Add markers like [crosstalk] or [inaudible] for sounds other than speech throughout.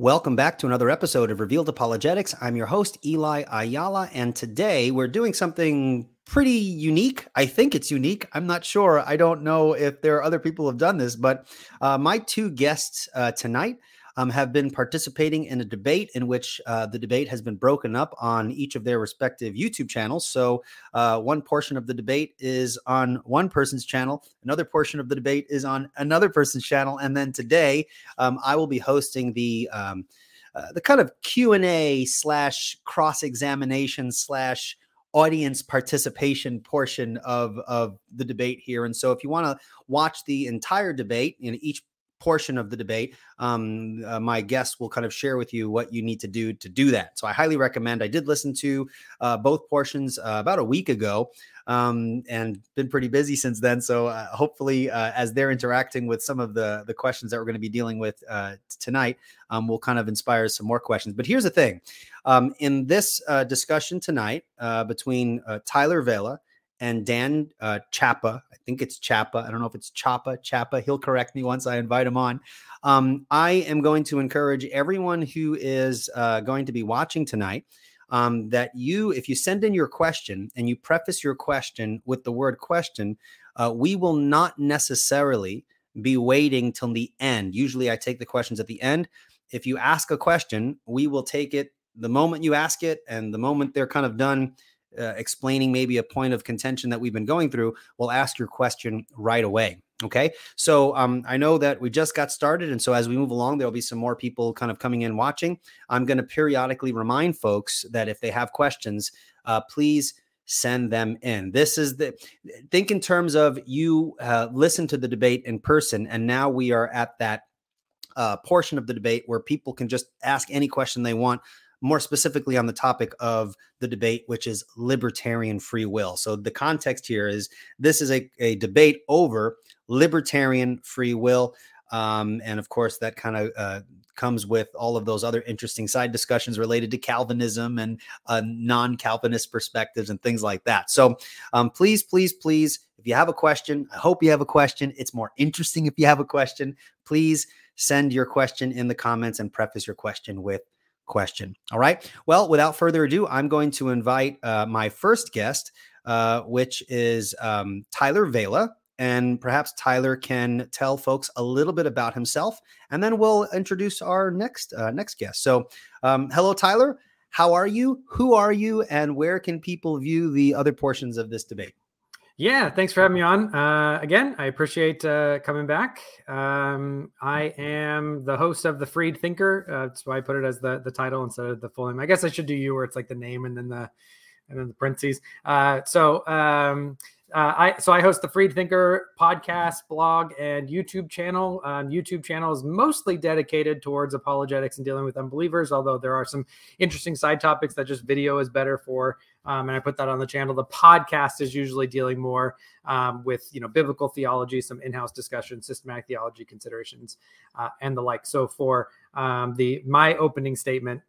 Welcome back to another episode of Revealed Apologetics. I'm your host, Eli Ayala, and today we're doing something pretty unique. I think it's unique. I'm not sure. I don't know if there are other people who have done this, but uh, my two guests uh, tonight um, have been participating in a debate in which uh, the debate has been broken up on each of their respective YouTube channels. So, uh, one portion of the debate is on one person's channel, another portion of the debate is on another person's channel, and then today um, I will be hosting the um, uh, the kind of Q and A slash cross examination slash audience participation portion of of the debate here and so if you want to watch the entire debate in each portion of the debate, um, uh, my guests will kind of share with you what you need to do to do that. So I highly recommend. I did listen to uh, both portions uh, about a week ago, um, and been pretty busy since then. So uh, hopefully, uh, as they're interacting with some of the the questions that we're going to be dealing with uh, tonight, um, will kind of inspire some more questions. But here's the thing: um, in this discussion tonight between Tyler Vela and Dan uh, Chapa. I think it's Chapa. I don't know if it's Chapa, Chapa. He'll correct me once I invite him on. Um, I am going to encourage everyone who is uh, going to be watching tonight um, that you, if you send in your question and you preface your question with the word question, uh, we will not necessarily be waiting till the end. Usually I take the questions at the end. If you ask a question, we will take it the moment you ask it and the moment they're kind of done uh, explaining maybe a point of contention that we've been going through, we'll ask your question right away. Okay. So um, I know that we just got started. And so as we move along, there'll be some more people kind of coming in watching. I'm going to periodically remind folks that if they have questions, uh, please send them in. This is the think in terms of you uh, listen to the debate in person, and now we are at that uh, portion of the debate where people can just ask any question they want more specifically on the topic of the debate, which is libertarian free will. So the context here is this is a, a debate over libertarian free will. Um, and of course, that kind of uh, comes with all of those other interesting side discussions related to Calvinism and uh, non Calvinist perspectives and things like that. So um, please, please, please, if you have a question, I hope you have a question. It's more interesting if you have a question. Please send your question in the comments and preface your question with question. All right. Well, without further ado, I'm going to invite uh, my first guest, uh, which is um, Tyler Vela. And perhaps Tyler can tell folks a little bit about himself, and then we'll introduce our next uh, next guest. So, um, hello, Tyler. How are you? Who are you? And where can people view the other portions of this debate? Yeah, thanks for having me on. Uh, again, I appreciate uh, coming back. Um, I am the host of the Freed Thinker. Uh, that's why I put it as the the title instead of the full name. I guess I should do you, where it's like the name and then the and then the parentheses. Uh, so um, uh, I so I host the Freed Thinker podcast, blog, and YouTube channel. Um, YouTube channel is mostly dedicated towards apologetics and dealing with unbelievers, although there are some interesting side topics that just video is better for. Um, and I put that on the channel. The podcast is usually dealing more um, with you know biblical theology, some in-house discussion, systematic theology considerations, uh, and the like. So for um, the my opening statement,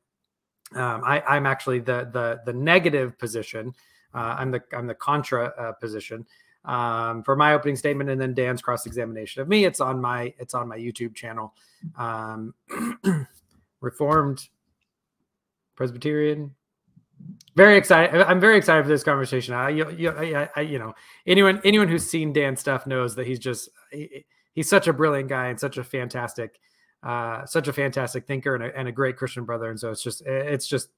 um, I, I'm actually the the the negative position. Uh, I'm the I'm the contra uh, position um, for my opening statement, and then Dan's cross examination of me. It's on my it's on my YouTube channel. Um, [clears throat] Reformed Presbyterian. Very excited. I'm very excited for this conversation. I, you, you, I, I, you know, anyone anyone who's seen Dan stuff knows that he's just he, he's such a brilliant guy and such a fantastic, uh, such a fantastic thinker and a, and a great Christian brother. And so it's just it's just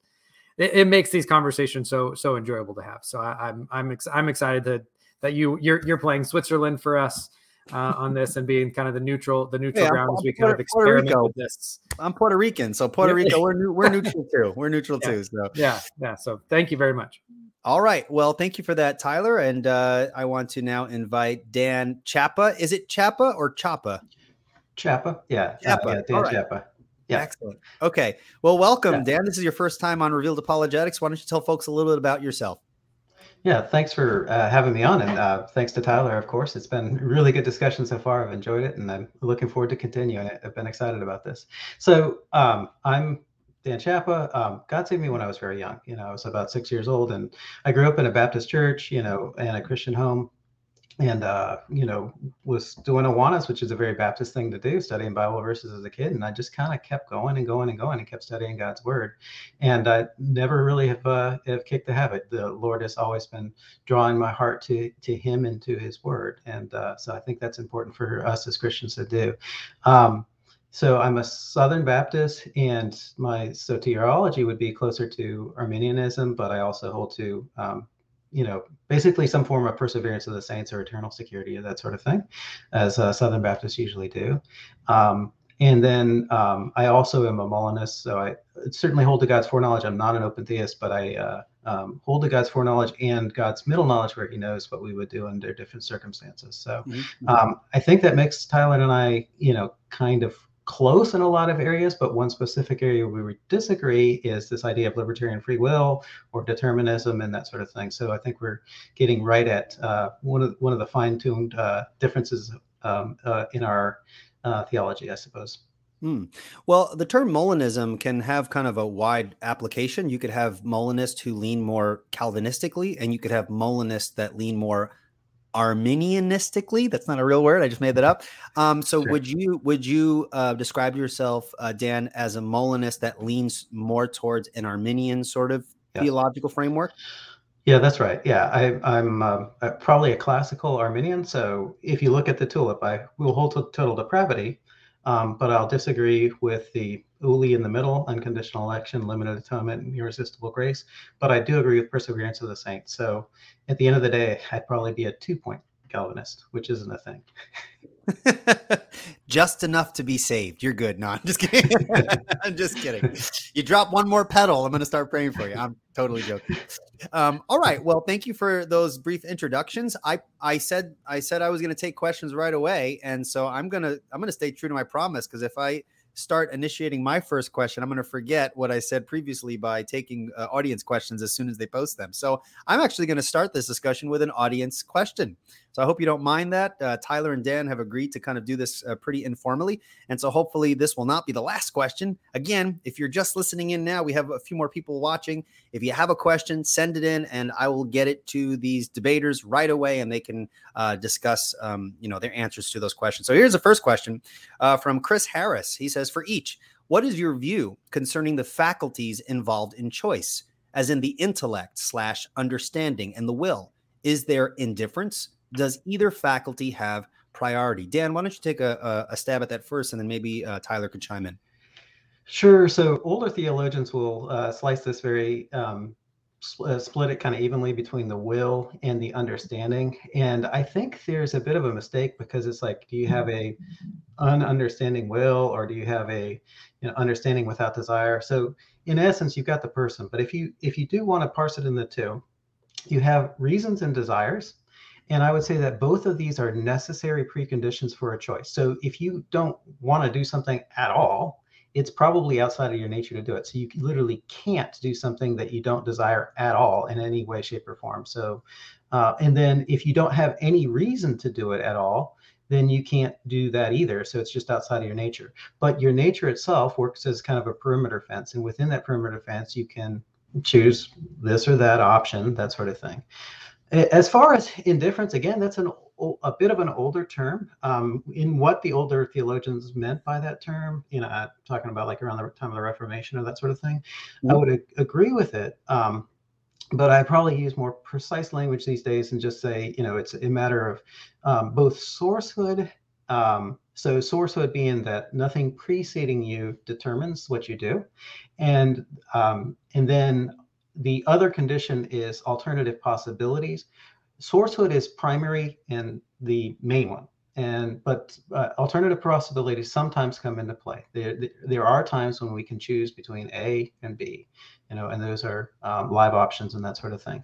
it, it, makes these conversations so so enjoyable to have. So I, am I'm I'm, ex- I'm excited that that you you're you're playing Switzerland for us. Uh, on this and being kind of the neutral the neutral ground as we kind of experiment with this. I'm Puerto Rican, so Puerto Rico we're we're [laughs] neutral too. We're neutral yeah. too. So yeah, yeah. So thank you very much. All right. Well, thank you for that, Tyler. And uh, I want to now invite Dan Chapa. Is it Chapa or Chapa? Chapa. Yeah. Chapa. Uh, yeah, Dan right. Chapa. Yeah. Excellent. Okay. Well, welcome, yeah. Dan. This is your first time on Revealed Apologetics. Why don't you tell folks a little bit about yourself? Yeah, thanks for uh, having me on, and uh, thanks to Tyler, of course. It's been a [laughs] really good discussion so far. I've enjoyed it, and I'm looking forward to continuing it. I've been excited about this. So um, I'm Dan Chapa. Um, God saved me when I was very young. You know, I was about six years old, and I grew up in a Baptist church, you know, and a Christian home and uh, you know was doing Awanas, which is a very Baptist thing to do, studying Bible verses as a kid, and I just kind of kept going and going and going and kept studying God's Word, and I never really have uh, have kicked the habit. The Lord has always been drawing my heart to to Him and to His Word, and uh, so I think that's important for us as Christians to do. Um, so I'm a Southern Baptist, and my soteriology would be closer to Arminianism, but I also hold to um, you know, basically some form of perseverance of the saints or eternal security or that sort of thing, as uh, Southern Baptists usually do. Um, and then um, I also am a Molinist, so I certainly hold to God's foreknowledge. I'm not an open theist, but I uh, um, hold to God's foreknowledge and God's middle knowledge, where He knows what we would do under different circumstances. So mm-hmm. um, I think that makes Tyler and I, you know, kind of close in a lot of areas, but one specific area we disagree is this idea of libertarian free will or determinism and that sort of thing. So I think we're getting right at uh, one of one of the fine-tuned uh, differences um, uh, in our uh, theology, I suppose. Hmm. Well, the term Molinism can have kind of a wide application. You could have Molinists who lean more Calvinistically, and you could have Molinists that lean more Arminianistically. That's not a real word. I just made that up. Um, so sure. would you would you uh, describe yourself, uh, Dan, as a Molinist that leans more towards an Arminian sort of yeah. theological framework? Yeah, that's right. Yeah, I, am um, uh, probably a classical Arminian. So if you look at the tulip, I will hold to total depravity, um, but I'll disagree with the ULI in the middle, unconditional election, limited atonement, and irresistible grace. But I do agree with perseverance of the saints. So at the end of the day, I'd probably be a two point Calvinist, which isn't a thing. [laughs] just enough to be saved. You're good. No, I'm just kidding. [laughs] I'm just kidding. You drop one more pedal, I'm going to start praying for you. I'm totally joking. Um, all right. Well, thank you for those brief introductions. I I said I said I was going to take questions right away, and so I'm gonna I'm gonna stay true to my promise because if I start initiating my first question, I'm going to forget what I said previously by taking uh, audience questions as soon as they post them. So I'm actually going to start this discussion with an audience question. So I hope you don't mind that. Uh, Tyler and Dan have agreed to kind of do this uh, pretty informally. And so hopefully this will not be the last question. Again, if you're just listening in now, we have a few more people watching. If you have a question, send it in and I will get it to these debaters right away and they can uh, discuss, um, you know, their answers to those questions. So here's the first question uh, from Chris Harris. He says, for each, what is your view concerning the faculties involved in choice, as in the intellect slash understanding and the will? Is there indifference? Does either faculty have priority? Dan, why don't you take a, a, stab at that first, and then maybe uh, Tyler could chime in. Sure. So older theologians will uh, slice this very um, uh, split it kind of evenly between the will and the understanding. And I think there's a bit of a mistake because it's like, do you have a ununderstanding will or do you have a you know, understanding without desire? So in essence, you've got the person. But if you if you do want to parse it in the two, you have reasons and desires and I would say that both of these are necessary preconditions for a choice. So if you don't want to do something at all, it's probably outside of your nature to do it. So you literally can't do something that you don't desire at all in any way, shape, or form. So, uh, and then if you don't have any reason to do it at all, then you can't do that either. So it's just outside of your nature. But your nature itself works as kind of a perimeter fence. And within that perimeter fence, you can choose this or that option, that sort of thing. As far as indifference, again, that's an a bit of an older term. Um, in what the older theologians meant by that term, you know, talking about like around the time of the Reformation or that sort of thing, mm-hmm. I would a- agree with it. Um, but I probably use more precise language these days and just say, you know, it's a matter of um, both sourcehood. Um, so sourcehood being that nothing preceding you determines what you do, and um, and then the other condition is alternative possibilities. Sourcehood is primary and the main one. And but uh, alternative possibilities sometimes come into play. There, there are times when we can choose between A and B, you know, and those are um, live options and that sort of thing.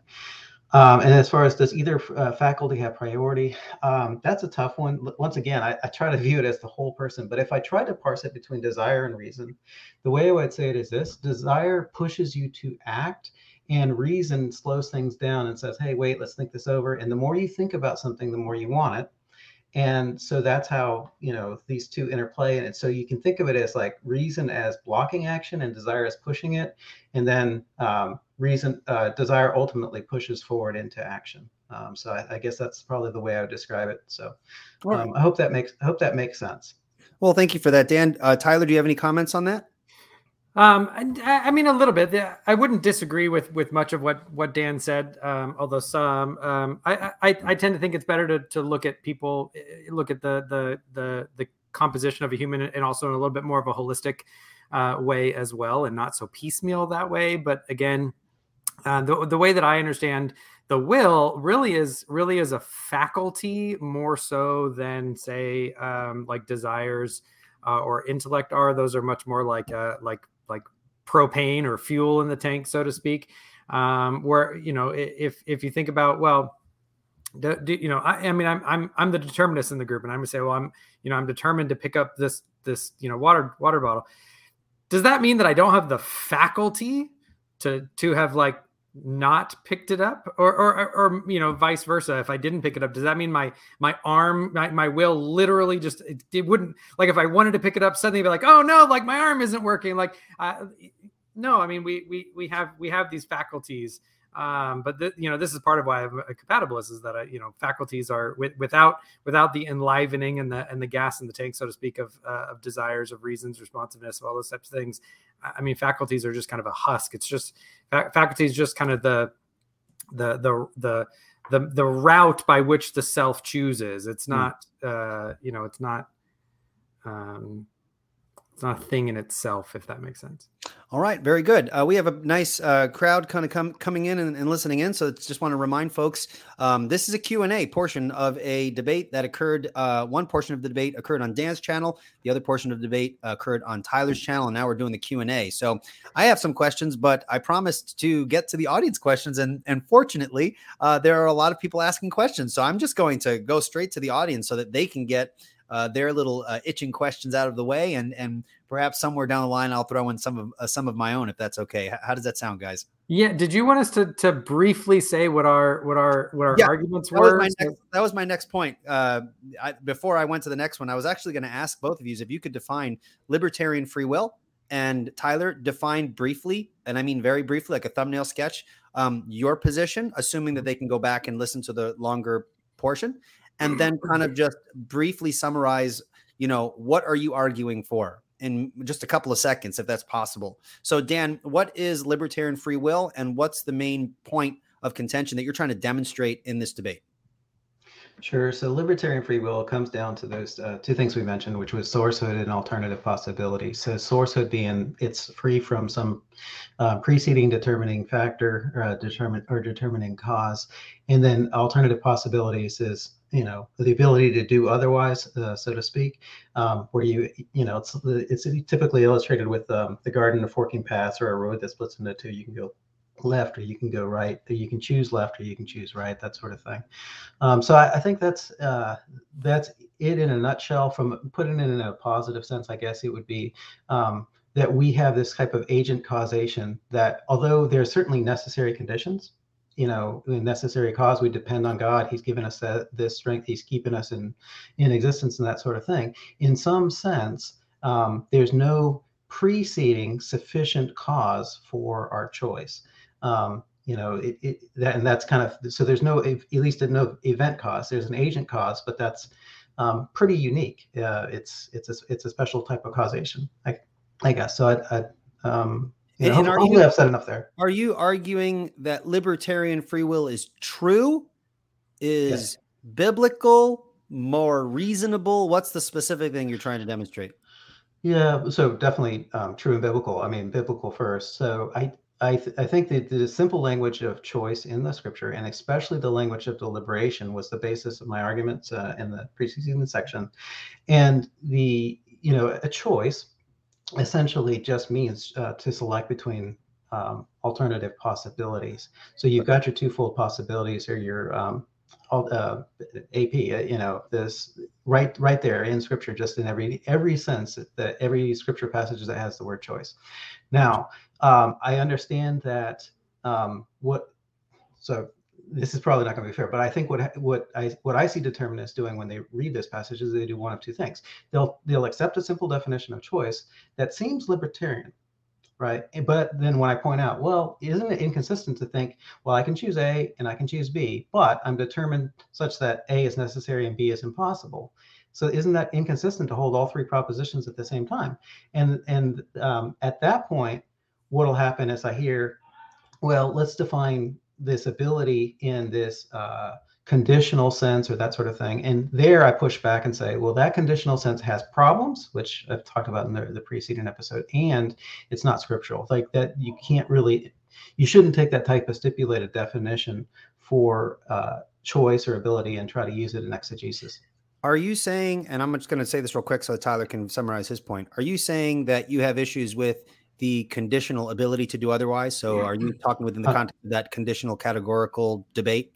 Um, and as far as does either uh, faculty have priority, um, that's a tough one. Once again, I, I, try to view it as the whole person. But if I try to parse it between desire and reason, the way I would say it is this desire pushes you to act, and reason slows things down and says, hey, wait, let's think this over. And the more you think about something, the more you want it. And so that's how, you know, these two interplay. And so you can think of it as like reason as blocking action and desire as pushing it. And then um, reason uh, desire ultimately pushes forward into action Um, so I, I, guess that's probably the way I would describe it. So um, I hope that makes I hope that makes sense. Well, thank you for that, Dan. Uh, Tyler, do you have any comments on that? Um, I, I, mean, a little bit. I wouldn't disagree with with much of what what Dan said. Um, although some, um, I, I, I tend to think it's better to to look at people, eh, look at the the the the composition of a human, and also in a little bit more of a holistic uh, way as well, and not so piecemeal that way. But again, uh, the the way that I understand the will really is really is a faculty more so than say um, like desires uh, or intellect are. Those are much more like uh, like like propane or fuel in the tank, so to speak. Um, where you know, if if you think about well, do, do, you know, I, I, mean, I'm I'm I'm the determinist in the group, and I'm gonna say, well, I'm you know, I'm determined to pick up this this you know water water bottle. Does that mean that I don't have the faculty to to have like not picked it up or, or or you know vice versa. If i didn't pick it up does that mean my my arm my, my will literally just it, it wouldn't like if i wanted to pick it up suddenly be like oh no like my arm isn't working. Like uh, no i mean we we we have we have these faculties um, but th- you know this is part of why I'm a compatibilist is that I, you know faculties are with, without without the enlivening and the and the gas in the tank so to speak of uh, of desires of reasons responsiveness of all those types of things I mean faculties are just kind of a husk it's just faculty is just kind of the the the the the the route by which the self chooses it's hmm. not mm. uh you know it's not um it's not a thing in itself if that makes sense. All right very good. Uh, we have a nice uh, crowd kind of come, coming in and, and, listening in so just want to remind folks um, this is a q&a portion of a debate that occurred uh, one portion of the debate occurred on dan's channel the other portion of the debate occurred on tyler's channel and now we're doing the q&a so i have some questions but i promised to get to the audience questions and, and fortunately uh, there are a lot of people asking questions so i'm just going to go straight to the audience so that they can get uh, their little uh, itching questions out of the way, and and perhaps somewhere down the line I'll throw in some of uh, some of my own if that's okay. How, does that sound, guys? Yeah. Did you want us to to briefly say what our what our what our yeah, arguments that were? Was next, that was my next point. Uh, I, before I went to the next one, I was actually going to ask both of you if you could define libertarian free will and Tyler define briefly, and I mean very briefly, like a thumbnail sketch, um, your position, assuming that they can go back and listen to the longer portion, and then [clears throat] kind of just briefly summarize, you know, what are you arguing for in just a couple of seconds, if that's possible. So, Dan, what is libertarian free will, and what's the main point of contention that you're trying to demonstrate in this debate? Sure. So libertarian free will comes down to those uh, two things we mentioned, which was sourcehood and alternative possibility. So sourcehood being it's free from some uh, preceding determining factor uh, determine or determining cause, and then alternative possibilities is you know the ability to do otherwise, uh, so to speak, um, where you you know it's it's typically illustrated with um, the garden of forking paths or a road that splits into two. You can go left or you can go right or you can choose left or you can choose right that sort of thing. Um, so I, I, think that's uh, that's it in a nutshell. From putting it in a positive sense i guess it would be um, that we have this type of agent causation that although there are certainly necessary conditions you know necessary cause we depend on god. He's given us that, this strength. He's keeping us in in existence and that sort of thing. In some sense um, there's no preceding sufficient cause for our choice um, you know, it, it, that and that's kind of so there's no at least no event cause. There's an agent cause, but that's um, pretty unique. Uh, it's it's a it's a special type of causation, I, I guess. So I, I um, you know, and hopefully you, I've said enough there. Are you arguing that libertarian free will is true, is yes. biblical, more reasonable? What's the specific thing you're trying to demonstrate? Yeah, so definitely um, true and biblical. I mean, biblical first. So I I, th- I think that the simple language of choice in the scripture, and especially the language of deliberation, was the basis of my arguments uh, in the preceding section. And the you know a choice essentially just means uh, to select between um, alternative possibilities. So you've got your twofold possibilities or your um, uh, AP, uh, you know, this right right there in scripture, just in every every sense that every scripture passage that has the word choice. Now, um, I understand that um, what so this is probably not going to be fair, but I think what what I what I see determinists doing when they read this passage is they do one of two things. They'll they'll accept a simple definition of choice that seems libertarian, right? But then when I point out, well, isn't it inconsistent to think, well, I can choose A and I can choose B, but I'm determined such that A is necessary and B is impossible. So isn't that inconsistent to hold all three propositions at the same time? And and um, at that point, what'll happen is I hear, well, let's define this ability in this uh, conditional sense or that sort of thing. And there I push back and say, well, that conditional sense has problems, which I've talked about in the, the preceding episode, and it's not scriptural. Like that, you can't really, you shouldn't take that type of stipulated definition for uh, choice or ability and try to use it in exegesis. Are you saying, and I'm just going to say this real quick so Tyler can summarize his point. Are you saying that you have issues with the conditional ability to do otherwise? So are you talking within the context of that conditional categorical debate?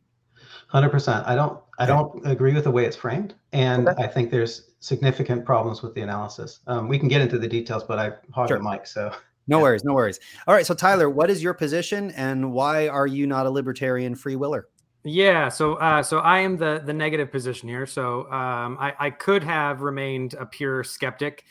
Hundred percent. I don't. I don't agree with the way it's framed, and okay. I think there's significant problems with the analysis. Um, we can get into the details, but I hogged sure. the mic, so. No yeah. worries, no worries. All right, so Tyler, what is your position, and why are you not a libertarian free willer? Yeah, so uh, so I am the the negative position here. So um, I, I could have remained a pure skeptic,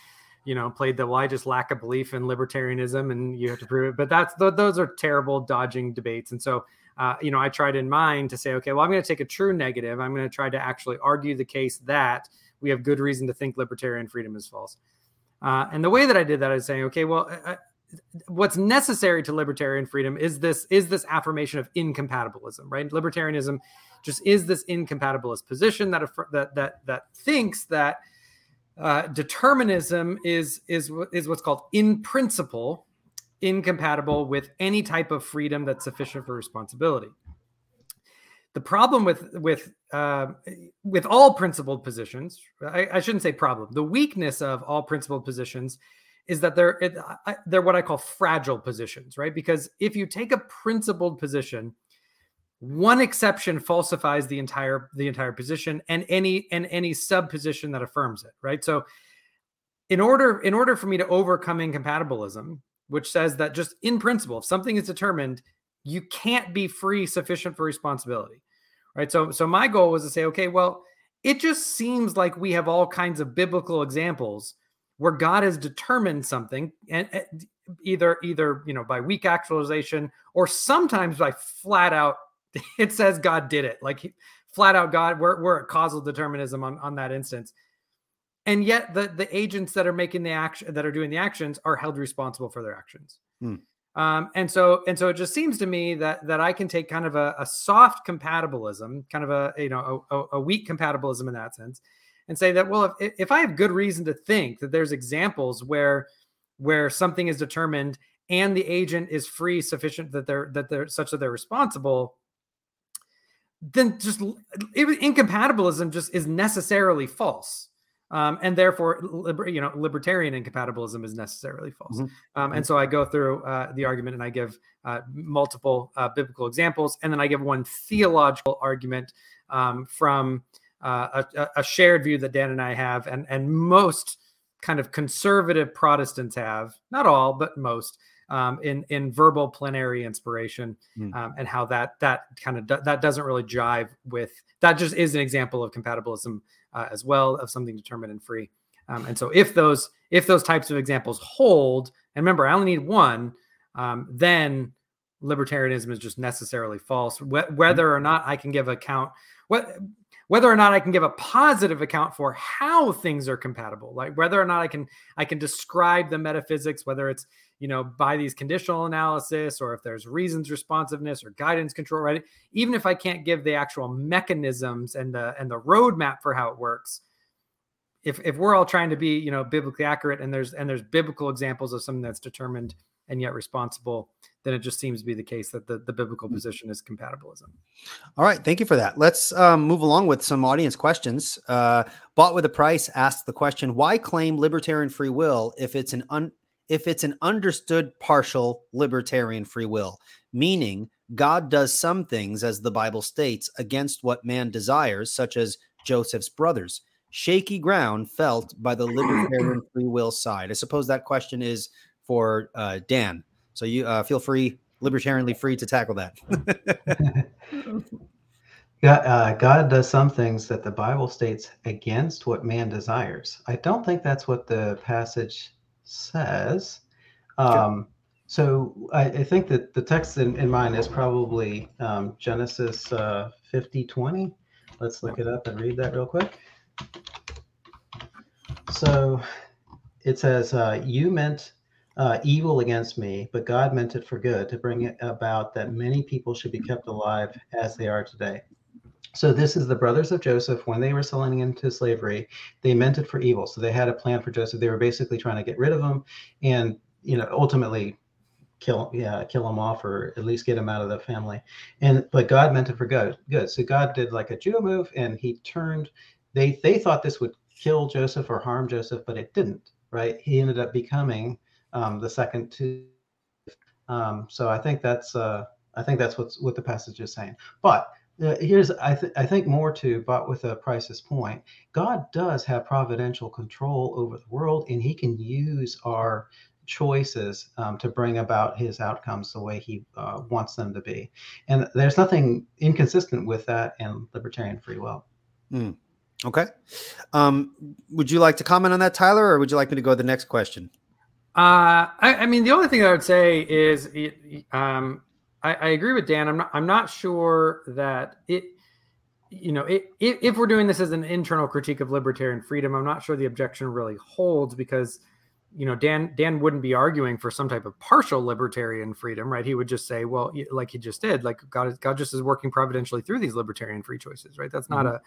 you know, played the well, I just lack a belief in libertarianism, and you have to prove it. But that's those are terrible dodging debates, and so uh, you know, I tried in mind to say, okay, well, I'm going to take a true negative. I'm going to try to actually argue the case that we have good reason to think libertarian freedom is false. Uh, and the way that I did that is saying, okay, well, uh, uh what's necessary to libertarian freedom is this is this affirmation of incompatibilism, right? Libertarianism just is this incompatibilist position that that that that thinks that uh, determinism is is is what's called in principle incompatible with any type of freedom that's sufficient for responsibility. The problem with with uh, with all principled positions, I, I, shouldn't say problem. The weakness of all principled positions is that they're it, I, they're what I call fragile positions, right? Because if you take a principled position, one exception falsifies the entire the entire position and any and any sub position that affirms it, right? So in order in order for me to overcome incompatibilism, which says that just in principle, if something is determined, you can't be free sufficient for responsibility. Right. So so my goal was to say, okay, well, it just seems like we have all kinds of biblical examples where God has determined something and either either you know by weak actualization or sometimes by flat out [laughs] it says God did it. Like flat out God, we're, we're causal determinism on, on that instance and yet the the agents that are making the action that are doing the actions are held responsible for their actions hmm. um, and so and so it just seems to me that that i can take kind of a, a soft compatibilism kind of a you know a, a, weak compatibilism in that sense and say that well if, if i have good reason to think that there's examples where where something is determined and the agent is free sufficient that they're that they're such that they're responsible then just incompatibilism just is necessarily false um, and therefore, liber, you know, libertarian incompatibilism is necessarily false. Mm-hmm. Um, and mm-hmm. so I go through uh, the argument and I give uh, multiple uh, biblical examples, and then I give one theological argument um, from uh, a, a, shared view that Dan and I have, and and most kind of conservative Protestants have, not all, but most. Um, in in verbal plenary inspiration mm. um, and how that that kind of do, that doesn't really jive with that just is an example of compatibilism uh, as well of something determined and free. Um, and so if those if those types of examples hold, and remember, I only need one, um, then libertarianism is just necessarily false. Wh- whether or not I can give account, what whether or not I can give a positive account for how things are compatible, like whether or not I can I can describe the metaphysics, whether it's you know by these conditional analysis or if there's reasons responsiveness or guidance control, right? Even if I can't give the actual mechanisms and the and the roadmap for how it works, if if we're all trying to be you know biblically accurate and there's and there's biblical examples of something that's determined and yet responsible, then it just seems to be the case that the, the biblical mm. position is compatibilism. All right. Thank you for that. Let's um, move along with some audience questions. Uh, Bought with a Price asked the question Why claim libertarian free will if it's an un- if it's an understood partial libertarian free will, meaning God does some things, as the Bible states, against what man desires, such as Joseph's brothers. Shaky ground felt by the [clears throat] libertarian free will side. I suppose that question is for uh, Dan. So you uh, feel free, libertarianly free to tackle that. [laughs] God, uh, God does some things that the Bible states against what man desires. I don't think that's what the passage says. Um, So I, I, think that the text in, in mind is probably um, Genesis uh, 50, 20. Let's look it up and read that real quick. So it says, uh, You meant uh, evil against me, but God meant it for good to bring it about that many people should be kept alive as they are today. So this is the brothers of Joseph when they were selling into slavery, they meant it for evil. So they had a plan for Joseph. They were basically trying to get rid of him and you know ultimately kill yeah kill him off or at least get him out of the family and but god meant it for good good so god did like a judo move and he turned they they thought this would kill joseph or harm joseph but it didn't right he ended up becoming um, the second to um, so i think that's uh, i think that's what's what the passage is saying but uh, here's I, th- I think more to Bought with a Price's point god does have providential control over the world and he can use our choices um, to bring about his outcomes the way he uh, wants them to be. And there's nothing inconsistent with that in libertarian free will. Mm. Okay. Um, would you like to comment on that, Tyler, or would you like me to go to the next question? Uh, I, I mean, the only thing I would say is, um, I, I, agree with Dan. I'm not. I'm not sure that it. You know, it, if we're doing this as an internal critique of libertarian freedom, I'm not sure the objection really holds because you know dan dan wouldn't be arguing for some type of partial libertarian freedom right he would just say well like he just did like god god just is working providentially through these libertarian free choices right that's not mm-hmm. a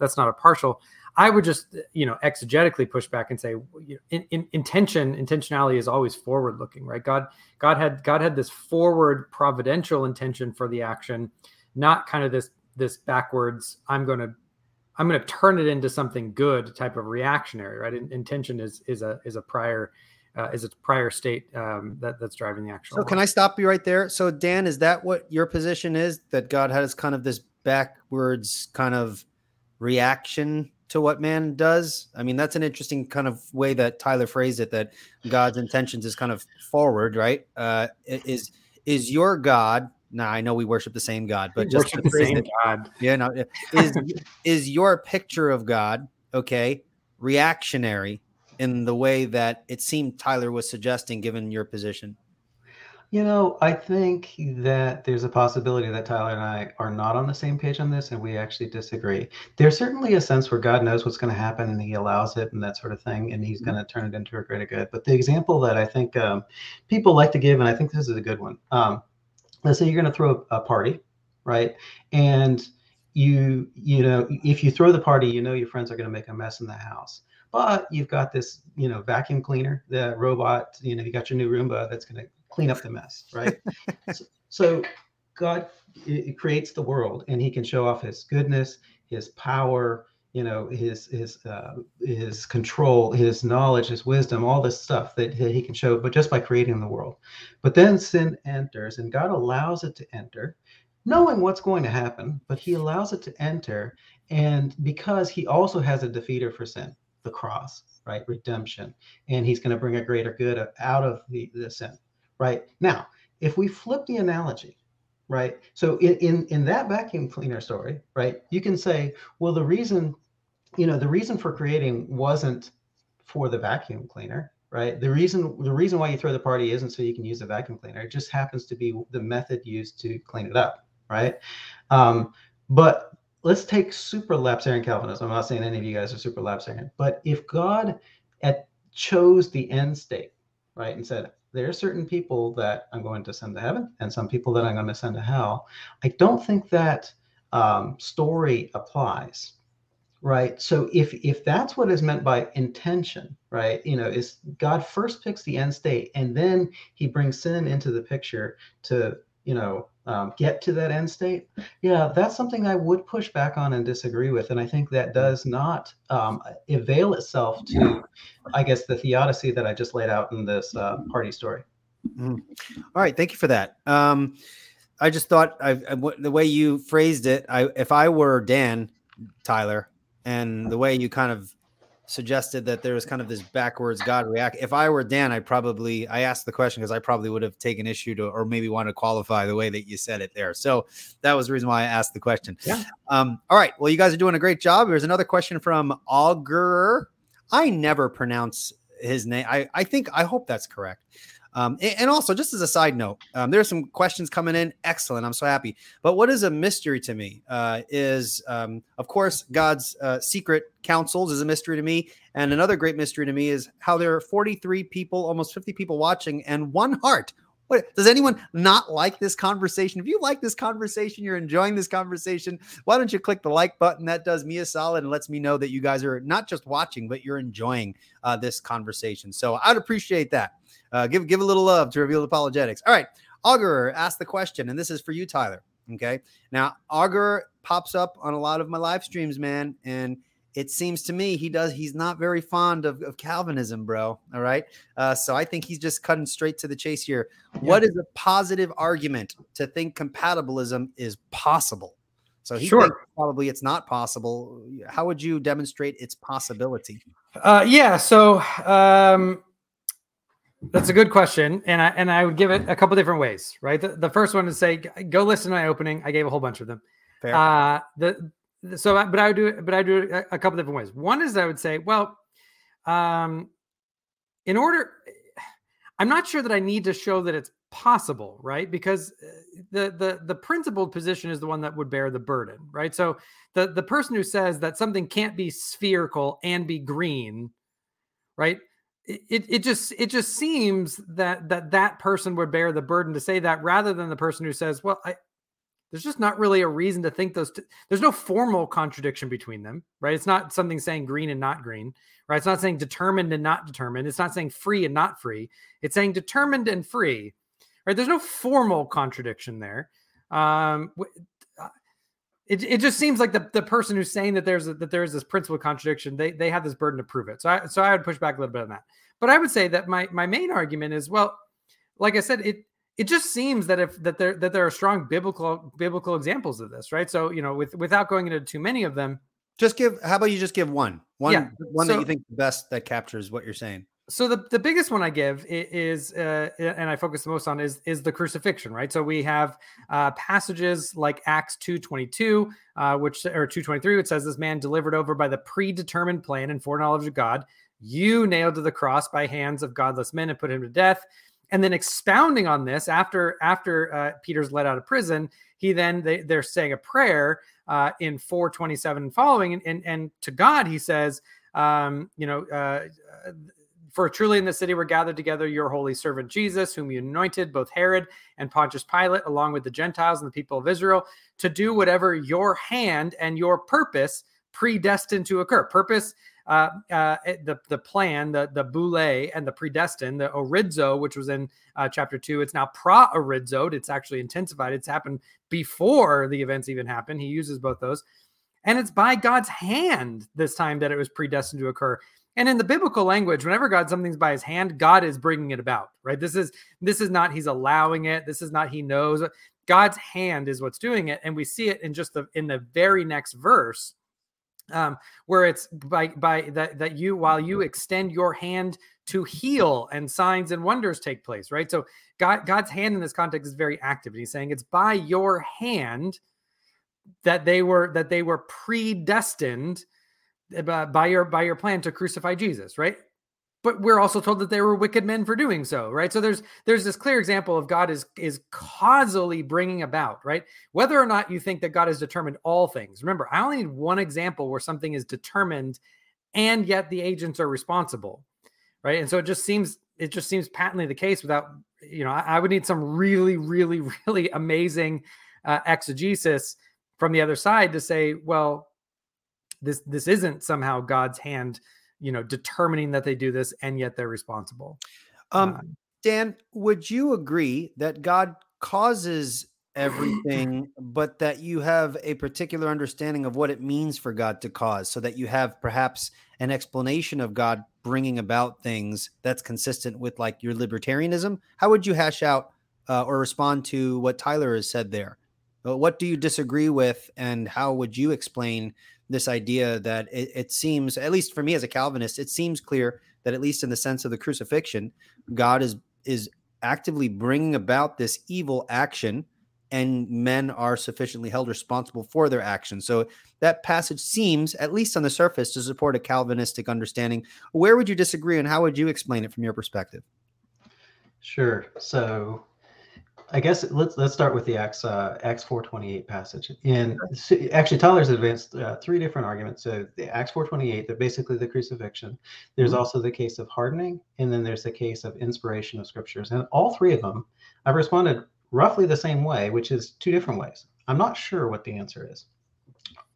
that's not a partial i would just you know exegetically push back and say you know, in, in, intention intentionality is always forward looking right god god had god had this forward providential intention for the action not kind of this this backwards i'm going to I'm going to turn it into something good type of reactionary, right? intention is is a is a prior uh, is a prior state um, that that's driving the actual. So can I stop you right there? So Dan, is that what your position is? That God has kind of this backwards kind of reaction to what man does? I mean, that's an interesting kind of way that Tyler phrased it. That God's intentions is kind of forward, right? Uh, is is your God now I know we worship the same God, but we just the same it, God. Yeah, no, is is your picture of God okay? Reactionary in the way that it seemed Tyler was suggesting, given your position. You know, I think that there's a possibility that Tyler and I are not on the same page on this and we actually disagree. There's certainly a sense where God knows what's going to happen and he allows it and that sort of thing, and he's mm-hmm. going to turn it into a greater good. But the example that I think um, people like to give, and I think this is a good one, um, let's say you're going to throw a party, right? And you, you know, if you throw the party, you know your friends are going to make a mess in the house. But you've got this, you know, vacuum cleaner, the robot, you know, you got your new Roomba that's going to clean up the mess, right? [laughs] so, so God it creates the world and he can show off his goodness, his power, you know his his uh, his control his knowledge his wisdom all this stuff that, that he can show but just by creating the world but then sin enters and god allows it to enter knowing what's going to happen but he allows it to enter and because he also has a defeater for sin the cross right redemption and he's going to bring a greater good out of the, the sin right now if we flip the analogy right? So in, in in that vacuum cleaner story, right, you can say, well, the reason, you know, the reason for creating wasn't for the vacuum cleaner, right? The reason the reason why you throw the party isn't so you can use a vacuum cleaner. It just happens to be the method used to clean it up, right? Um, but let's take supralapsarian Calvinism. I'm not saying any of you guys are supralapsarian, but if God at chose the end state, right, and said, there are certain people that I'm going to send to heaven and some people that I'm going to send to hell. I don't think that um, story applies, right? So if if that's what is meant by intention, right? You know, is God first picks the end state and then He brings sin into the picture to you know um, get to that end state yeah that's something i would push back on and disagree with and i think that does not um, avail itself to i guess the theodicy that i just laid out in this uh, party story. Mm. all right thank you for that. Um, i just thought I, I, the way you phrased it I, if i were dan tyler and the way you kind of suggested that there was kind of this backwards God react. If I were Dan, I probably I asked the question because I probably would have taken issue to or maybe want to qualify the way that you said it there. So that was the reason why I asked the question. Yeah. Um, all right. Well, you guys are doing a great job. There's another question from Augur. I never pronounce his name. I, I think I hope that's correct. Um, and, also, just as a side note, um, there are some questions coming in. Excellent. I'm so happy. But what is a mystery to me uh, is, um, of course, God's uh, secret counsels is a mystery to me. And another great mystery to me is how there are 43 people, almost 50 people watching, and one heart. What, does anyone not like this conversation? If you like this conversation, you're enjoying this conversation, why don't you click the like button? That does me a solid and lets me know that you guys are not just watching, but you're enjoying uh, this conversation. So I'd appreciate that. Uh, give give a little love to Revealed Apologetics. All right, Augur asked the question, and this is for you, Tyler. Okay, now Augur pops up on a lot of my live streams, man, and it seems to me he does he's not very fond of, of calvinism bro all right uh, so i think he's just cutting straight to the chase here yeah. what is a positive argument to think compatibilism is possible so he sure. probably it's not possible how would you demonstrate its possibility uh, yeah so um, that's a good question, and I and I would give it a couple different ways. Right, the, the first one is say, go listen to my opening. I gave a whole bunch of them. Fair. Uh, the, the so, but I would do, but I do a, a couple different ways. One is I would say, well, um, in order, I'm not sure that I need to show that it's possible, right? Because uh, the the the principled position is the one that would bear the burden, right? So the the person who says that something can't be spherical and be green, right? it, it just it just seems that that that person would bear the burden to say that rather than the person who says well I, there's just not really a reason to think those t- there's no formal contradiction between them right? It's not something saying green and not green right? It's not saying determined and not determined. It's not saying free and not free. It's saying determined and free right? There's no formal contradiction there. Um uh, it, it just seems like the, the person who's saying that there's a, that there's this principle contradiction they they have this burden to prove it. So I so I would push back a little bit on that. But I would say that my my main argument is well, like I said, it it just seems that if that there that there are strong biblical biblical examples of this, right? So you know, with without going into too many of them, just give. How about you just give one, one, yeah. one so, that you think the best that captures what you're saying. So the, the biggest one I give is, uh, and I focus the most on is is the crucifixion, right? So we have uh, passages like Acts two twenty two, uh, which or two twenty three, which says this man delivered over by the predetermined plan and foreknowledge of God you nailed to the cross by hands of godless men and put him to death and then expounding on this after after uh, peter's let out of prison he then they, they're saying a prayer uh, in 427 and following and, and, and to god he says um, you know uh, for truly in the city were gathered together your holy servant jesus whom you anointed both herod and pontius pilate along with the gentiles and the people of israel to do whatever your hand and your purpose predestined to occur. Purpose uh, uh, eh, the the plan, the the boule and the predestined, the orizo, which was in uh, chapter two. It's now pra-orizoed. It's actually intensified. It's happened before the events even happen. He uses both those, and it's by God's hand this time that it was predestined to occur. And in the biblical language, whenever God something's by His hand, God is bringing it about. Right? This is this is not He's allowing it. This is not He knows. God's hand is what's doing it, and we see it in just the in the very next verse um, where it's by by that that you while you extend your hand to heal and signs and wonders take place right? So god god's hand in this context is very active and he's saying it's by your hand that they were that they were predestined uh, by your by your plan to crucify jesus right but we're also told that they were wicked men for doing so right? So there's there's this clear example of god is is causally bringing about right? Whether or not you think that god has determined all things. Remember i only need one example where something is determined and yet the agents are responsible right? And so it just seems it just seems patently the case without you know i, I would need some really really [laughs] really amazing uh, exegesis from the other side to say well this this isn't somehow god's hand you know determining that they do this and yet they're responsible. Um, um dan would you agree that god causes everything [clears throat] but that you have a particular understanding of what it means for god to cause so that you have perhaps an explanation of god bringing about things that's consistent with like your libertarianism? How would you hash out uh, or respond to what tyler has said there? Uh, what do you disagree with and how would you explain this idea that it, it, seems, at least for me as a Calvinist, it seems clear that at least in the sense of the crucifixion, God is is actively bringing about this evil action, and men are sufficiently held responsible for their actions. So that passage seems, at least on the surface, to support a Calvinistic understanding. Where would you disagree, and how would you explain it from your perspective? Sure. So I guess let's let's start with the Acts uh, Acts 428 passage. And actually, Tyler's advanced uh, three different arguments. So the Acts 428, they're basically the crucifixion. There's mm-hmm. also the case of hardening, and then there's the case of inspiration of scriptures. And all three of them, I've responded roughly the same way, which is two different ways. I'm not sure what the answer is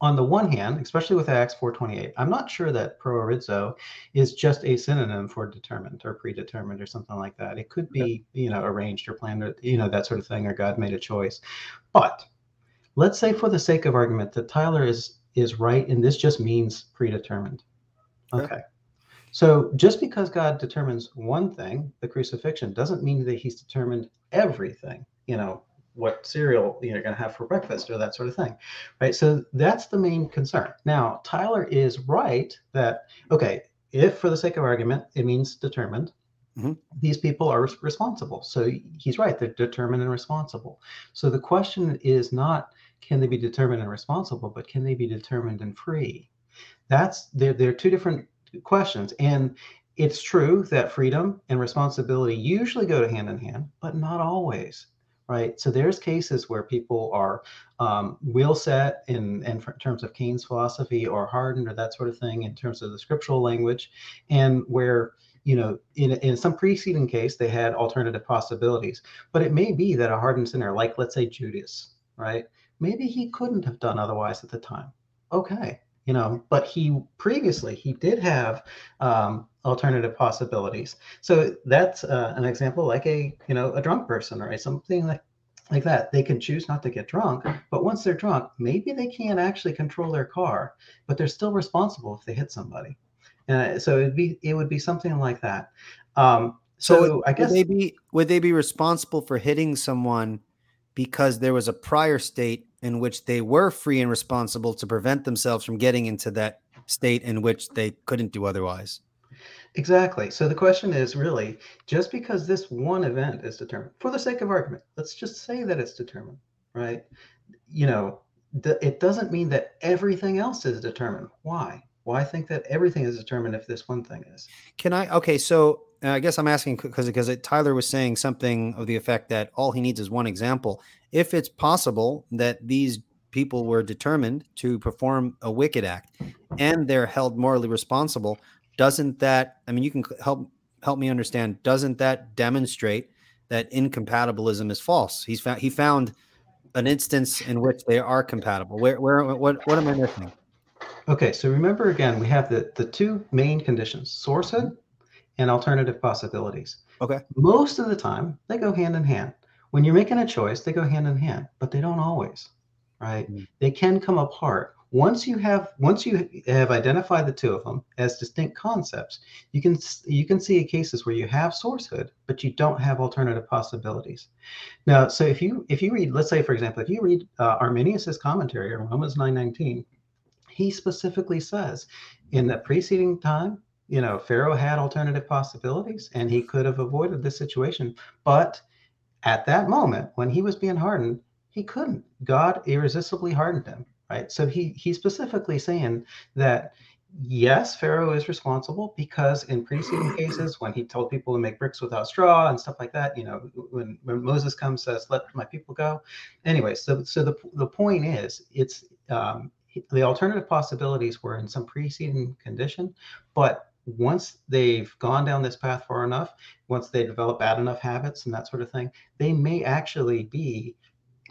on the one hand, especially with Acts 428, I'm not sure that proorizo is just a synonym for determined or predetermined or something like that. It could be, you know, arranged or planned or, you know, that sort of thing, or God made a choice. But let's say for the sake of argument that Tyler is is right and this just means predetermined. Okay. So just because God determines one thing, the crucifixion, doesn't mean that he's determined everything, you know, what cereal you're going to have for breakfast or that sort of thing right? So that's the main concern. Now tyler is right that okay if for the sake of argument it means determined mm-hmm. these people are responsible. So he's right they're determined and responsible. So the question is not can they be determined and responsible but can they be determined and free? That's they're, they're two different questions. And it's true that freedom and responsibility usually go to hand in hand but not always right? So there's cases where people are um, will set in, in terms of Kane's philosophy or hardened or that sort of thing in terms of the scriptural language, and where you know in, in some preceding case they had alternative possibilities. But it may be that a hardened sinner, like let's say Judas, right? Maybe he couldn't have done otherwise at the time. Okay, you know but he previously he did have um, alternative possibilities. So that's uh, an example like a you know a drunk person or something like like that. They can choose not to get drunk but once they're drunk maybe they can't actually control their car but they're still responsible if they hit somebody. And so it'd be it would be something like that. Um, so, so i guess would they be would they be responsible for hitting someone because there was a prior state in which they were free and responsible to prevent themselves from getting into that state in which they couldn't do otherwise. Exactly. So the question is really just because this one event is determined, for the sake of argument, let's just say that it's determined, right? You know, it doesn't mean that everything else is determined. Why? Why think that everything is determined if this one thing is? Can I? Okay, so uh, I guess I'm asking because because Tyler was saying something of the effect that all he needs is one example. If it's possible that these people were determined to perform a wicked act and they're held morally responsible, doesn't that? I mean, you can help help me understand. Doesn't that demonstrate that incompatibilism is false? He's found he found an instance in which they are compatible. Where where what what am I missing? Okay, so remember again, we have the the two main conditions: sourcehood and alternative possibilities. Okay. Most of the time, they go hand in hand. When you're making a choice, they go hand in hand, but they don't always, right? Mm-hmm. They can come apart. Once you have once you have identified the two of them as distinct concepts, you can you can see cases where you have sourcehood, but you don't have alternative possibilities. Now, so if you if you read, let's say for example, if you read uh, Arminius's commentary on Romans 9:19, he specifically says in the preceding time you know, Pharaoh had alternative possibilities and he could have avoided this situation. But at that moment, when he was being hardened, he couldn't. God irresistibly hardened him, right? So he he's specifically saying that yes, Pharaoh is responsible because in preceding [clears throat] cases, when he told people to make bricks without straw and stuff like that, you know, when, when Moses comes says, "Let my people go." Anyway, so so the the point is, it's um, the alternative possibilities were in some preceding condition, but once they've gone down this path far enough, once they develop bad enough habits and that sort of thing, they may actually be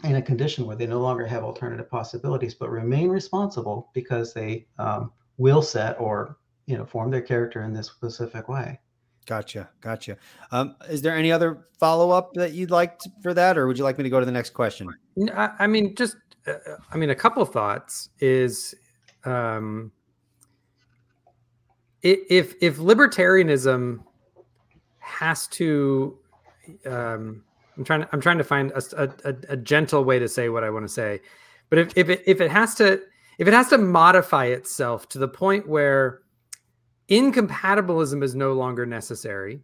in a condition where they no longer have alternative possibilities, but remain responsible because they um, will set or you know form their character in this specific way. Gotcha, gotcha. Um, is there any other follow up that you'd like to, for that, or would you like me to go to the next question? I, I mean, just I mean, a couple thoughts is. Um, if if libertarianism has to um, I'm trying to I'm trying to find a, a, a, gentle way to say what I want to say, but if if it, if it has to if it has to modify itself to the point where incompatibilism is no longer necessary,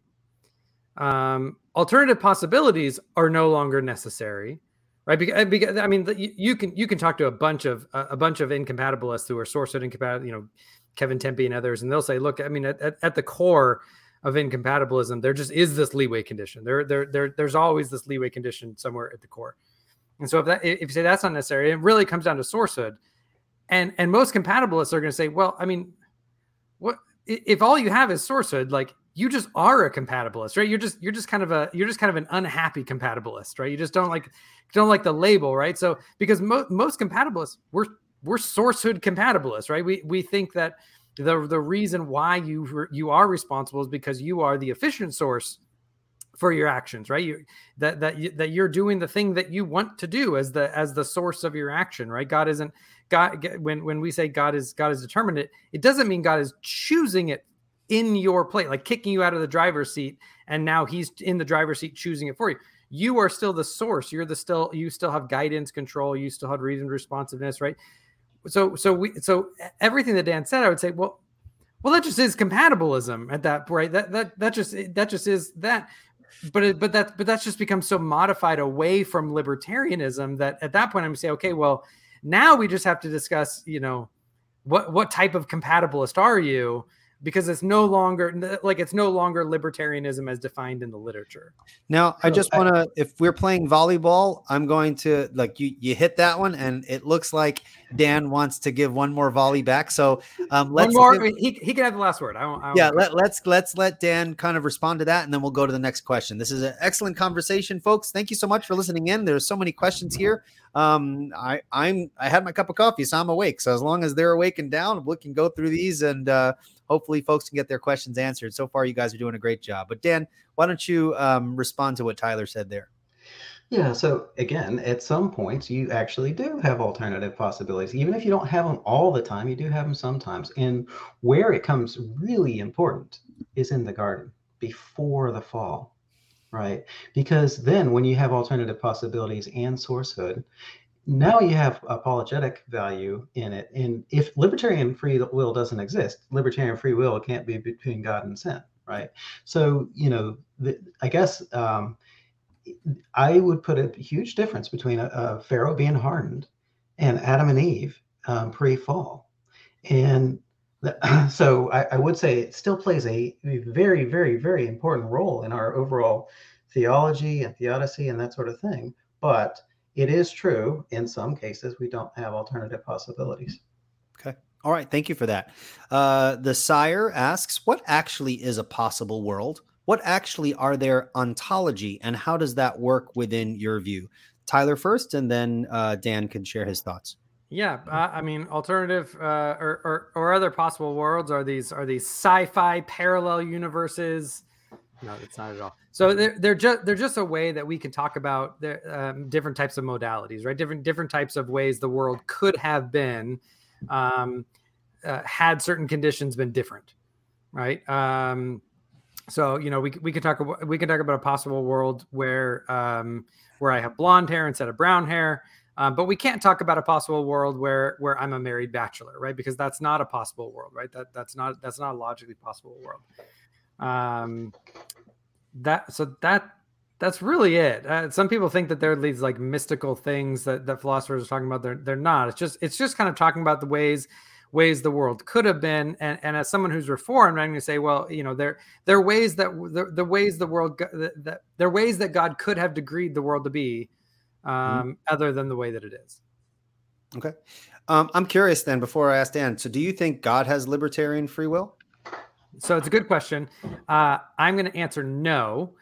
um, alternative possibilities are no longer necessary, right? Because, eh, because I mean, you, you, can you can talk to a bunch of a bunch of incompatibilists who are source incompatible, you know, Kevin Timpe and others, and they'll say, look, I mean, at, at, at the core, of incompatibilism, there just is this leeway condition. There, there, there, there's always this leeway condition somewhere at the core. And so if that if you say that's not necessary, it really comes down to sourcehood. And and most compatibilists are going to say, well, I mean, what if all you have is sourcehood? Like you just are a compatibilist, right? You're just you're just kind of a you're just kind of an unhappy compatibilist, right? You just don't like don't like the label, right? So because mo- most compatibilists we're we're sourcehood compatibilists, right? We we think that the the reason why you you are responsible is because you are the efficient source for your actions right you that that that you're doing the thing that you want to do as the as the source of your action right god isn't god when when we say god is god is determined it doesn't mean god is choosing it in your plate like kicking you out of the driver's seat and now he's in the driver's seat choosing it for you. You are still the source. You're the still you still have guidance control you still have reasons responsiveness right? So so we so everything that dan said i would say well well that just is compatibilism at that point that that that just that just is that. But it, but that but that's just become so modified away from libertarianism that at that point I'm say, okay, well, now we just have to discuss, you know, what what type of compatibilist are you? Because it's no longer like it's no longer libertarianism as defined in the literature. Now, I just want to if we're playing volleyball, I'm going to like you you hit that one and it looks like Dan wants to give one more volley back. So, um let's one more give, he, he can have the last word. I won't, I won't yeah, let, let's let's let Dan kind of respond to that and then we'll go to the next question. This is an excellent conversation, folks. Thank you so much for listening in. There's so many questions here. Um I I'm I had my cup of coffee, so I'm awake. So as long as they're awake and down, we can go through these and uh hopefully folks can get their questions answered. So far, you guys are doing a great job. But Dan, why don't you um, respond to what Tyler said there? Yeah, so again, at some points, you actually do have alternative possibilities. Even if you don't have them all the time, you do have them sometimes. And where it comes really important is in the garden before the fall, right? Because then when you have alternative possibilities and sourcehood, now you have apologetic value in it. And if libertarian free will doesn't exist, libertarian free will can't be between God and sin, right? So, you know, the, I guess um, I would put a huge difference between a, a Pharaoh being hardened and Adam and Eve um, pre-fall. And the, [clears throat] so I, I, would say it still plays a very, very, very important role in our overall theology and theodicy and that sort of thing. But it is true in some cases we don't have alternative possibilities. Okay. All right. Thank you for that. Uh, the sire asks, what actually is a possible world? What actually are their ontology, and how does that work within your view? Tyler first, and then uh, Dan can share his thoughts. Yeah, uh, I mean, alternative uh, or, or, or other possible worlds are these are these sci-fi parallel universes no, it's not at all. So they're they're just they're just a way that we can talk about the um, different types of modalities, right? Different different types of ways the world could have been um, uh, had certain conditions been different, right? Um, so you know we we could talk about we can talk about a possible world where um, where I have blonde hair instead of brown hair. Um, but we can't talk about a possible world where where I'm a married bachelor, right? Because that's not a possible world, right? That that's not that's not a logically possible world. Um, that so that that's really it. Uh, some people think that there are these like mystical things that, that philosophers are talking about. They're they're not. It's just it's just kind of talking about the ways ways the world could have been. And, and as someone who's reformed, I'm going to say, well, you know, there there are ways that the, the ways the world that, that there are ways that God could have decreed the world to be, mm-hmm. um, mm-hmm. other than the way that it is. Okay, um, I'm curious then. Before I ask Dan, so do you think God has libertarian free will? So it's a good question. Uh, I'm going to answer no,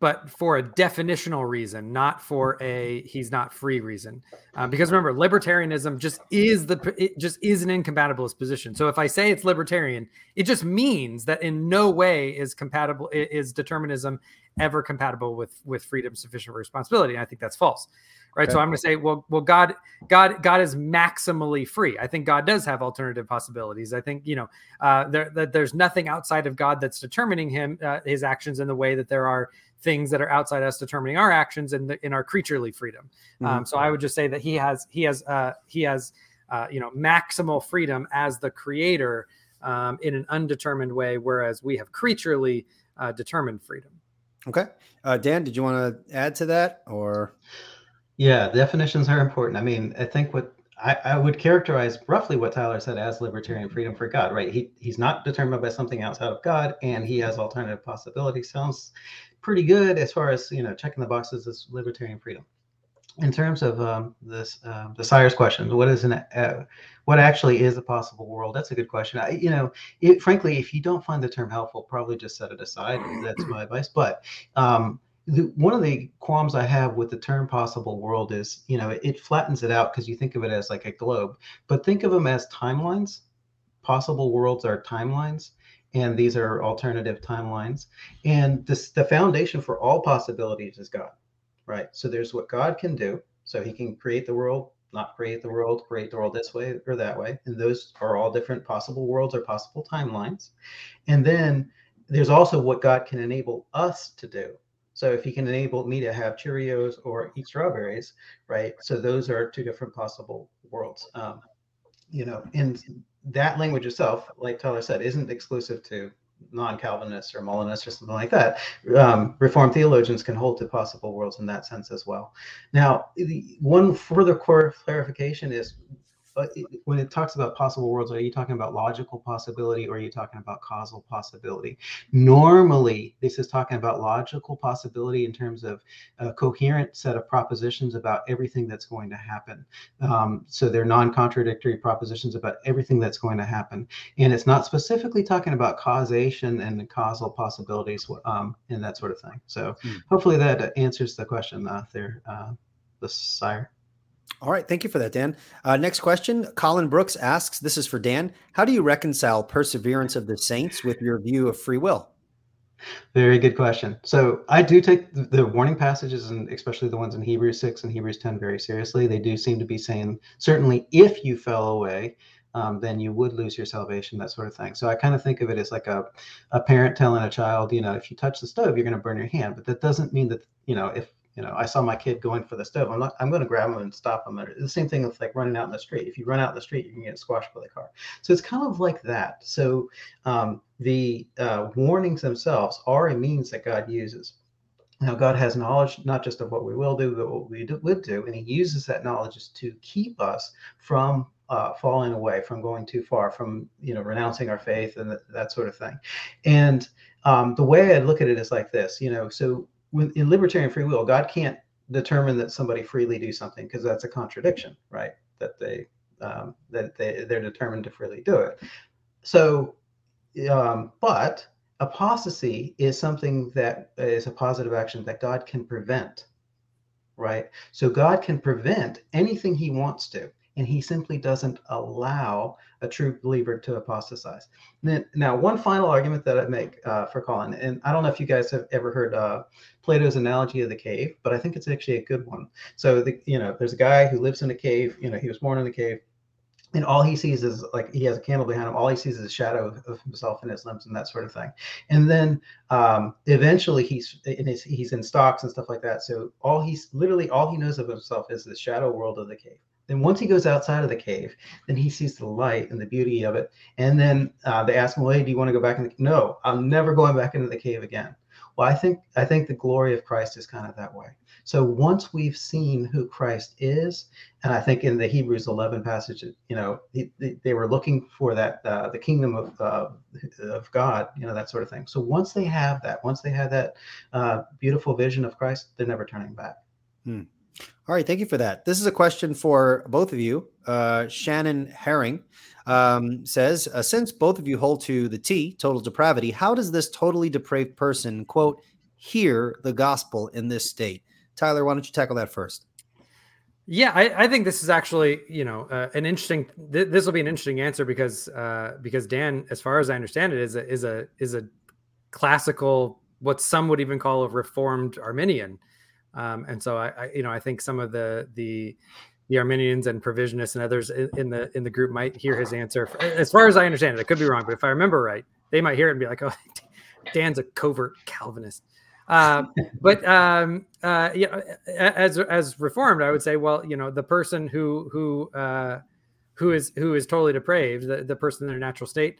but for a definitional reason, not for a he's not free reason. Uh, because remember, libertarianism just is the it just is an incompatibilist position. So if I say it's libertarian, it just means that in no way is compatible is determinism ever compatible with with freedom, sufficient responsibility. And I think that's false right? Okay. So I'm going to say, well, well, God, God, God is maximally free. I think God does have alternative possibilities. I think you know uh, there that there's nothing outside of God that's determining him uh, his actions in the way that there are things that are outside us determining our actions in in our creaturely freedom. Mm-hmm. Um, so I would just say that he has he has uh, he has uh, you know maximal freedom as the creator um, in an undetermined way, whereas we have creaturely uh, determined freedom. Okay, uh, Dan, did you want to add to that or? Yeah, definitions are important. I mean, I think what I, I, would characterize roughly what Tyler said as libertarian freedom for God, right? He he's not determined by something outside of God, and he has alternative possibilities. Sounds pretty good as far as you know, checking the boxes as libertarian freedom. In terms of um, this, uh, the sire's question, what is an uh, what actually is a possible world? That's a good question. I, you know, it, frankly, if you don't find the term helpful, probably just set it aside. That's my advice. But um, the, one of the qualms I have with the term possible world is, you know, it, it flattens it out because you think of it as like a globe, but think of them as timelines. Possible worlds are timelines, and these are alternative timelines. And this, the foundation for all possibilities is God, right? So there's what God can do. So he can create the world, not create the world, create the world this way or that way. And those are all different possible worlds or possible timelines. And then there's also what God can enable us to do so if he can enable me to have Cheerios or eat strawberries, right? So those are two different possible worlds. Um, you know, and that language itself, like Tyler said, isn't exclusive to non-Calvinists or Molinists or something like that. Um, Reformed theologians can hold to possible worlds in that sense as well. Now, the, one further core clarification is but when it talks about possible worlds, are you talking about logical possibility or are you talking about causal possibility? Normally, this is talking about logical possibility in terms of a coherent set of propositions about everything that's going to happen. Um, so they're non-contradictory propositions about everything that's going to happen, and it's not specifically talking about causation and causal possibilities um, and that sort of thing. So hmm. hopefully that answers the question uh, there, uh, the sire. All right. Thank you for that, Dan. Uh, next question. Colin Brooks asks This is for Dan. How do you reconcile perseverance of the saints with your view of free will? Very good question. So I do take the warning passages, and especially the ones in Hebrews 6 and Hebrews 10, very seriously. They do seem to be saying, certainly, if you fell away, um, then you would lose your salvation, that sort of thing. So I kind of think of it as like a, a parent telling a child, you know, if you touch the stove, you're going to burn your hand. But that doesn't mean that, you know, if you know, I saw my kid going for the stove. I'm not. I'm going to grab him and stop him. The same thing with like running out in the street. If you run out in the street, you can get squashed by the car. So it's kind of like that. So um, the uh, warnings themselves are a means that God uses. Now, God has knowledge not just of what we will do, but what we do, would do, and He uses that knowledge just to keep us from uh, falling away, from going too far, from you know renouncing our faith and that, that sort of thing. And um, the way I look at it is like this, you know. So in libertarian free will, God can't determine that somebody freely do something because that's a contradiction, right? That they um, that they they're determined to freely do it. So, um, but apostasy is something that is a positive action that God can prevent, right? So God can prevent anything He wants to and he simply doesn't allow a true believer to apostatize. Then, now, one final argument that I make uh, for Colin, and I don't know if you guys have ever heard uh, Plato's analogy of the cave, but I think it's actually a good one. So, the, you know, there's a guy who lives in a cave. You know, he was born in a cave, and all he sees is like he has a candle behind him. All he sees is a shadow of himself and his limbs and that sort of thing. And then um, eventually he's in his, he's in stocks and stuff like that. So all he's literally all he knows of himself is the shadow world of the cave. Then once he goes outside of the cave, then he sees the light and the beauty of it. And then uh, they ask him, "Well, hey, do you want to go back in?" The-? No, I'm never going back into the cave again. Well, I think I think the glory of Christ is kind of that way. So once we've seen who Christ is, and I think in the Hebrews 11 passage, you know, they, they were looking for that uh, the kingdom of uh, of God, you know, that sort of thing. So once they have that, once they have that uh, beautiful vision of Christ, they're never turning back. Hmm. All right, thank you for that. This is a question for both of you. Uh, Shannon Herring um, says, uh, since both of you hold to the T, total depravity, how does this totally depraved person, quote, hear the gospel in this state? Tyler, why don't you tackle that first? Yeah, I, I think this is actually, you know, uh, an interesting. Th- this will be an interesting answer because uh, because Dan, as far as I understand it, is a is a is a classical, what some would even call a reformed Arminian. Um, and so I, I, you know, I think some of the the the Arminians and provisionists and others in, the in the group might hear his answer. As far as I understand it, I could be wrong, but if I remember right, they might hear it and be like, "Oh, [laughs] Dan's a covert Calvinist." Uh, but um, uh, yeah, as as reformed, I would say, well, you know, the person who who uh, who is who is totally depraved, the, the person in their natural state,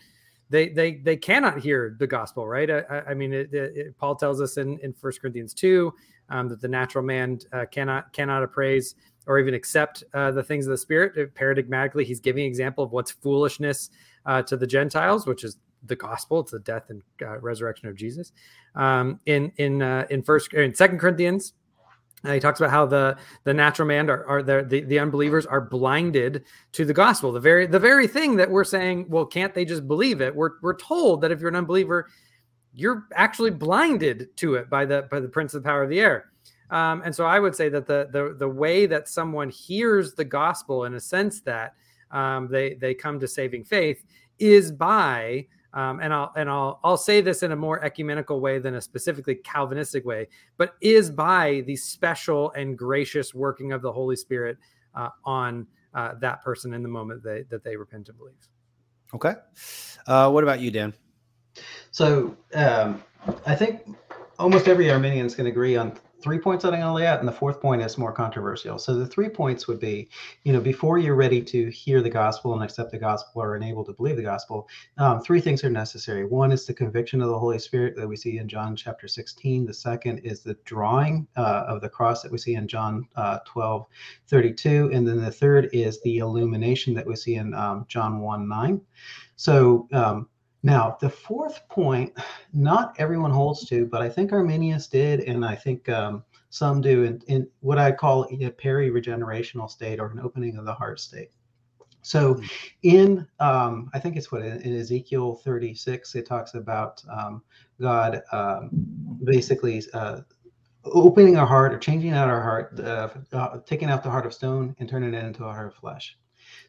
they they they cannot hear the gospel, right? I, I mean, it, it, Paul tells us in in First Corinthians two um, that the natural man uh, cannot cannot appraise or even accept uh, the things of the Spirit. Paradigmatically, he's giving an example of what's foolishness uh, to the Gentiles, which is the gospel. It's the death and uh, resurrection of Jesus. Um, in in uh, in first in Second Corinthians, uh, he talks about how the the natural man are, are the, the, the unbelievers are blinded to the gospel. The very the very thing that we're saying, well, can't they just believe it? We're we're told that if you're an unbeliever, you're actually blinded to it by the by the prince of the power of the air. Um, and so I would say that the the the way that someone hears the gospel in a sense that um, they they come to saving faith is by um, and I'll and I'll I'll say this in a more ecumenical way than a specifically Calvinistic way, but is by the special and gracious working of the Holy Spirit uh, on uh, that person in the moment they, that they repent and believe. Okay, uh, what about you, Dan? So um, I think almost every Arminian is going to agree on three points that I'm going to lay out, and the fourth point is more controversial. So the three points would be, you know, before you're ready to hear the gospel and accept the gospel or unable to believe the gospel, um, three things are necessary. One is the conviction of the Holy Spirit that we see in John chapter 16. The second is the drawing uh, of the cross that we see in John uh, 12, 32. And then the third is the illumination that we see in um, John 1, 9. So um, now, the fourth point, not everyone holds to, but I think Arminius did, and I think um, some do in, in, what I call a peri-regenerational state or an opening of the heart state. So, hmm. in um, I think it's what in, Ezekiel 36 it talks about um, God um, basically uh, opening our heart or changing out our heart, uh, uh, taking out the heart of stone and turning it into a heart of flesh.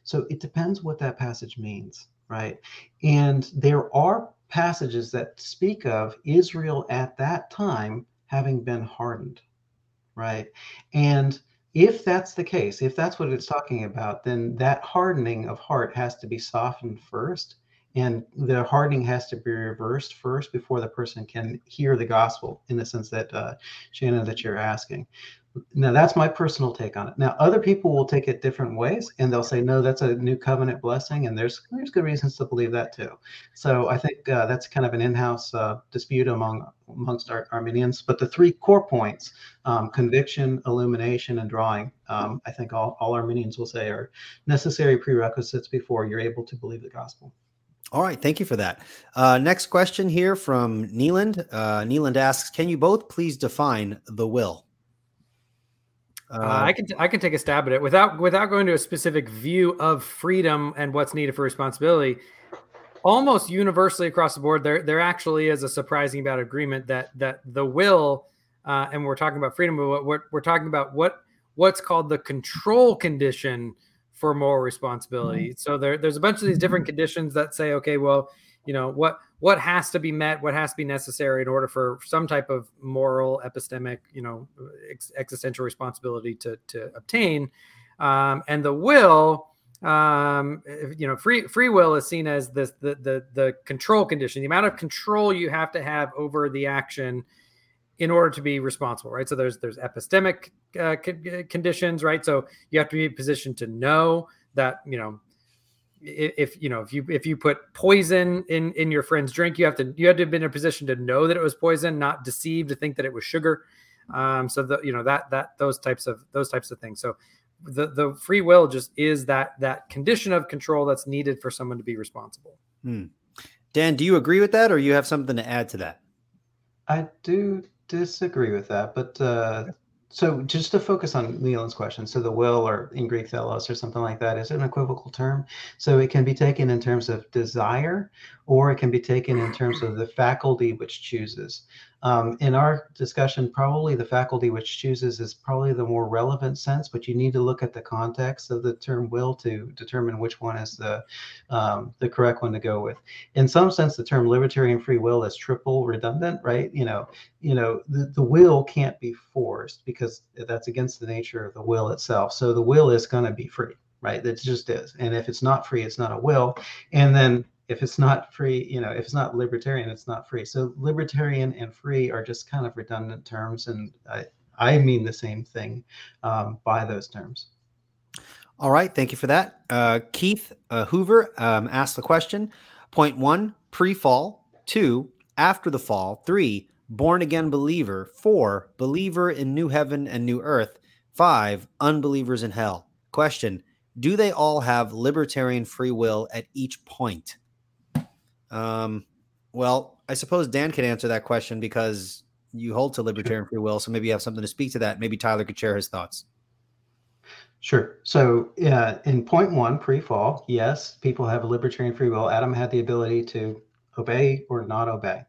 So it depends what that passage means right? And there are passages that speak of Israel at that time having been hardened, right? And if that's the case, if that's what it's talking about, then that hardening of heart has to be softened first. And the hardening has to be reversed first before the person can hear the gospel in the sense that, uh, Shannon, that you're asking. Now that's my personal take on it. Now other people will take it different ways, and they'll say, "No, that's a new covenant blessing," and there's there's good reasons to believe that too. So I think uh, that's kind of an in-house uh, dispute among amongst our Arminians. But the three core points: um, conviction, illumination, and drawing. Um, I think all all Arminians will say are necessary prerequisites before you're able to believe the gospel. All right, thank you for that. Uh, next question here from Neeland. Uh, Neeland asks, "Can you both please define the will?" Uh, I can I can take a stab at it without without going to a specific view of freedom and what's needed for responsibility. Almost universally across the board, there there actually is a surprising about agreement that that the will, uh, and we're talking about freedom, but what we're, talking about what what's called the control condition for moral responsibility. Mm-hmm. So there, there's a bunch of these different conditions that say, okay, well, you know what what has to be met what has to be necessary in order for some type of moral epistemic you know ex- existential responsibility to to obtain um, and the will um, you know free free will is seen as this the, the the control condition the amount of control you have to have over the action in order to be responsible right? So there's there's epistemic uh, conditions right? So you have to be positioned to know that you know if you know if you if you put poison in in your friend's drink you have to you had to have been in a position to know that it was poison not deceived to think that it was sugar. Um so the you know that that those types of those types of things. So the the free will just is that that condition of control that's needed for someone to be responsible. Hmm. dan do you agree with that or you have something to add to that? I do disagree with that but uh so just to focus on Leland's question, so the will or in Greek telos or something like that is an equivocal term. So it can be taken in terms of desire or it can be taken in terms of the faculty which chooses. Um, in our discussion, probably the faculty which chooses is probably the more relevant sense, but you need to look at the context of the term will to determine which one is the um, the correct one to go with. In some sense, the term libertarian free will is triple redundant, right? You know, you know, the, the will can't be forced because that's against the nature of the will itself. So the will is going to be free, right? It just is. And if it's not free, it's not a will. And then if it's not free, you know, if it's not libertarian, it's not free. So libertarian and free are just kind of redundant terms, and I, I mean the same thing um, by those terms. All right, thank you for that. Uh, Keith uh, Hoover um, asked the question: Point one, pre-fall. Two, after the fall. Three, born again believer. Four, believer in new heaven and new earth. Five, unbelievers in hell. Question Do they all have libertarian free will at each point? Um, well, I suppose Dan could answer that question because you hold to libertarian free will. So maybe you have something to speak to that. Maybe Tyler could share his thoughts. Sure. So, uh, in point one, pre fall, yes, people have a libertarian free will. Adam had the ability to obey or not obey.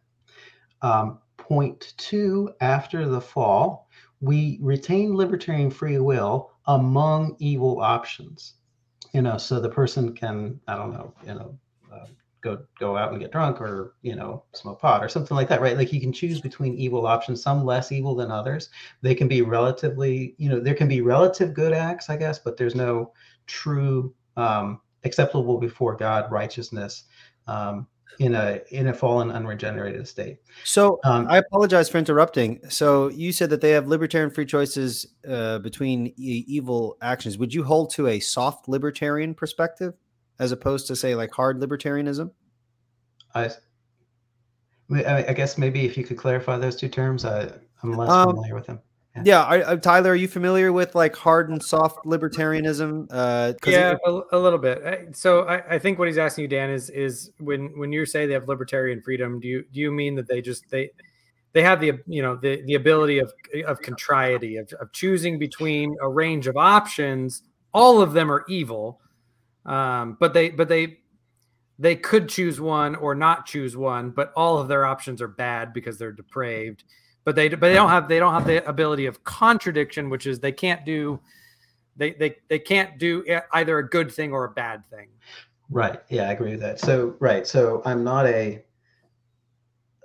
Um, point two, after the fall, we retain libertarian free will among evil options. You know, so the person can, I don't know, you know, uh, go go out and get drunk or you know smoke pot or something like that right? Like you can choose between evil options some less evil than others. They can be relatively you know there can be relative good acts i guess but there's no true um, acceptable before god righteousness um, in a in a fallen unregenerated state. So um, i apologize for interrupting. So you said that they have libertarian free choices uh, between e- evil actions. Would you hold to a soft libertarian perspective as opposed to say like hard libertarianism? I, I guess maybe if you could clarify those two terms, I, I'm less um, familiar with them. Yeah, yeah I, I, Tyler, are you familiar with like hard and soft libertarianism? Uh, yeah, it, a, a, little bit. So I, I, think what he's asking you, Dan, is is when when you say they have libertarian freedom, do you do you mean that they just they they have the you know the the ability of of contrariety of, of choosing between a range of options? All of them are evil um, but they but they they could choose one or not choose one, but all of their options are bad because they're depraved. But they but they don't have they don't have the ability of contradiction, which is they can't do they they they can't do either a good thing or a bad thing. Right. Yeah, I agree with that. So right. So I'm not a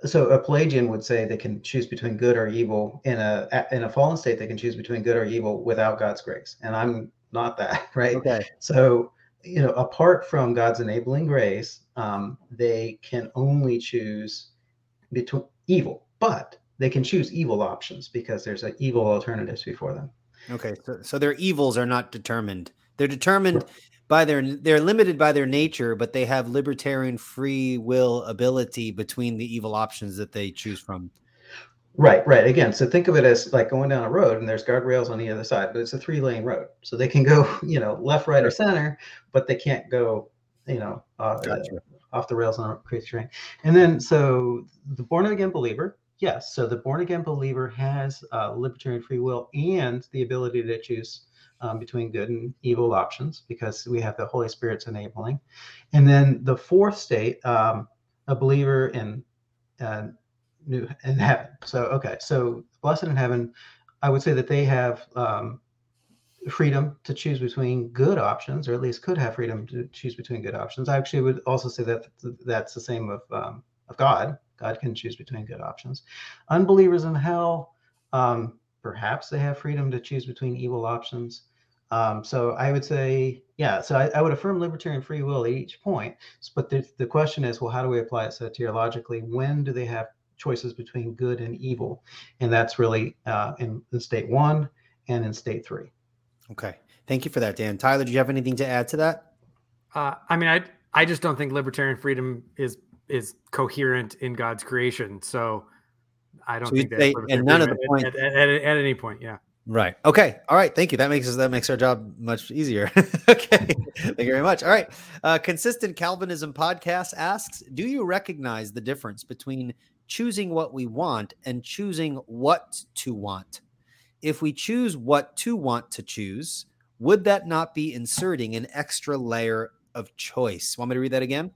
so a Pelagian would say they can choose between good or evil in a in a fallen state. They can choose between good or evil without God's grace, and I'm not that. [laughs] Right. Okay. So you know, apart from God's enabling grace, um, they can only choose between evil, but they can choose evil options because there's a evil alternatives before them. Okay, so, so their evils are not determined. They're determined by their they're limited by their nature, but they have libertarian free will ability between the evil options that they choose from. Right, right. Again, so think of it as like going down a road and there's guardrails on the other side, but it's a three lane road. So they can go, [laughs] you know, left, right, or center, but they can't go, you know, uh, gotcha. off the rails on a crazy train. And then, so the born again believer, yes. So the born again believer has uh, libertarian free will and the ability to choose um, between good and evil options because we have the Holy Spirit's enabling. And then the fourth state, um, a believer in uh, new in heaven. So okay, so blessed in heaven, I would say that they have um, freedom to choose between good options, or at least could have freedom to choose between good options. I actually would also say that that's the same of um, of God. God can choose between good options. Unbelievers in hell, um, perhaps they have freedom to choose between evil options. Um, so I would say, yeah, so I, I, would affirm libertarian free will at each point. But the, the question is, well, how do we apply it soteriologically? When do they have choices between good and evil. And that's really uh, in, in state one and in state three. Okay. Thank you for that, Dan. Tyler, do you have anything to add to that? Uh, I mean, I I just don't think libertarian freedom is is coherent in God's creation. So I don't so think that. and none of the point at, at, at, at, any point, yeah. Right. Okay. All right. Thank you. That makes us that makes our job much easier. [laughs] okay. Thank you very much. All right. Uh, Consistent Calvinism podcast asks: Do you recognize the difference between choosing what we want and choosing what to want. If we choose what to want to choose, would that not be inserting an extra layer of choice? Want me to read that again?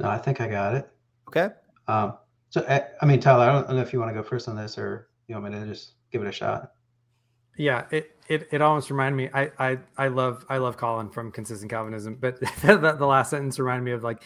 No, I think I got it. Okay. Um, so, eh, I mean, Tyler, I don't know if you want to go first on this or you want me to just give it a shot. Yeah, it it, it almost reminded me. I, I I love I love Colin from Consistent Calvinism, but [laughs] the, the last sentence reminded me of like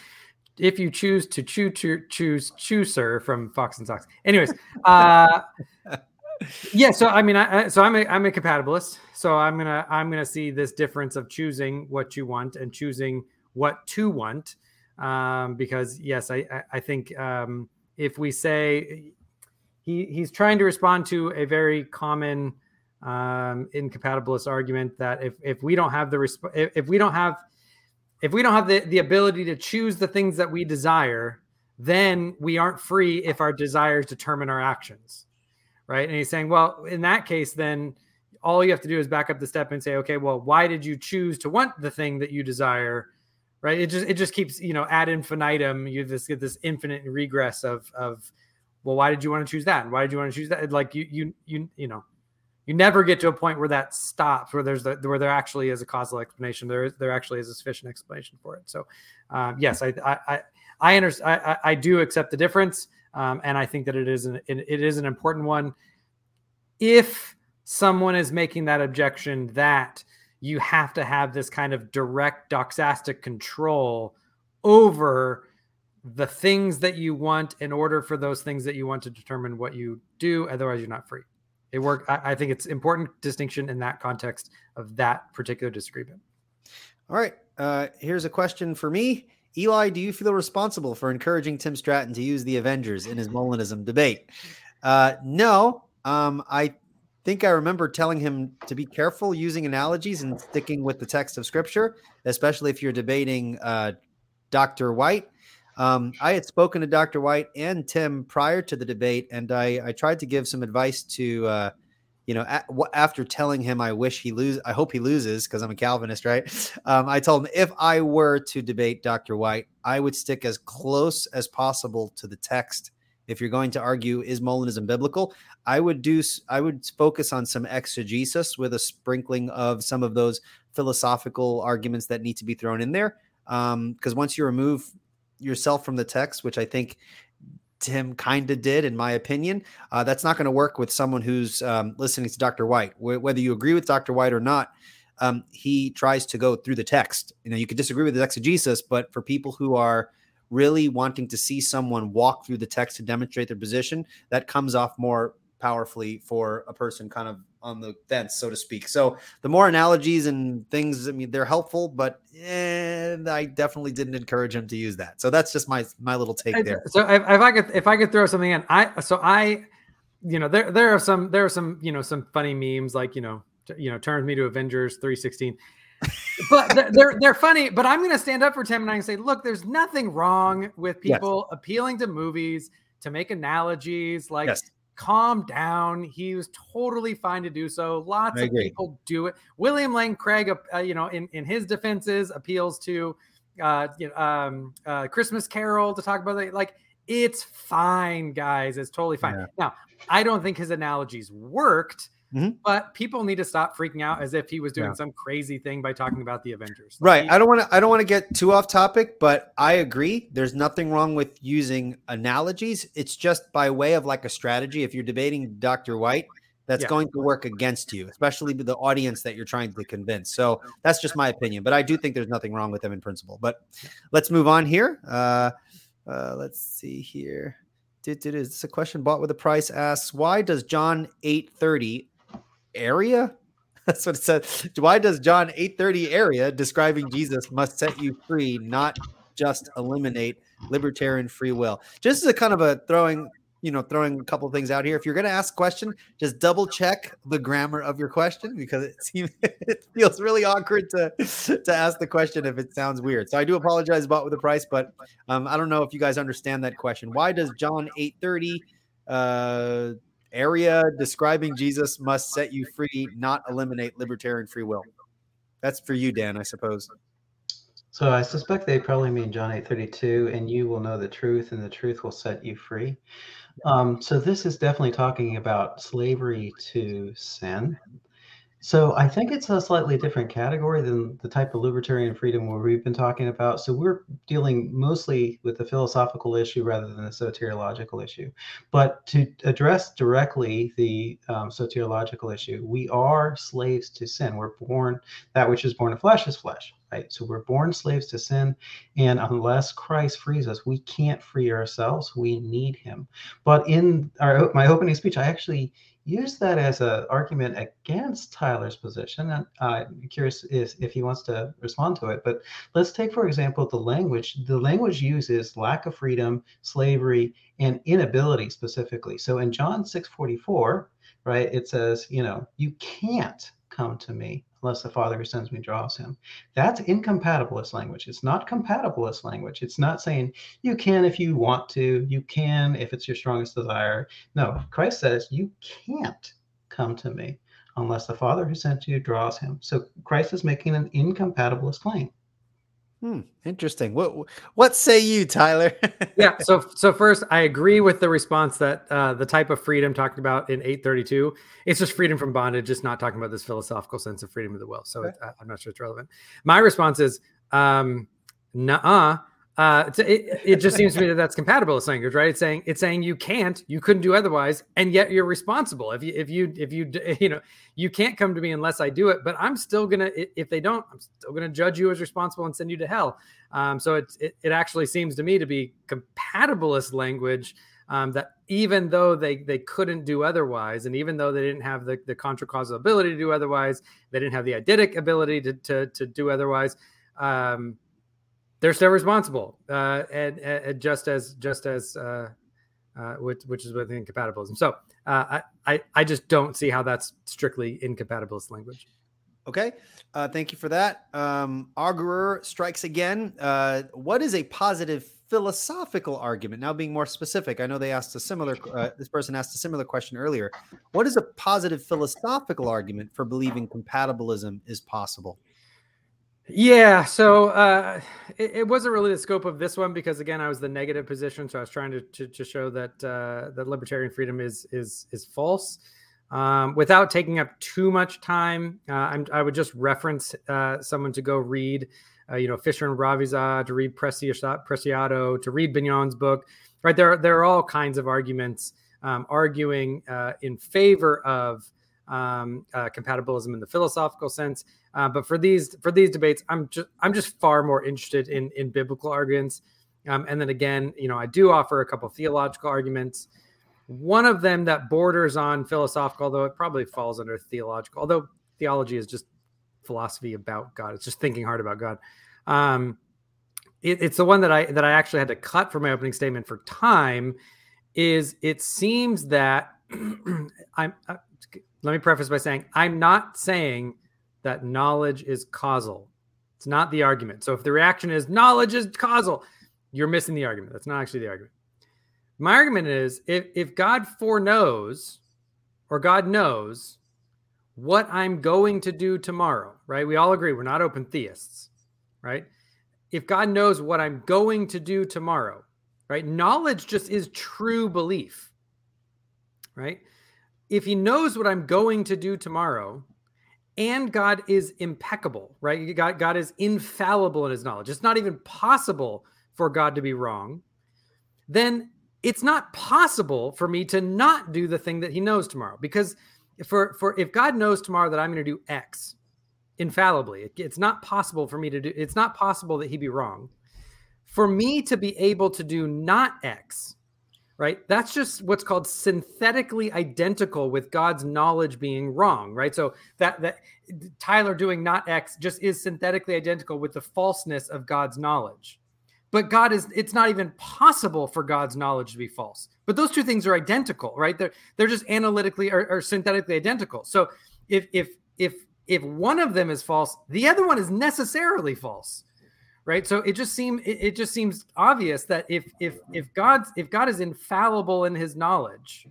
if you choose to choose choose choose chooser from Fox and Socks. Anyways, uh, [laughs] yeah. So I mean, I, so I'm a I'm a compatibilist. So I'm gonna I'm gonna see this difference of choosing what you want and choosing what to want. Um, because yes, I I, I think um, if we say he he's trying to respond to a very common um, incompatibilist argument that if if we don't have the resp- if, if we don't have if we don't have the, the ability to choose the things that we desire, then we aren't free if our desires determine our actions. right? And he's saying, well, in that case, then all you have to do is back up the step and say, okay, well, why did you choose to want the thing that you desire? Right. It just it just keeps, you know, ad infinitum. You just get this infinite regress of of well, why did you want to choose that? And why did you want to choose that? Like you you you you know, you never get to a point where that stops, where there's the, where there actually is a causal explanation. There is there actually is a sufficient explanation for it. So, um, yes, I I I I, under, I, I do accept the difference, um, and I think that it is an it is an important one. If someone is making that objection that you have to have this kind of direct doxastic control over the things that you want in order for those things that you want to determine what you do otherwise you're not free it work I, I, think it's important distinction in that context of that particular disagreement all right uh, here's a question for me eli do you feel responsible for encouraging tim stratton to use the avengers in his [laughs] molinism debate uh, no um, i think I remember telling him to be careful using analogies and sticking with the text of scripture, especially if you're debating uh, Dr. White. Um, I had spoken to Dr. White and Tim prior to the debate, and I, I tried to give some advice to, uh, you know, after telling him I wish he lose, I hope he loses because I'm a Calvinist, right? Um, I told him if I were to debate Dr. White, I would stick as close as possible to the text if you're going to argue is Molinism biblical, I would do I would focus on some exegesis with a sprinkling of some of those philosophical arguments that need to be thrown in there. Because um, once you remove yourself from the text, which I think Tim kind of did, in my opinion, uh, that's not going to work with someone who's um, listening to Dr. White. W- whether you agree with Dr. White or not, um, he tries to go through the text. You know, you could disagree with his exegesis, but for people who are really wanting to see someone walk through the text to demonstrate their position, that comes off more powerfully for a person kind of on the fence, so to speak. So the more analogies and things, I mean, they're helpful, but eh, I definitely didn't encourage him to use that. So that's just my my little take there. So if, if I could if I could throw something in, I so I, you know, there there are some there are some you know some funny memes like you know you know turns me to Avengers three sixteen but they're [laughs] they're funny. But I'm going to stand up for Tim and I can say, look, there's nothing wrong with people yes. appealing to movies to make analogies. Like, yes. Calm down. He was totally fine to do so. Lots of people do it. William Lane Craig, uh, you know, in in his defenses, appeals to uh, you know, um, uh, Christmas Carol to talk about it. Like, it's fine, guys. It's totally fine. Yeah. Now, I don't think his analogies worked Mm-hmm. But people need to stop freaking out as if he was doing yeah. some crazy thing by talking about the Avengers. Like right. I don't want to. I don't want to get too off topic, but I agree. There's nothing wrong with using analogies. It's just by way of like a strategy. If you're debating Dr. White, that's yeah. going to work against you, especially with the audience that you're trying to convince. So that's just my opinion. But I do think there's nothing wrong with them in principle. But let's move on here. Uh, uh, let's see here. It's a question bought with a price asks why does John 830 area. [laughs] That's what it says. Why does John 830 area describing Jesus must set you free, not just eliminate libertarian free will? Just as a kind of a throwing, you know, throwing a couple things out here. If you're going to ask a question, just double check the grammar of your question because it seems [laughs] it feels really awkward to to ask the question if it sounds weird. So I do apologize about with the price, but um, I don't know if you guys understand that question. Why does John 830 uh area describing Jesus must set you free, not eliminate libertarian free will. That's for you, Dan, I suppose. So I suspect they probably mean John 8:32, and you will know the truth, and the truth will set you free. Um, so this is definitely talking about slavery to sin. So I think it's a slightly different category than the type of libertarian freedom where we've been talking about. So we're dealing mostly with the philosophical issue rather than the soteriological issue. But to address directly the um, soteriological issue, we are slaves to sin. We're born, that which is born of flesh is flesh, right? So we're born slaves to sin. And unless Christ frees us, we can't free ourselves. We need him. But in our, my opening speech, I actually use that as an argument against Tyler's position. And I'm curious if, he wants to respond to it. But let's take, for example, the language. The language uses lack of freedom, slavery, and inability specifically. So in John 6:44, right, it says, you know, you can't come to me unless the Father who sends me draws him. That's incompatibilist language. It's not compatibilist language. It's not saying you can if you want to, you can if it's your strongest desire. No, Christ says you can't come to me unless the Father who sent you draws him. So Christ is making an incompatibilist claim. Hmm, interesting. What what say you, Tyler? [laughs] yeah. So so first, I agree with the response that uh, the type of freedom talked about in 832. It's just freedom from bondage, just not talking about this philosophical sense of freedom of the will. So okay. it, I'm not sure it's relevant. My response is, um, nah. Uh, it, it just seems to me that that's compatible with language, right? It's saying it's saying you can't, you couldn't do otherwise, and yet you're responsible. If you if you if you [laughs] you know you can't come to me unless I do it, but I'm still gonna if they don't, I'm still gonna judge you as responsible and send you to hell. Um, so it, it it actually seems to me to be compatibilist language um, that even though they they couldn't do otherwise, and even though they didn't have the the contra causal ability to do otherwise, they didn't have the eidetic ability to to, to do otherwise. Um, they're still responsible, uh, and, and, just as just as uh, uh, which, which is with incompatibilism. So uh, I, I I just don't see how that's strictly incompatibilist language. Okay, uh, thank you for that. Um, Augurer strikes again. Uh, what is a positive philosophical argument? Now, being more specific, I know they asked a similar. This person asked a similar question earlier. What is a positive philosophical argument for believing compatibilism is possible? Yeah, so uh, it, it, wasn't really the scope of this one because again, I was the negative position, so I was trying to to, to show that uh, that libertarian freedom is is is false. Um, without taking up too much time, uh, i would just reference uh, someone to go read, uh, you know, Fischer and Ravizza, to read Preciado, to read Bignon's book. Right there, there are all kinds of arguments um, arguing uh, in favor of um, compatibilism in the philosophical sense uh, but for these for these debates, I'm just I'm just far more interested in in biblical arguments. Um, and then again, you know, I do offer a couple theological arguments. One of them that borders on philosophical, although it probably falls under theological. Although theology is just philosophy about God. It's just thinking hard about God. Um, it, it's the one that I that I actually had to cut for my opening statement for time. Is it seems that [clears throat] I'm. Uh, let me preface by saying I'm not saying that knowledge is causal. It's not the argument. So if the reaction is knowledge is causal, you're missing the argument. That's not actually the argument. My argument is if, if God foreknows or God knows what I'm going to do tomorrow, right? We all agree we're not open theists, right? If God knows what I'm going to do tomorrow, right? Knowledge just is true belief, right? If he knows what I'm going to do tomorrow, and God is impeccable, right? God, God is infallible in his knowledge. It's not even possible for God to be wrong. Then it's not possible for me to not do the thing that he knows tomorrow because for for if God knows tomorrow that I'm going to do X infallibly, it, it's not possible for me to do it's not possible that he be wrong. For me to be able to do not X, right? That's just what's called synthetically identical with God's knowledge being wrong, right? So that that Tyler doing not X just is synthetically identical with the falseness of God's knowledge. But God is it's not even possible for God's knowledge to be false. But those two things are identical, right? They're they're just analytically or, or synthetically identical. So if if if if one of them is false, the other one is necessarily false right? So it just seems it, it, just seems obvious that if if if god's if god is infallible in his knowledge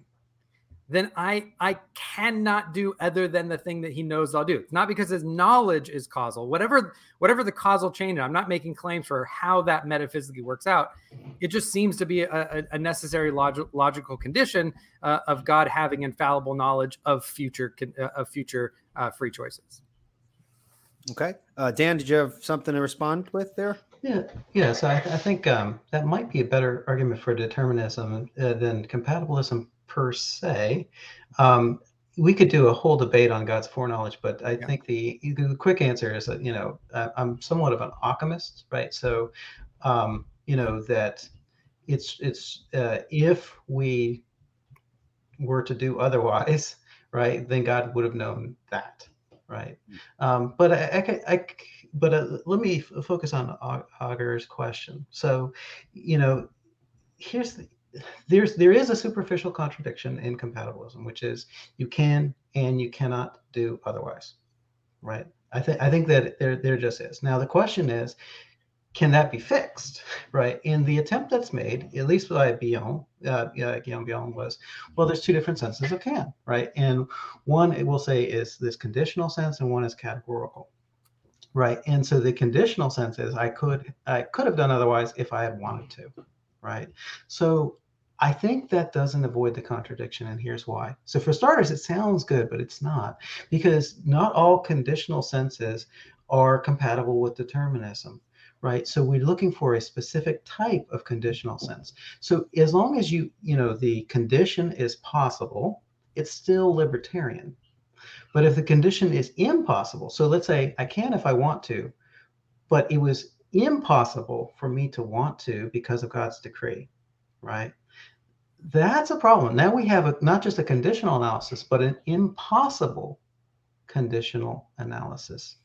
then i i cannot do other than the thing that he knows i'll do. It's not because his knowledge is causal. Whatever whatever the causal chain i'm not making claims for how that metaphysically works out. It just seems to be a, a necessary log- logical condition uh, of god having infallible knowledge of future uh, of future uh, free choices Okay. Uh, Dan, did you have something to respond with there? Yeah, yeah. So I, I think um, that might be a better argument for determinism uh, than compatibilism per se. Um, we could do a whole debate on God's foreknowledge, but I yeah. think the, the quick answer is that you know I'm somewhat of an Occamist, right? So um, you know that it's it's uh, if we were to do otherwise, [laughs] right, then God would have known that right? Mm. Um, but I, I, I but uh, let me f- focus on Augur's question. So, you know, here's the, there's there is a superficial contradiction in compatibilism, which is you can and you cannot do otherwise. right? I think I think that there there just is. Now the question is, can that be fixed, right? In the attempt that's made, at least by Bignon, uh, yeah, Guillaume Bignon was, well, there's two different senses of can, right? And one it will say is this conditional sense, and one is categorical, right? And so the conditional sense is I could I could have done otherwise if I had wanted to, right? So I think that doesn't avoid the contradiction, and here's why. So, for starters, it sounds good, but it's not, because not all conditional senses are compatible with determinism, right? So, we're looking for a specific type of conditional sense. So, as long as you, you know, the condition is possible, it's still libertarian. But if the condition is impossible, so let's say I can if I want to, but it was impossible for me to want to because of God's decree, right? That's a problem. Now we have a, not just a conditional analysis, but an impossible conditional analysis.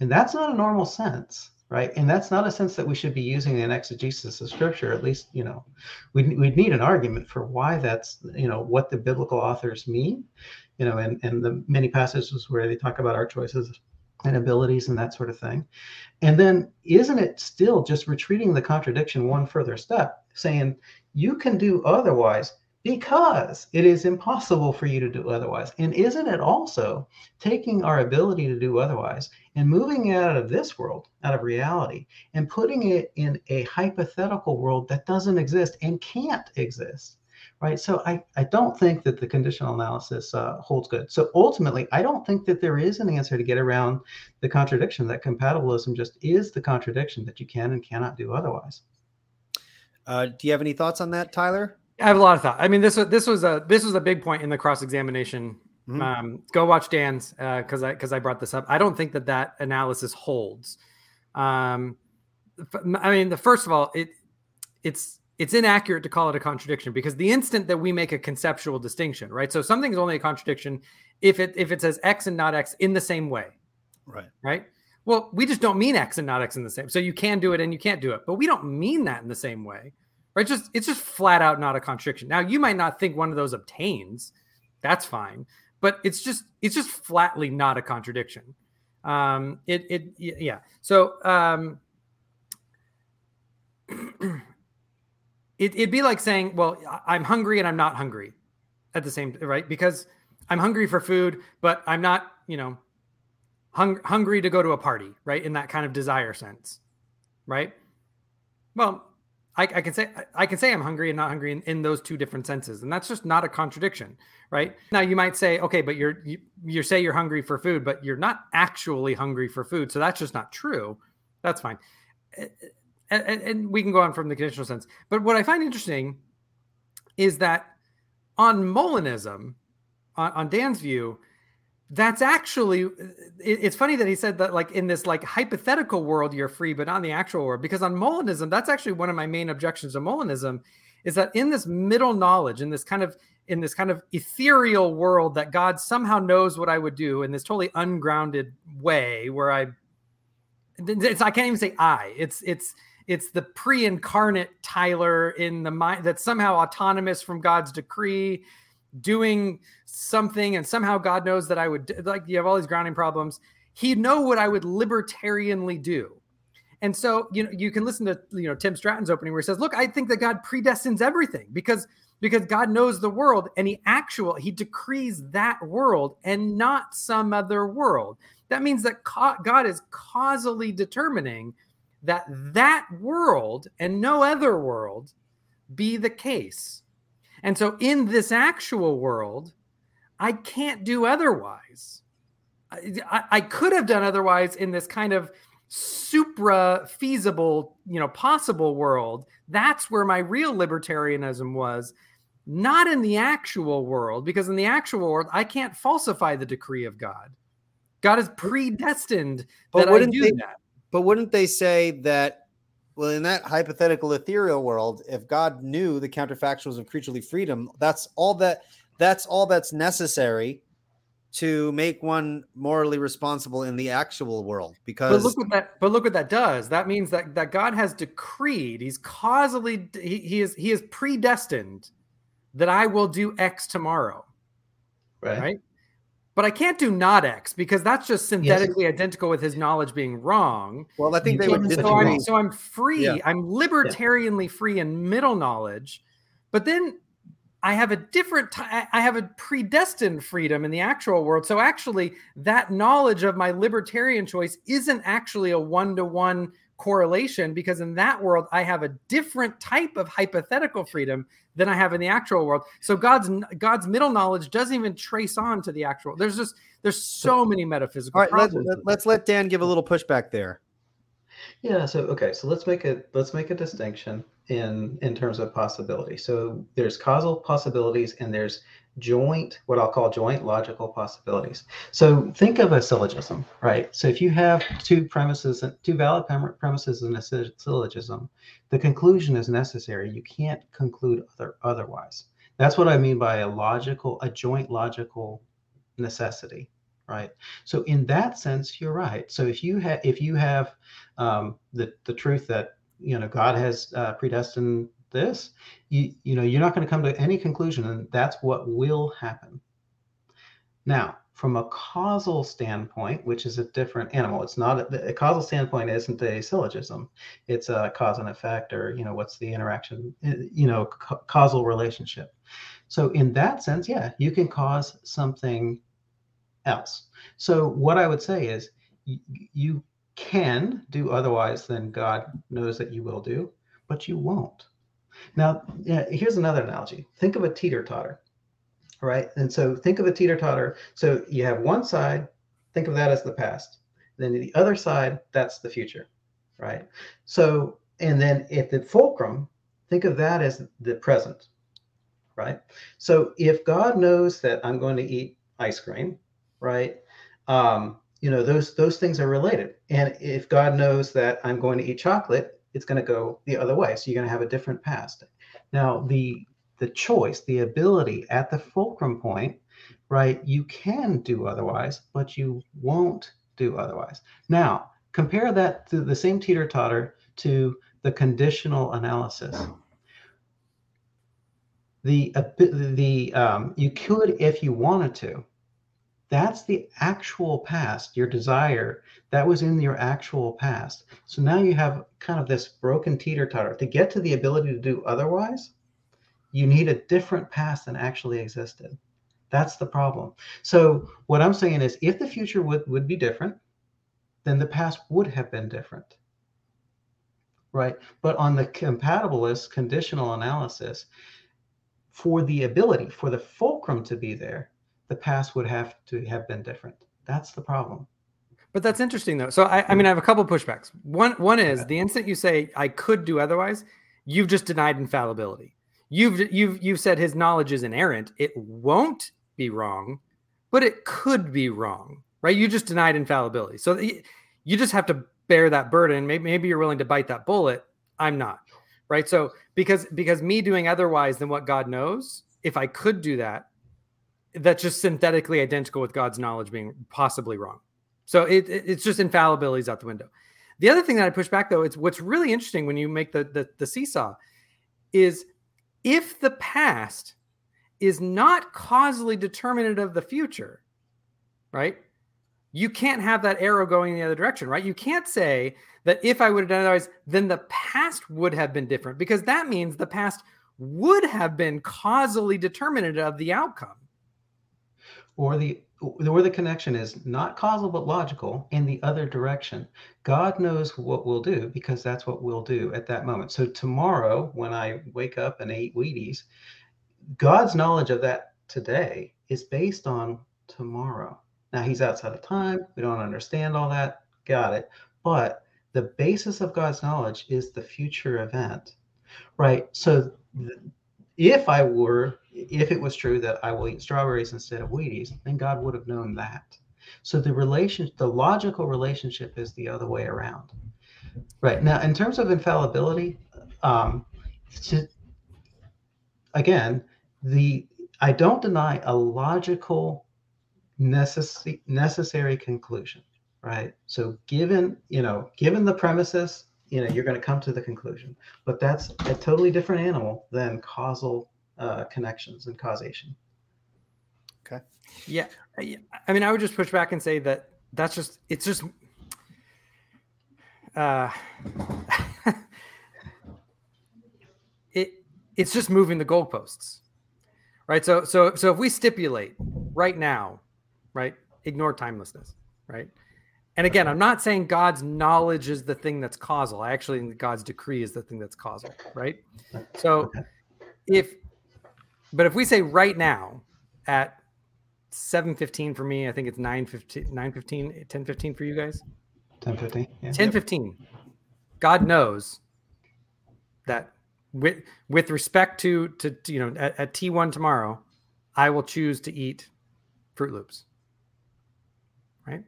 And that's not a normal sense, right? And that's not a sense that we should be using in exegesis of scripture. At least, you know, we'd, we'd need an argument for why that's, you know, what the biblical authors mean, you know, and, and the many passages where they talk about our choices and abilities and that sort of thing. And then isn't it still just retreating the contradiction one further step, saying, you can do otherwise because it is impossible for you to do otherwise. And isn't it also taking our ability to do otherwise and moving it out of this world, out of reality, and putting it in a hypothetical world that doesn't exist and can't exist? Right. So I, I don't think that the conditional analysis uh, holds good. So ultimately, I don't think that there is an answer to get around the contradiction that compatibilism just is the contradiction that you can and cannot do otherwise. Uh, do you have any thoughts on that, Tyler? I have a lot of thought. I mean, this was this was a this was a big point in the cross examination. Mm-hmm. Um, go watch Dan's because uh, I because I brought this up. I don't think that that analysis holds. Um, I mean, the first of all, it it's it's inaccurate to call it a contradiction because the instant that we make a conceptual distinction, right? So something is only a contradiction if it if it says X and not X in the same way, right? Right. Well, we just don't mean X and not X in the same. So you can do it and you can't do it, but we don't mean that in the same way, right? Just it's just flat out not a contradiction. Now you might not think one of those obtains, that's fine, but it's just it's just flatly not a contradiction. Um, it it yeah. So um, [clears throat] it, it'd be like saying, well, I'm hungry and I'm not hungry at the same right because I'm hungry for food, but I'm not, you know, hung, hungry to go to a party, right? In that kind of desire sense, right? Well, I, I, can say I can say I'm hungry and not hungry in, in, those two different senses, and that's just not a contradiction, right? Now you might say, okay, but you're you, you say you're hungry for food, but you're not actually hungry for food, so that's just not true. That's fine, eh, eh, and, and we can go on from the conditional sense. But what I find interesting is that on Molinism, on, on Dan's view, that's actually uh, it's funny that he said that like in this like hypothetical world you're free but not in the actual world because on molinism that's actually one of my main objections to molinism is that in this middle knowledge in this kind of in this kind of ethereal world that god somehow knows what i would do in this totally ungrounded way where i it's i can't even say i it's it's it's the pre-incarnate tyler in the mind that's somehow autonomous from god's decree doing something and somehow God knows that I would like you have all these grounding problems. He'd know what I would libertarianly do. And so, you know, you can listen to you know Tim Stratton's opening where he says, "Look, I think that God predestines everything because because God knows the world and he actual he decrees that world and not some other world. That means that God is causally determining that that world and no other world be the case. And so in this actual world, I can't do otherwise. I, I, could have done otherwise in this kind of supra feasible, you know, possible world. That's where my real libertarianism was, not in the actual world, because in the actual world, I can't falsify the decree of God. God is predestined but that I do they, that. But wouldn't they say that well, in that hypothetical ethereal world, if God knew the counterfactuals of creaturely freedom, that's all that that's all that's necessary to make one morally responsible in the actual world. Because but look what that but look what that does. That means that that God has decreed, He's causally he, he is he is predestined that I will do X tomorrow. Right. Right. But I can't do not X because that's just synthetically yes. identical with his knowledge being wrong. Well, I think you they would. So I'm, so I'm free. Yeah. I'm libertarianly yeah. free in middle knowledge, but then I have a different. T- I have a predestined freedom in the actual world. So actually, that knowledge of my libertarian choice isn't actually a one to one correlation because in that world I have a different type of hypothetical freedom than I have in the actual world. So God's God's middle knowledge doesn't even trace on to the actual. There's just there's so many metaphysical. All right, let's, let's let Dan give a little pushback there. Yeah. So okay. So let's make a let's make a distinction in in terms of possibility. So there's causal possibilities and there's joint, what I'll call joint logical possibilities. So think of a syllogism, right? So if you have two premises, two valid premises in a syllogism, the conclusion is necessary. You can't conclude other, otherwise. That's what I mean by a logical, a joint logical necessity, right? So in that sense, you're right. So if you have, if you have um, the the truth that you know God has uh, predestined this, you, you know, you're not going to come to any conclusion, and that's what will happen. Now, from a causal standpoint, which is a different animal, it's not a, a causal standpoint isn't a syllogism. It's a cause and effect, or you know, what's the interaction, eh, you know, ca- causal relationship. So in that sense, yeah, you can cause something else. So what I would say is, y- you can do otherwise than God knows that you will do, but you won't. Now, yeah, here's another analogy. Think of a teeter totter, right? And so think of a teeter totter. So you have one side, think of that as the past. Then the other side, that's the future, right? So, and then at the fulcrum, think of that as the present, right? So if God knows that I'm going to eat ice cream, right? Um, you know, those those things are related. And if God knows that I'm going to eat chocolate, it's going to go the other way. So you're going to have a different past. Now, the the choice, the ability at the fulcrum point, right? You can do otherwise, but you won't do otherwise. Now, compare that to the same teeter totter to the conditional analysis. The the um, you could if you wanted to, that's the actual past, your desire that was in your actual past. So now you have kind of this broken teeter totter. To get to the ability to do otherwise, you need a different past than actually existed. That's the problem. So what I'm saying is if the future would, would be different, then the past would have been different. Right. But on the compatibilist conditional analysis, for the ability, for the fulcrum to be there, the past would have to have been different. That's the problem. But that's interesting though. So I, I mean, I have a couple pushbacks. One one is the instant you say I could do otherwise, you've just denied infallibility. You've you've you've said his knowledge is inerrant. It won't be wrong, but it could be wrong, right? You just denied infallibility. So you just have to bear that burden. Maybe maybe you're willing to bite that bullet. I'm not, right? So because because me doing otherwise than what God knows, if I could do that, that's just synthetically identical with God's knowledge being possibly wrong. So it, it, it's just infallibilities out the window. The other thing that I push back though, it's what's really interesting when you make the, the, the seesaw is if the past is not causally determinative of the future, right? You can't have that arrow going in the other direction, right? You can't say that if I would have done otherwise, then the past would have been different because that means the past would have been causally determinative of the outcome or the where the connection is not causal but logical in the other direction. God knows what we'll do because that's what we'll do at that moment. So tomorrow, when I wake up and eat Wheaties, God's knowledge of that today is based on tomorrow. Now he's outside of time. We don't understand all that. Got it. But the basis of God's knowledge is the future event, right? So if I were, if it was true that I will eat strawberries instead of Wheaties, then God would have known that. So the relation, the logical relationship is the other way around. Right now, in terms of infallibility, um, to, again, the I don't deny a logical necessary necessary conclusion. Right. So given you know, given the premises you know you're going to come to the conclusion but that's a totally different animal than causal uh, connections and causation. Okay. Yeah. I mean, I would just push back and say that that's just, it's just, uh, [laughs] it, it's just moving the goalposts right? So so so if we stipulate right now right ignore timelessness right? And again i'm not saying god's knowledge is the thing that's causal. I actually think god's decree is the thing that's causal right? So if but if we say right now at 7.15 for me i think it's 9.15 9.15 10.15 for you guys 10.15 yeah. 10.15 god knows that with with respect to to, you know at, at, T1 tomorrow, I will choose to eat Froot Loops. Right?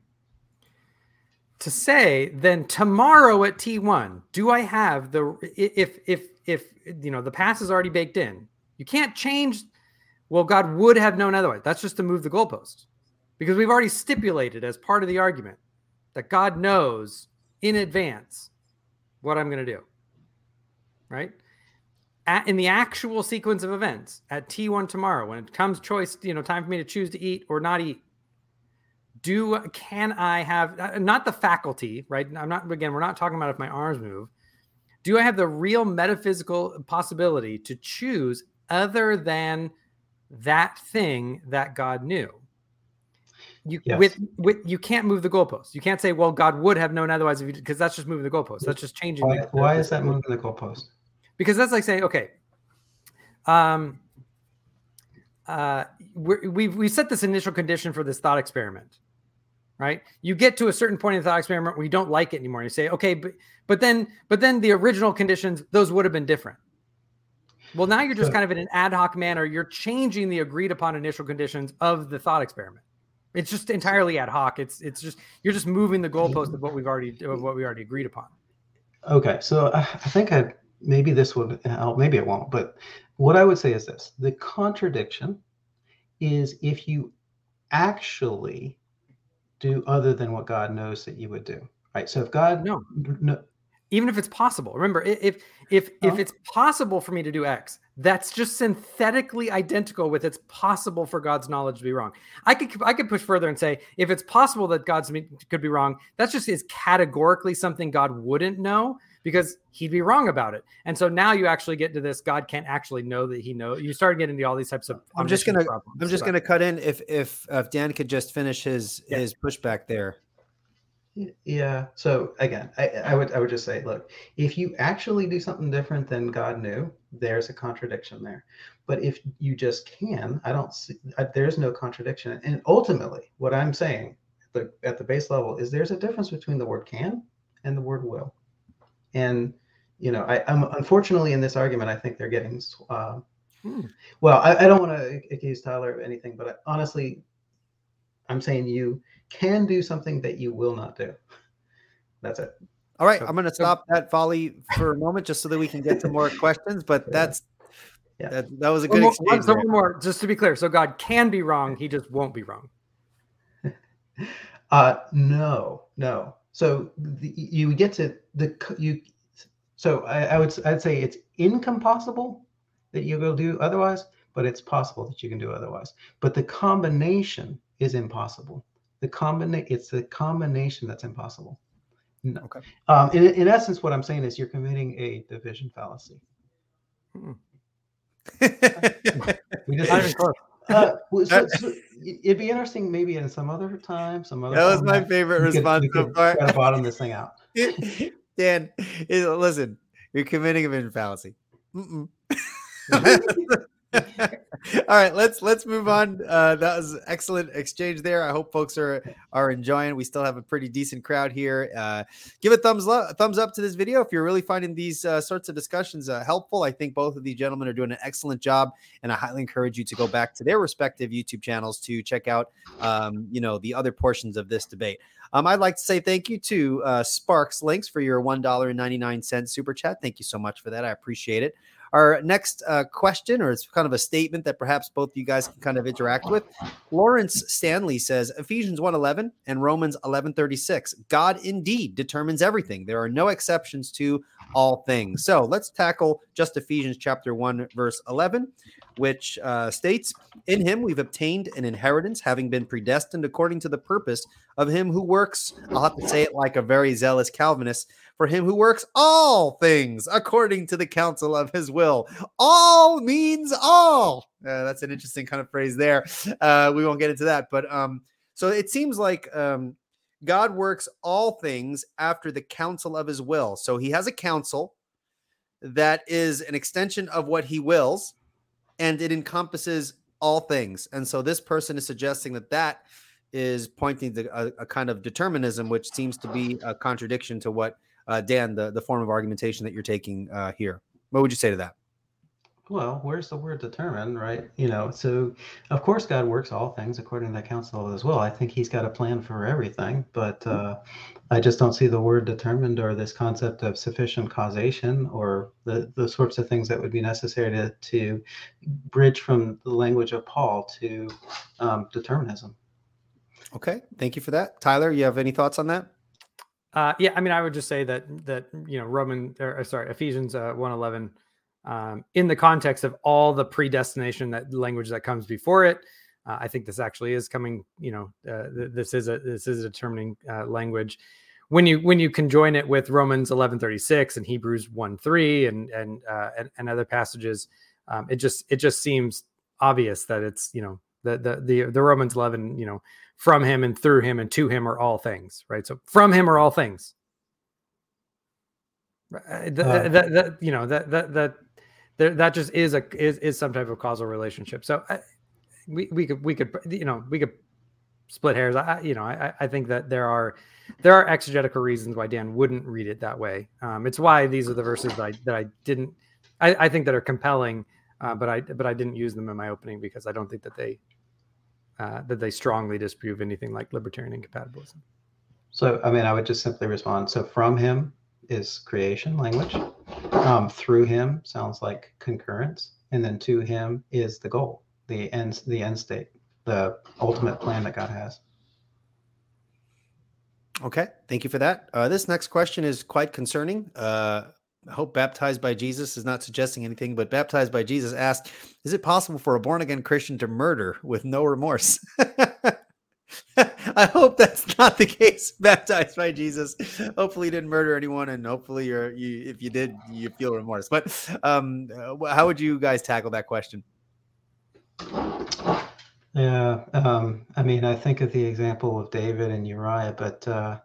To say then tomorrow at T1, do I have the if if if you know the pass is already baked in, you can't change well God would have known otherwise. That's just to move the goalpost. Because we've already stipulated as part of the argument that God knows in advance what I'm going to do. Right? at, in the actual sequence of events at T1 tomorrow, when it comes choice, you know, time for me to choose to eat or not eat, do can I have uh, not the faculty, right? I'm not again, we're not talking about if my arms move. Do I have the real metaphysical possibility to choose other than that thing that God knew? You yes. with with you can't move the goalpost. You can't say, "Well, God would have known otherwise," because that's just moving the goalpost. That's just changing. Why, the, why the, is that moving the goalpost? because that's like saying, okay, um, uh, we we set this initial condition for this thought experiment, right? You get to a certain point in the thought experiment where you don't like it anymore. And you say, okay, but but then but then the original conditions those would have been different. Well, now you're just kind of in an ad hoc manner. You're changing the agreed upon initial conditions of the thought experiment. It's just entirely ad hoc. It's it's just you're just moving the goalpost of what we've already of what we already agreed upon. Okay, so I think I maybe this would help, maybe it won't. But what I would say is this the contradiction is if you actually do other than what God knows that you would do. Right. So if God no, no even if it's possible. Remember, if if if oh. it's possible for me to do X, that's just synthetically identical with it's possible for God's knowledge to be wrong. I could I could push further and say if it's possible that God's could be wrong, that's just is categorically something God wouldn't know because he'd be wrong about it. And so now you actually get to this God can't actually know that he knows. You start getting into all these types of I'm just going to I'm just going to cut in if if if Dan could just finish his yeah. his pushback there. Yeah. So again, I, I would I would just say, look, if you actually do something different than God knew, there's a contradiction there. But if you just can, I don't see I, there's no contradiction. And ultimately, what I'm saying at the, at the base level is there's a difference between the word can and the word will. And you know, I, am unfortunately in this argument, I think they're getting. Uh, hmm. Well, I, I don't want to accuse Tyler of anything, but I, honestly, I'm saying you can do something that you will not do. [laughs] That's it. All right, so, I'm going to stop so, that volley for a moment just so that we can get to more questions. But [laughs] yeah. that's yeah. That, that was a good one more, so one more, just to be clear. So God can be wrong; He just won't be wrong. [laughs] uh, no, no. So the, you get to the you. So I, I would I'd say it's incompossible that you go do otherwise, but it's possible that you can do otherwise. But the combination is impossible. The combination it's the combination that's impossible. No. Okay. Um, in, in essence, what I'm saying is you're committing a division fallacy. Hmm. [laughs] we just, uh, [laughs] so, so it'd be interesting, maybe in some other time, some other. That was my favorite response could, so far. Try to bottom this thing out. [laughs] Dan, listen, you're committing a vision fallacy. All right, let's let's move on. Uh, that was excellent exchange there. I hope folks are are enjoying. We still have a pretty decent crowd here. Uh, give a thumbs up thumbs up to this video if you're really finding these uh, sorts of discussions uh, helpful. I think both of these gentlemen are doing an excellent job, and I highly encourage you to go back to their respective YouTube channels to check out, um, you know, the other portions of this debate. Um, I'd like to say thank you to uh, Sparks Links for your one dollar and ninety nine cent super chat. Thank you so much for that. I appreciate it. Our next uh, question, or it's kind of a statement that perhaps both you guys can kind of interact with. Lawrence Stanley says Ephesians 1:11 and Romans 11:36. God indeed determines everything. There are no exceptions to all things. So let's tackle just Ephesians chapter 1, verse 11. Which uh, states, In him we've obtained an inheritance, having been predestined according to the purpose of him who works. I'll have to say it like a very zealous Calvinist for him who works all things according to the counsel of his will. All means all. Uh, that's an interesting kind of phrase there. Uh, we won't get into that. But um, so it seems like um, God works all things after the counsel of his will. So he has a counsel that is an extension of what he wills and it encompasses all things. And so this person is suggesting that that is pointing to a, a kind of determinism, which seems to be a contradiction to what uh, Dan, the, the form of argumentation that you're taking uh, here. What would you say to that? Well, where's the word determine, right? You know, so of course God works all things according to the counsel as well. I think He's got a plan for everything, but uh, I just don't see the word determined or this concept of sufficient causation or the, the sorts of things that would be necessary to, to bridge from the language of Paul to um, determinism. Okay, thank you for that, Tyler. You have any thoughts on that? Uh, yeah, I mean, I would just say that that you know Roman or sorry Ephesians uh, one eleven um, in the context of all the predestination that language that comes before it. Uh, I think this actually is coming. You know, uh, th- this is a this is a determining uh, language. When you when you conjoin it with Romans eleven thirty six and Hebrews one three and and, uh, and and other passages, um, it just it just seems obvious that it's you know the the the, the Romans eleven you know from him and through him and to him are all things right. So from him are all things. Uh, that, that, that, you know that that that there, that just is a is, is some type of causal relationship. So I, we we could we could you know we could split hairs. I you know I I think that there are there are exegetical reasons why Dan wouldn't read it that way. Um, it's why these are the verses that I that I didn't I, I think that are compelling, uh, but I but I didn't use them in my opening because I don't think that they uh, that they strongly disprove anything like libertarian incompatibilism. So I mean I would just simply respond. So from him is creation language. Um, through him sounds like concurrence, and then to him is the goal, the end, the end state, the ultimate plan that God has. Okay, thank you for that. Uh, this next question is quite concerning. Uh, I hope baptized by Jesus is not suggesting anything, but baptized by Jesus asked, "Is it possible for a born again Christian to murder with no remorse?" [laughs] I hope that's [laughs] not the case. Baptized by Jesus. Hopefully, you didn't murder anyone, and hopefully, you're you. If you did, you feel remorse. But um, how would you guys tackle that question? Yeah, um, I mean, I think of the example of David and Uriah, but uh,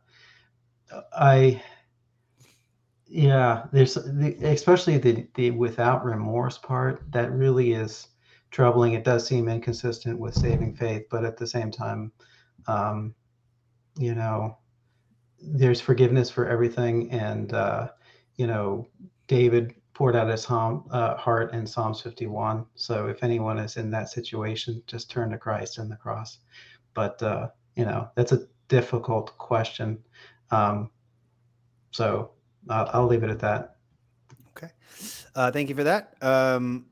I, yeah, there's the, especially the the without remorse part that really is troubling. It does seem inconsistent with saving faith, but at the same time, um, you know, there's forgiveness for everything, and uh, you know, David poured out his uh, heart in Psalms 51. So if anyone is in that situation, just turn to Christ and the cross. But uh, you know, that's a difficult question. Um, so I'll, I'll leave it at that. Okay. Uh, thank you for that. Um,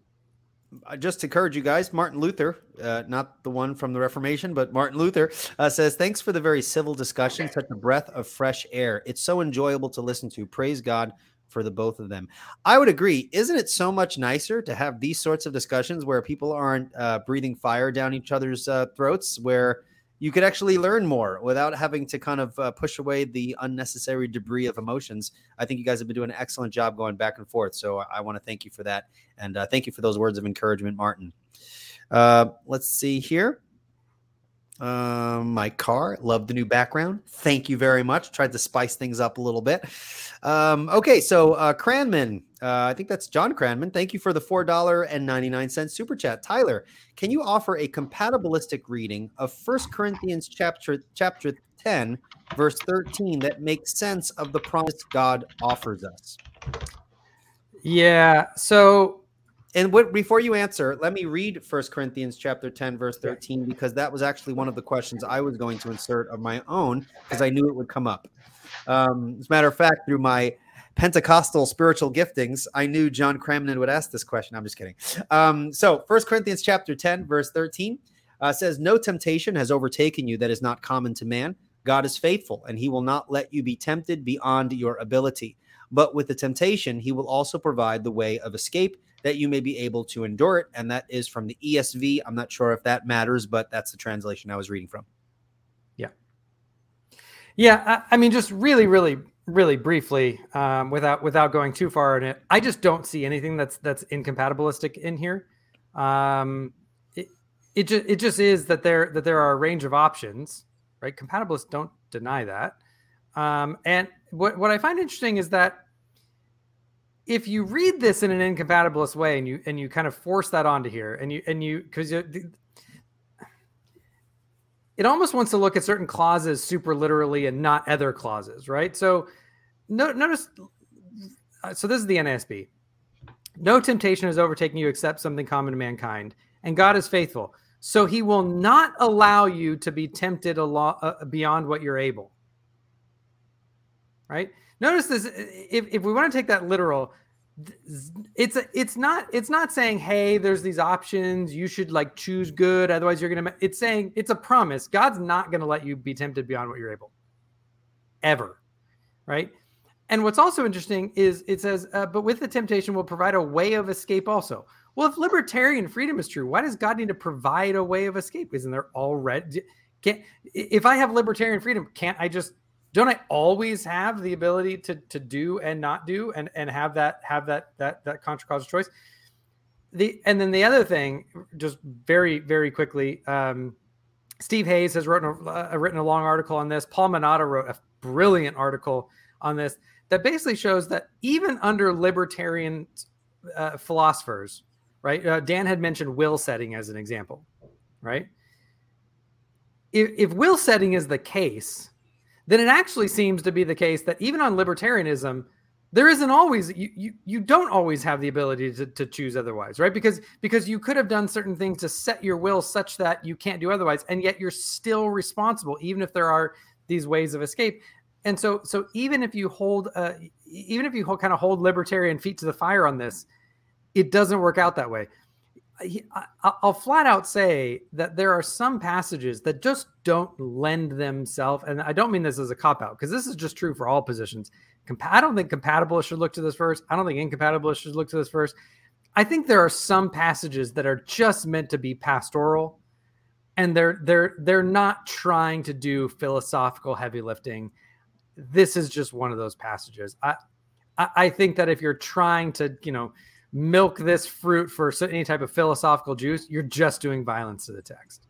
I just to encourage you guys. Martin Luther, uh, not the one from the Reformation, but Martin Luther uh, says, Thanks for the very civil discussion, such a breath of fresh air. It's so enjoyable to listen to. Praise God for the both of them. I would agree. Isn't it so much nicer to have these sorts of discussions where people aren't uh, breathing fire down each other's uh, throats, where you could actually learn more without having to kind of uh, push away the unnecessary debris of emotions. I think you guys have been doing an excellent job going back and forth. So I want to thank you for that. And uh, thank you for those words of encouragement, Martin. Uh, let's see here. Um, my car, love the new background. Thank you very much. Tried to spice things up a little bit. Um, okay, so uh, Cranman, uh, I think that's John Cranman. Thank you for the four dollar and ninety nine cent super chat. Tyler, can you offer a compatibilistic reading of First Corinthians chapter chapter ten, verse thirteen, that makes sense of the promise God offers us? Yeah. So and what, before you answer, let me read First Corinthians chapter 10, verse 13, because that was actually one of the questions I was going to insert of my own because I knew it would come up. Um, as a matter of fact, through my Pentecostal spiritual giftings, I knew John Cranman would ask this question. I'm just kidding. Um, so, First Corinthians chapter 10, verse 13 uh, says, No temptation has overtaken you that is not common to man. God is faithful, and he will not let you be tempted beyond your ability. But with the temptation, he will also provide the way of escape that you may be able to endure it. And that is from the ESV. I'm not sure if that matters, but that's the translation I was reading from. Yeah. Yeah. I, I mean, just really, really, really briefly, um, without without going too far in it, I just don't see anything that's that's incompatibilistic in here. Um, it it just it just is that there that there are a range of options, right? Compatibilists don't deny that. Um, and what what I find interesting is that if you read this in an incompatibilist way and you and you kind of force that onto here and you and you because it almost wants to look at certain clauses super literally and not other clauses right? So no, notice uh, so this is the NASB no temptation has overtaken you except something common to mankind and god is faithful. So he will not allow you to be tempted a lot uh, beyond what you're able. Right? Notice this if, if we want to take that literal it's a, it's not it's not saying hey there's these options. You should like choose good. Otherwise you're gonna it's saying it's a promise. God's not gonna let you be tempted beyond what you're able. Ever. Right? And what's also interesting is it says uh, but with the temptation will provide a way of escape also. Well if libertarian freedom is true why does god need to provide a way of escape? Isn't there already can't if i have libertarian freedom can't i just don't I always have the ability to to do and not do and and have that have that that that contra cause choice? The and then the other thing, just very very quickly, um, Steve Hays has written a, uh, written a long article on this. Paul Manata wrote a brilliant article on this that basically shows that even under libertarian uh, philosophers, right? Uh, Dan had mentioned will setting as an example, right? If, if will setting is the case, then it actually seems to be the case that even on libertarianism, there isn't always you, you you don't always have the ability to, to choose otherwise right? Because because you could have done certain things to set your will such that you can't do otherwise and yet you're still responsible even if there are these ways of escape. And so so even if you hold uh, even if you hold, kind of hold libertarian feet to the fire on this it doesn't work out that way I'll flat out say that there are some passages that just don't lend themselves, and I don't mean this as a cop out because this is just true for all positions. I don't think compatibilists should look to this verse. I don't think incompatibilists should look to this verse. I think there are some passages that are just meant to be pastoral, and they're they're they're not trying to do philosophical heavy lifting. This is just one of those passages. I I think that if you're trying to you know milk this fruit for any type of philosophical juice, you're just doing violence to the text.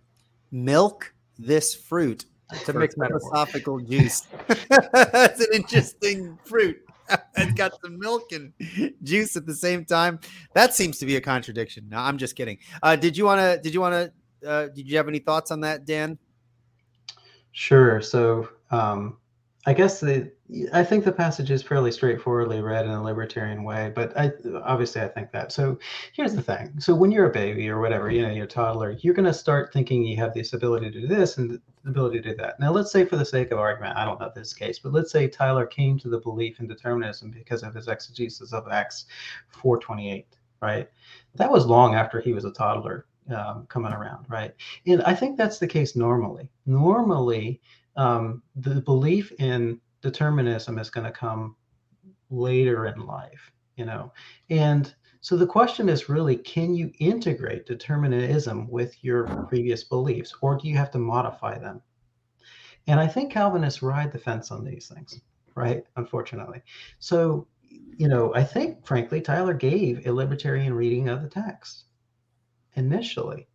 Milk this fruit to make philosophical juice. [laughs] That's an interesting fruit. [laughs] it's got some milk and juice at the same time. That seems to be a contradiction. No, I'm just kidding. Uh, did you want to? Did you want to? Uh, did you have any thoughts on that, Dan? Sure. So um, I guess the I think the passage is fairly straightforwardly read in a libertarian way, but I obviously I think that. So here's the thing. So when you're a baby or whatever, you know, you're a toddler, you're going to start thinking you have this ability to do this and the ability to do that. Now let's say for the sake of argument, I don't know this case, but let's say Tyler came to the belief in determinism because of his exegesis of Acts 428, right? That was long after he was a toddler um, coming around, right? And I think that's the case normally. Normally, um, the belief in determinism is going to come later in life, you know. And so the question is really can you integrate determinism with your previous beliefs or do you have to modify them? And I think Calvinists ride the fence on these things, right? Unfortunately. So, you know, I think frankly, Tyler gave a libertarian reading of the text initially.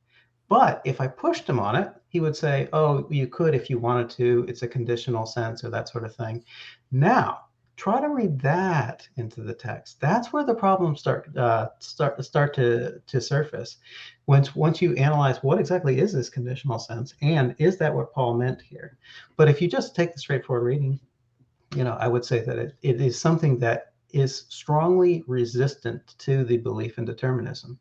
But if I pushed him on it, he would say, oh, you could if you wanted to. It's a conditional sense or that sort of thing. Now, try to read that into the text. That's where the problems start uh, start start to to surface. Once once you analyze what exactly is this conditional sense and is that what Paul meant here? But if you just take the straightforward reading, you know, I would say that it, it is something that is strongly resistant to the belief in determinism.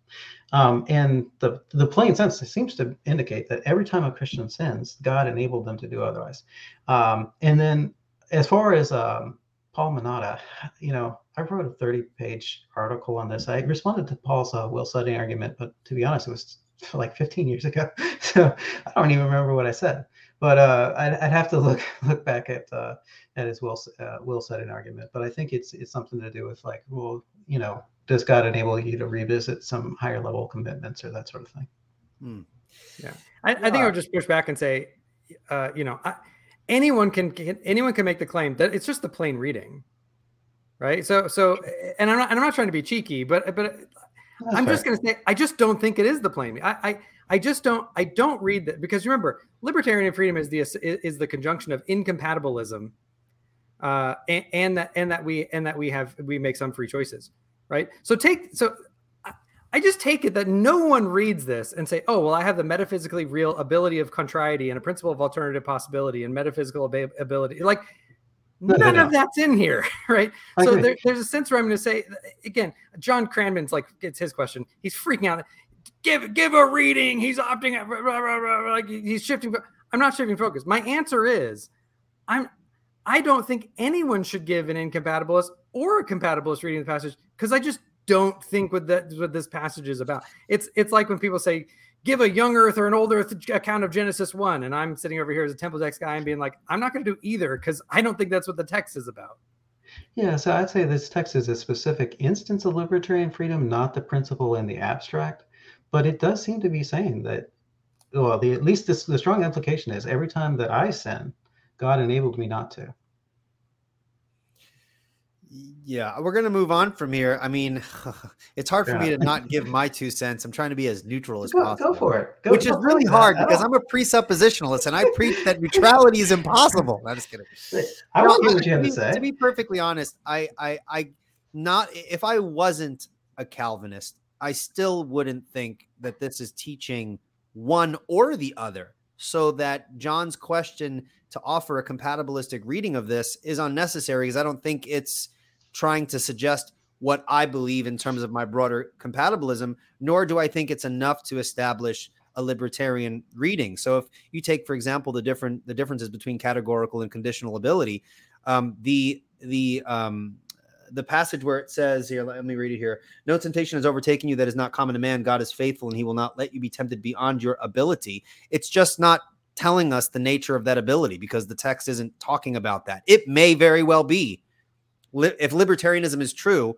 Um, and the, the plain sense seems to indicate that every time a Christian sins, God enabled them to do otherwise. Um, and then as far as um, Paul Manata, you know, I wrote a 30 page article on this. I responded to Paul's uh, will setting argument, but to be honest, it was like 15 years ago. [laughs] so I don't even remember what I said but uh, I'd, I'd, have to look [laughs] look back at uh, at his will uh, will setting argument. But I think it's it's something to do with like, well, you know, does God enable you to revisit some higher level commitments or that sort of thing? Hmm. Yeah, I, I, think I would just push back and say, uh, you know, I, anyone can, can anyone can make the claim that it's just the plain reading, right? So so, and I'm not and I'm not trying to be cheeky, but but I'm just going to say I just don't think it is the plain. I, I I just don't I don't read that because remember libertarian freedom is the is the conjunction of incompatibilism uh, and, and, that and that we and that we have we make some free choices right so take so I just take it that no one reads this and say, "Oh, well, I have the metaphysically real ability of contrariety and a principle of alternative possibility and metaphysical ability." Like no, none no, no. of that's in here, [laughs] right? I so there, there's a sense where I'm going to say again, John Cranman's like it's his question. He's freaking out give give a reading. He's opting out. Like he's shifting. I'm not shifting focus. My answer is, I'm. I don't think anyone should give an incompatibilist or a compatibilist reading the passage because I just don't think what that what this passage is about. It's it's like when people say give a young Earth or an old Earth account of Genesis one, and I'm sitting over here as a Temple Text guy and being like, I'm not going to do either because I don't think that's what the text is about. Yeah, so I'd say this text is a specific instance of libertarian freedom, not the principle in the abstract. But it does seem to be saying that, well, the, at least this, the strong implication is every time that I sin, God enabled me not to. Yeah, we're going to move on from here. I mean, [laughs] it's hard for yeah. me to not give my two cents. I'm trying to be as neutral as go, possible. Go for it. Go, which is really hard because I'm a presuppositionalist and I preach that [laughs] neutrality is impossible. I'm just kidding. I want no, what you have to, to say. To be perfectly honest, I, I, I, not if I wasn't a Calvinist, I still wouldn't think that this is teaching one or the other. So that John's question to offer a compatibilistic reading of this is unnecessary because I don't think it's trying to suggest what I believe in terms of my broader compatibilism, nor do I think it's enough to establish a libertarian reading. So if you take, for example, the different the differences between categorical and conditional ability, um, the the um, the passage where it says here, let me read it here. No temptation has overtaken you that is not common to man. God is faithful and he will not let you be tempted beyond your ability. It's just not telling us the nature of that ability because the text isn't talking about that. It may very well be. If libertarianism is true,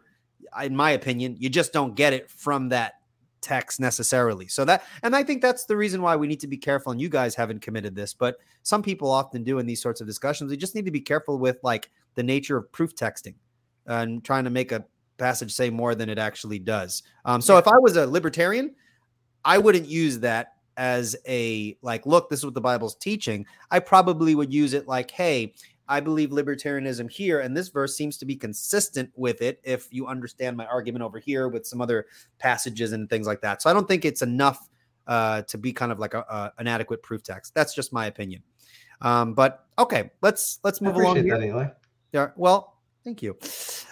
in my opinion, you just don't get it from that text necessarily. So that, and I think that's the reason why we need to be careful. And you guys haven't committed this, but some people often do in these sorts of discussions. We just need to be careful with like the nature of proof texting and trying to make a passage say more than it actually does. Um, so yeah. if I was a libertarian, I wouldn't use that as a like, look, this is what the Bible's teaching. I probably would use it like, hey, I believe libertarianism here, and this verse seems to be consistent with it if you understand my argument over here with some other passages and things like that. So I don't think it's enough uh, to be kind of like a, a, an adequate proof text. That's just my opinion. Um, but okay, let's let's move along. Here. That. Yeah. Well, Thank you.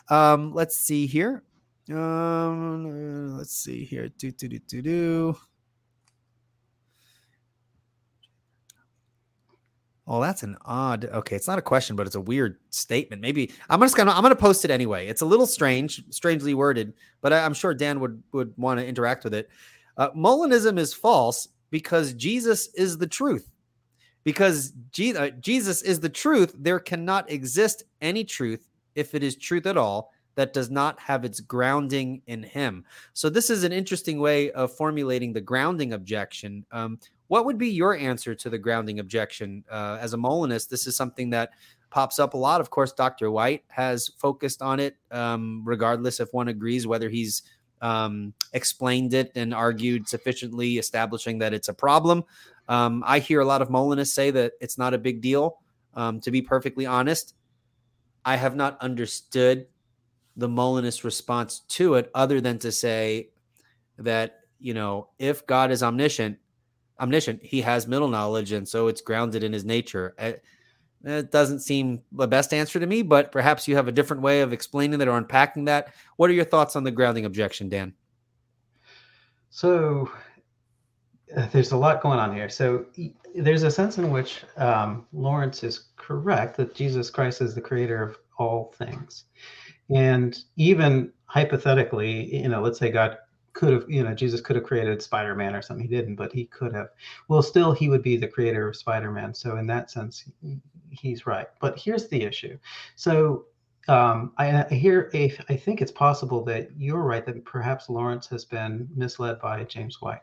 Um, let's see here. Um, let's see here. Do do do do do. Oh, that's an odd. Okay, it's not a question, but it's a weird statement. Maybe I'm just gonna I'm gonna post it anyway. It's a little strange, strangely worded, but I, am sure Dan would would want to interact with it. Uh, Molinism is false because Jesus is the truth. Because Je- uh, Jesus is the truth, there cannot exist any truth if it is truth at all, that does not have its grounding in him. So, this is an interesting way of formulating the grounding objection. Um, what would be your answer to the grounding objection? Uh, as a Molinist, this is something that pops up a lot. Of course, Dr. White has focused on it, um, regardless if one agrees whether he's um, explained it and argued sufficiently, establishing that it's a problem. Um, I hear a lot of Molinists say that it's not a big deal. Um, to be perfectly honest, I have not understood the Molinist response to it other than to say that, you know, if God is omniscient, omniscient, he has middle knowledge. And so it's grounded in his nature. It, eh, doesn't seem the best answer to me, but perhaps you have a different way of explaining that or unpacking that. What are your thoughts on the grounding objection, Dan? So uh, there's a lot going on here. So there's a sense in which um, Lawrence is correct that Jesus Christ is the creator of all things. And even hypothetically, you know, let's say God could have, you know, Jesus could have created Spider Man or something. He didn't, but he could have. Well, still, he would be the creator of Spider Man. So, in that sense, he's right. But here's the issue. So, um, I, I hear I think it's possible that you're right that perhaps Lawrence has been misled by James White,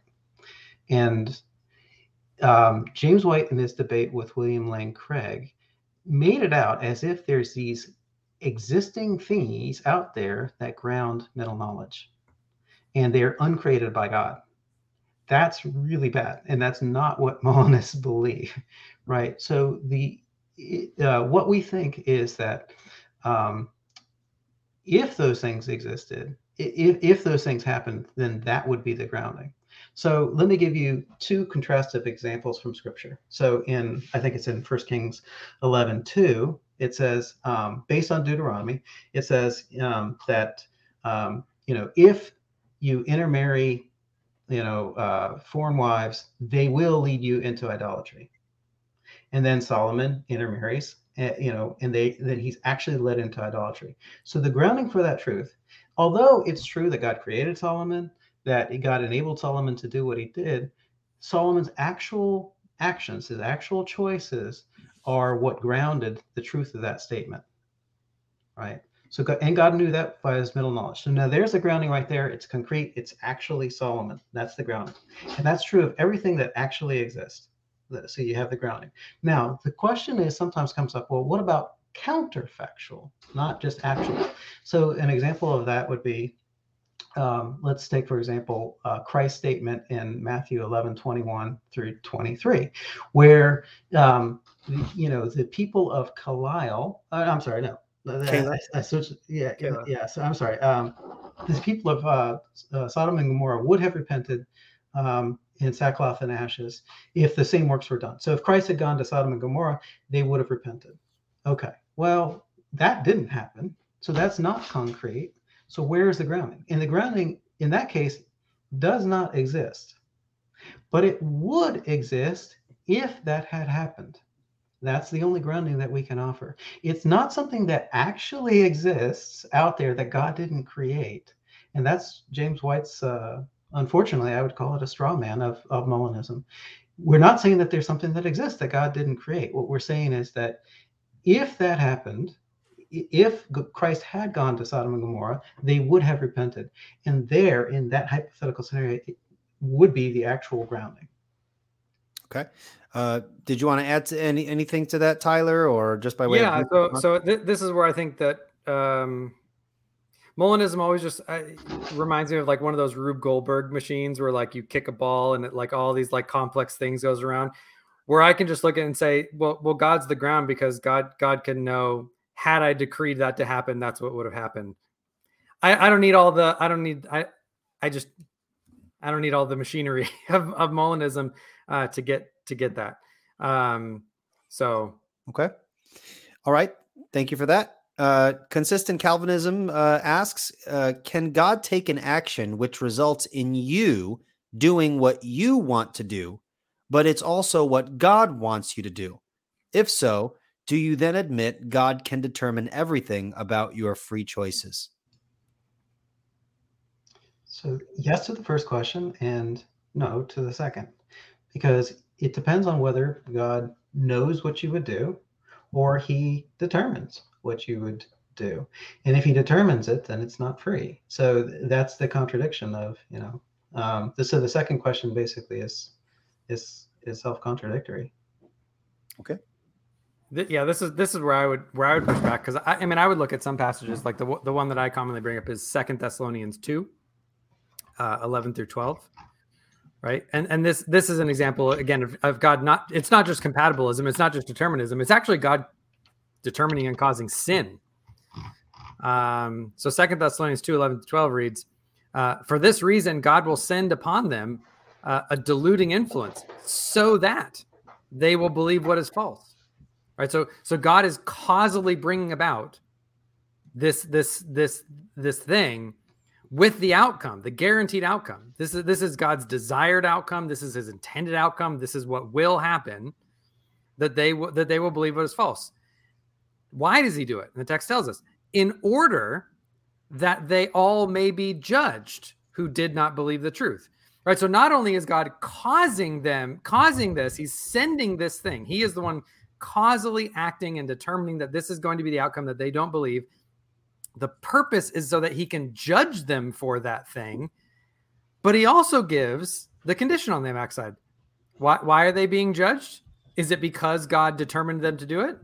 and um, James White in his debate with William Lane Craig made it out as if there's these existing thingies out there that ground middle knowledge, and they're uncreated by God. That's really bad, and that's not what [laughs] Molinists believe, right? So the uh, what we think is that um, if those things existed, if, if those things happened, then that would be the grounding. So let me give you two contrastive examples from scripture. So in, I think it's in 1 Kings 11, 2, it says, um, based on Deuteronomy, it says um, that, um, you know, if you intermarry, you know, uh, foreign wives, they will lead you into idolatry. And then Solomon intermarries Eh, you know, and they then he's actually led into idolatry. So the grounding for that truth, although it's true that God created Solomon, that God enabled Solomon to do what he did, Solomon's actual actions, his actual choices, are what grounded the truth of that statement. Right. So and God knew that by his middle knowledge. So now there's the grounding right there. It's concrete. It's actually Solomon. That's the grounding, and that's true of everything that actually exists so you have the grounding. Now, the question is sometimes comes up, well, what about counterfactual, not just actual? So an example of that would be, um, let's take, for example, uh, Christ's statement in Matthew 11, 21 through 23, where, um, you know, the people of Kalil, uh, I'm sorry, no, I, I, switched, yeah, Kayla. yeah, so I'm sorry. Um, the people of uh, uh, Sodom and Gomorrah would have repented um, in sackcloth and ashes if the same works were done. So if Christ had gone to Sodom and Gomorrah, they would have repented. Okay, well, that didn't happen. So that's not concrete. So where is the grounding? And the grounding in that case does not exist. But it would exist if that had happened. That's the only grounding that we can offer. It's not something that actually exists out there that God didn't create. And that's James White's uh, unfortunately, I would call it a straw man of, of Molinism. We're not saying that there's something that exists that God didn't create. What we're saying is that if that happened, if Christ had gone to Sodom and Gomorrah, they would have repented. And there, in that hypothetical scenario, it would be the actual grounding. Okay. Uh, did you want to add to any anything to that, Tyler, or just by way? Yeah. Of- so, so th- this is where I think that um, Molinism always just uh, reminds me of like one of those Rube Goldberg machines where like you kick a ball and it like all these like complex things goes around. Where I can just look at it and say, well, well, God's the ground because God God can know had I decreed that to happen, that's what would have happened. I, I don't need all the I don't need I I just I don't need all the machinery [laughs] of, of Molinism uh, to get to get that. Um, so okay, all right. Thank you for that. Uh, consistent Calvinism uh, asks uh, Can God take an action which results in you doing what you want to do, but it's also what God wants you to do? If so, do you then admit God can determine everything about your free choices? So, yes to the first question and no to the second, because it depends on whether God knows what you would do or he determines what you would do. And if he determines it, then it's not free. So that's the contradiction of, you know, um, so the second question basically is, is, is self-contradictory. Okay. Yeah, this is this is where I would where I would push back because I, I, mean I would look at some passages like the the one that I commonly bring up is Second Thessalonians two, uh, eleven through twelve, right? And and this this is an example again of, of God not it's not just compatibilism, it's not just determinism, it's actually God determining and causing sin. Um, so Second Thessalonians 2 11 to 12 reads, uh, For this reason, God will send upon them uh, a deluding influence so that they will believe what is false. Right. So, so God is causally bringing about this, this, this, this thing with the outcome, the guaranteed outcome. This is this is God's desired outcome. This is His intended outcome. This is what will happen. That they will that they will believe what is false. Why does he do it? And the text tells us in order that they all may be judged who did not believe the truth. Right. So not only is God causing them, causing this, he's sending this thing. He is the one causally acting and determining that this is going to be the outcome that they don't believe. the purpose is so that he can judge them for that thing. But he also gives the condition on the backside. Why, why are they being judged? Is it because God determined them to do it?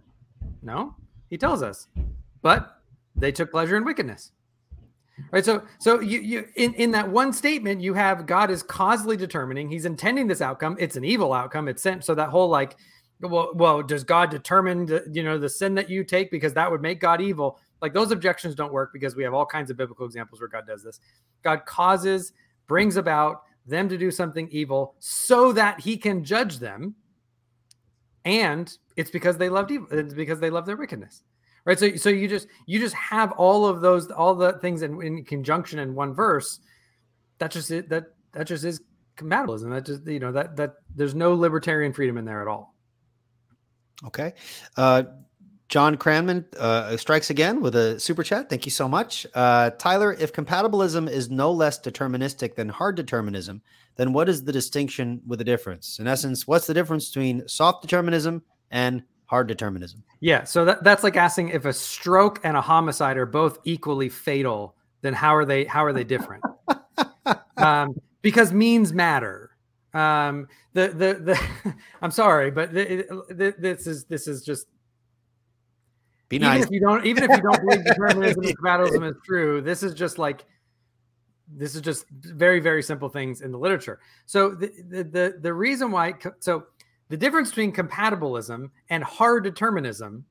No, he tells us. But they took pleasure in wickedness. Right. So so you you in, in that one statement, you have God is causally determining, he's intending this outcome. It's an evil outcome. It's sent. So that whole like, well, well, does God determine the, you know the sin that you take because that would make God evil? Like those objections don't work because we have all kinds of biblical examples where God does this. God causes, brings about them to do something evil so that he can judge them. And it's because they loved evil, it's because they love their wickedness right so so you just you just have all of those all the things in, in conjunction in one verse that just that that just is compatibilism that just you know that that there's no libertarian freedom in there at all okay uh John Cranman uh, strikes again with a super chat. Thank you so much. Uh, Tyler, if compatibilism is no less deterministic than hard determinism, then what is the distinction with the difference? In essence, what's the difference between soft determinism and hard determinism. Yeah, so that, that's like asking if a stroke and a homicide are both equally fatal, then how are they how are they different? [laughs] um, because means matter. Um, the the the [laughs] I'm sorry, but the, the, this is this is just be nice. Even if you don't even if you don't believe determinism and [laughs] compatibilism is true, this is just like this is just very very simple things in the literature. So the the the, the reason why so the difference between compatibilism and hard determinism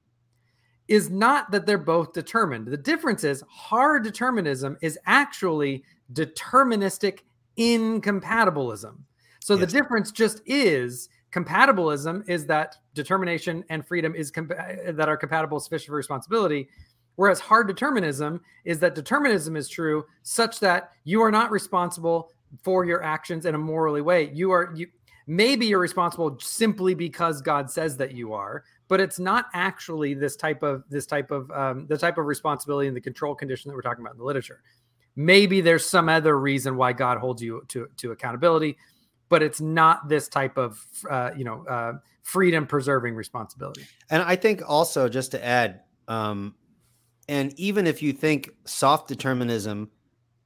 is not that they're both determined. The difference is hard determinism is actually deterministic incompatibilism. So yes. the difference just is compatibilism is that determination and freedom is that are compatible sufficient for responsibility whereas hard determinism is that determinism is true such that you are not responsible for your actions in a morally way you are you maybe you're responsible simply because God says that you are, but it's not actually this type of this type of um, the type of responsibility and the control condition that we're talking about in the literature. Maybe there's some other reason why God holds you to to accountability, but it's not this type of uh, you know uh, freedom preserving responsibility. And I think also just to add, um, and even if you think soft determinism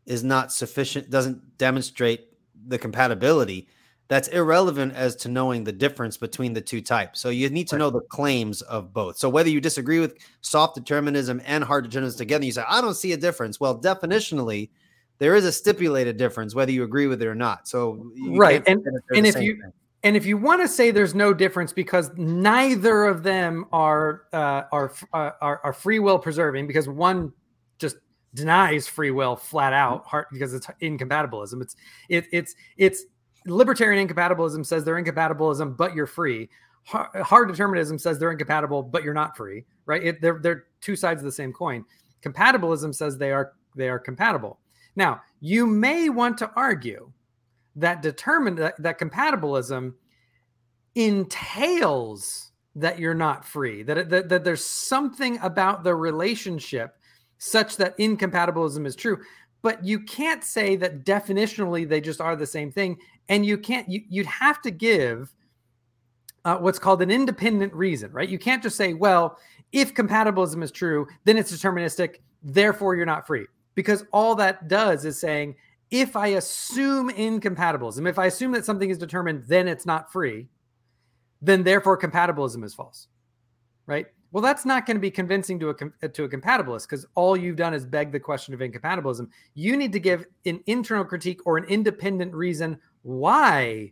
is not sufficient, doesn't demonstrate the compatibility that's irrelevant as to knowing the difference between the two types. So you need to right. know the claims of both. So whether you disagree with soft determinism and hard determinism together, you say, I don't see a difference. Well, definitionally, there is a stipulated difference, whether you agree with it or not. So right. And, and if you thing. and if you want to say there's no difference because neither of them are uh, are, uh, are are free will preserving, because one just denies free will flat out, hard because it's incompatibilism. It's it, it's it's libertarian incompatibilism says they're incompatibilism, but you're free. Hard determinism says they're incompatible, but you're not free, right? It, they're they're two sides of the same coin. Compatibilism says they are they are compatible. Now, you may want to argue that determined that, that compatibilism entails that you're not free, that, that, that there's something about the relationship such that incompatibilism is true. But you can't say that definitionally they just are the same thing and you can't you, you'd have to give uh, what's called an independent reason right? You can't just say well if compatibilism is true then it's deterministic therefore you're not free because all that does is saying if i assume incompatibilism if i assume that something is determined then it's not free then therefore compatibilism is false right well, that's not going to be convincing to a uh, to a compatibilist because all you've done is beg the question of incompatibilism. You need to give an internal critique or an independent reason why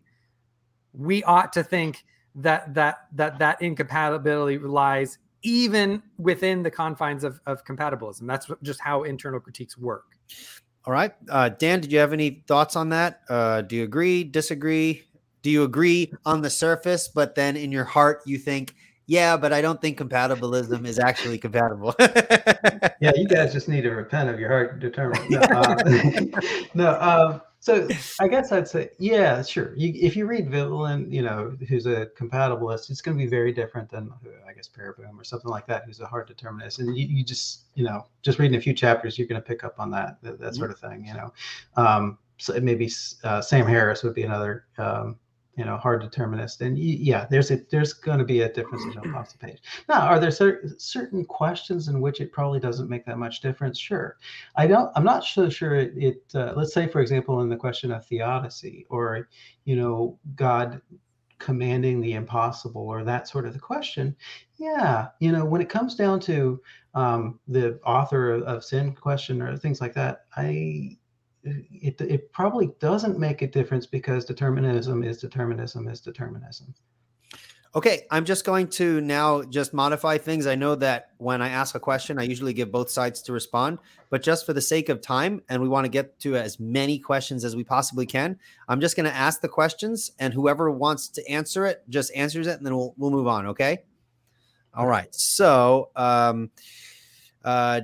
we ought to think that that that that incompatibility lies even within the confines of, of compatibilism. That's just how internal critiques work. All right, uh, Dan, did you have any thoughts on that? Uh, do you agree? Disagree? Do you agree on the surface, but then in your heart you think? yeah, but I don't think compatibilism is actually compatible. [laughs] yeah, you guys [laughs] just need to repent of your heart determined. No, [laughs] uh, no um, so [laughs] I guess I'd say, yeah, sure. You, if you read Vihvelin, you know, who's a compatibilist, it's going to be very different than, I guess, Pereboom or something like that, who's a hard determinist. And you, you just, you know, just reading a few chapters, you're going to pick up on that, that, that sort of thing, you know. Um, so maybe uh, Sam Harris would be another um, you know hard determinist. And yeah there's a there's going to be a difference in jump off the [clears throat] page. Now are there certain certain questions in which it probably doesn't make that much difference? Sure. I don't i'm not so sure it, it uh, let's say for example in the question of theodicy or you know god commanding the impossible or that sort of the question yeah you know when it comes down to um, the author of, of sin question or things like that i it, it probably doesn't make a difference because determinism is determinism is determinism. Okay, I'm just going to now just modify things. I know that when I ask a question, I usually give both sides to respond, but just for the sake of time and we want to get to as many questions as we possibly can, I'm just going to ask the questions and whoever wants to answer it just answers it and then we'll we'll move on, okay? All right. So, um uh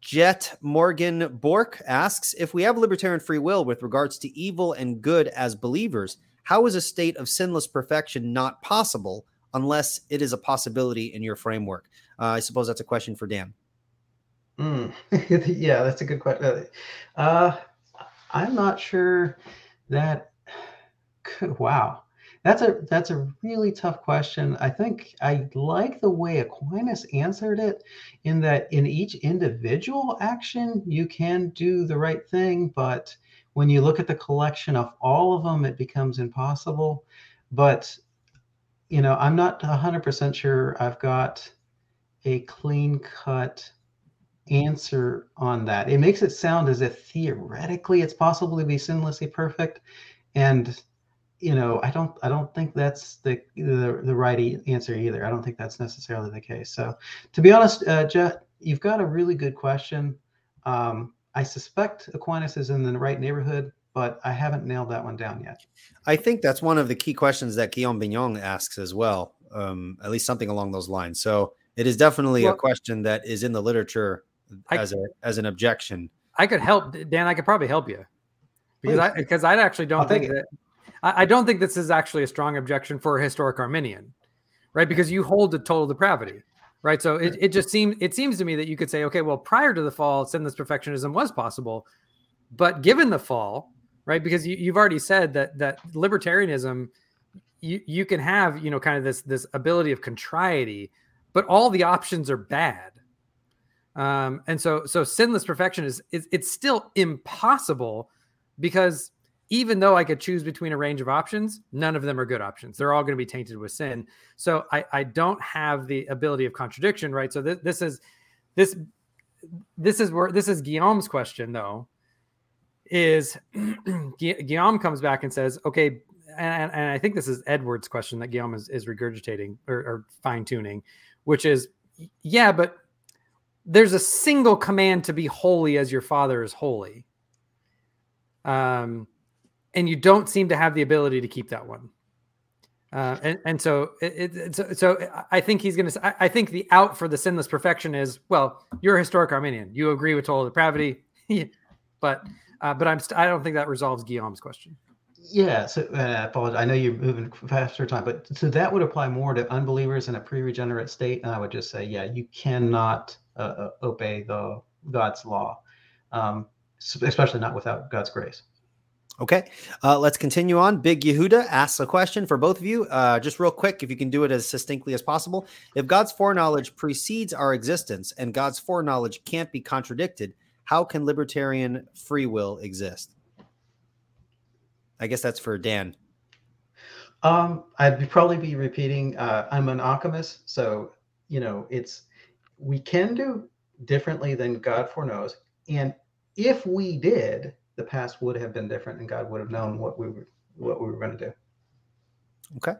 Jet Morgan Bork asks If we have libertarian free will with regards to evil and good as believers, how is a state of sinless perfection not possible unless it is a possibility in your framework? Uh, I suppose that's a question for Dan. Mm. [laughs] yeah, that's a good question. Uh, I'm not sure that. [sighs] Wow. That's a that's a really tough question. I think I like the way Aquinas answered it in that in each individual action you can do the right thing, but when you look at the collection of all of them, it becomes impossible. But you know, I'm not 100% sure I've got a clean cut answer on that. It makes it sound as if theoretically it's possible to be sinlessly perfect. And you know, I don't, I don't think that's the the, the right answer either. I don't think that's necessarily the case. So, to be honest, uh, Jeff, you've got a really good question. Um, I suspect Aquinas is in the right neighborhood, but I haven't nailed that one down yet. I think that's one of the key questions that Guillaume Bignon asks as well, um, at least something along those lines. So it is definitely well, a question that is in the literature I, as a as an objection. I could help Dan. I could probably help you because I because I actually don't think that I, don't think this is actually a strong objection for a historic Arminian, right? Because you hold to total depravity, right? So it, it just seems it seems to me that you could say, okay, well, prior to the fall, sinless perfectionism was possible, but given the fall, right? Because you, you've already said that that libertarianism, you you can have you know kind of this this ability of contrariety, but all the options are bad. Um, and so so sinless perfection is, is it's still impossible because even though I could choose between a range of options, none of them are good options. They're all going to be tainted with sin. So I, I don't have the ability of contradiction, right? So th- this is this this is where this is Guillaume's question though. Is [clears throat] Guillaume comes back and says, okay, and, and I think this is Edward's question that Guillaume is, is regurgitating or, or fine tuning, which is, yeah, but there's a single command to be holy as your father is holy. Um, and you don't seem to have the ability to keep that one. Uh, and, and so, it, it, so, so I think he's going to. I think the out for the sinless perfection is well, you're a historic Arminian. You agree with total depravity, [laughs] but uh, but I'm st- I don't think that resolves Guillaume's question. Yeah, so uh, I apologize. I know you're moving faster time, but so that would apply more to unbelievers in a pre-regenerate state. And I would just say, yeah, you cannot uh, uh obey the God's law, um, especially not without God's grace. Okay, uh, let's continue on. Big Yehuda asks a question for both of you. Uh, just real quick, if you can do it as succinctly as possible. If God's foreknowledge precedes our existence and God's foreknowledge can't be contradicted, how can libertarian free will exist? I guess that's for Dan. Um, I'd probably be repeating. Uh, I'm an alchemist, so you know it's we can do differently than God foreknows, and if we did, the past would have been different and God would have known what we were what we were going to do. Okay.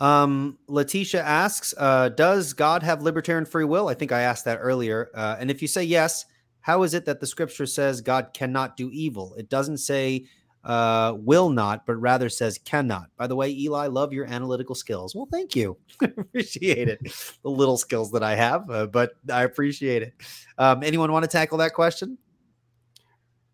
Um, Letitia asks, uh, does God have libertarian free will? I think I asked that earlier. Uh, and if you say yes, how is it that the scripture says God cannot do evil? It doesn't say uh, will not, but rather says cannot. By the way, Eli, love your analytical skills. Well, thank you. [laughs] appreciate it. The little skills that I have, uh, but I appreciate it. Um, anyone want to tackle that question?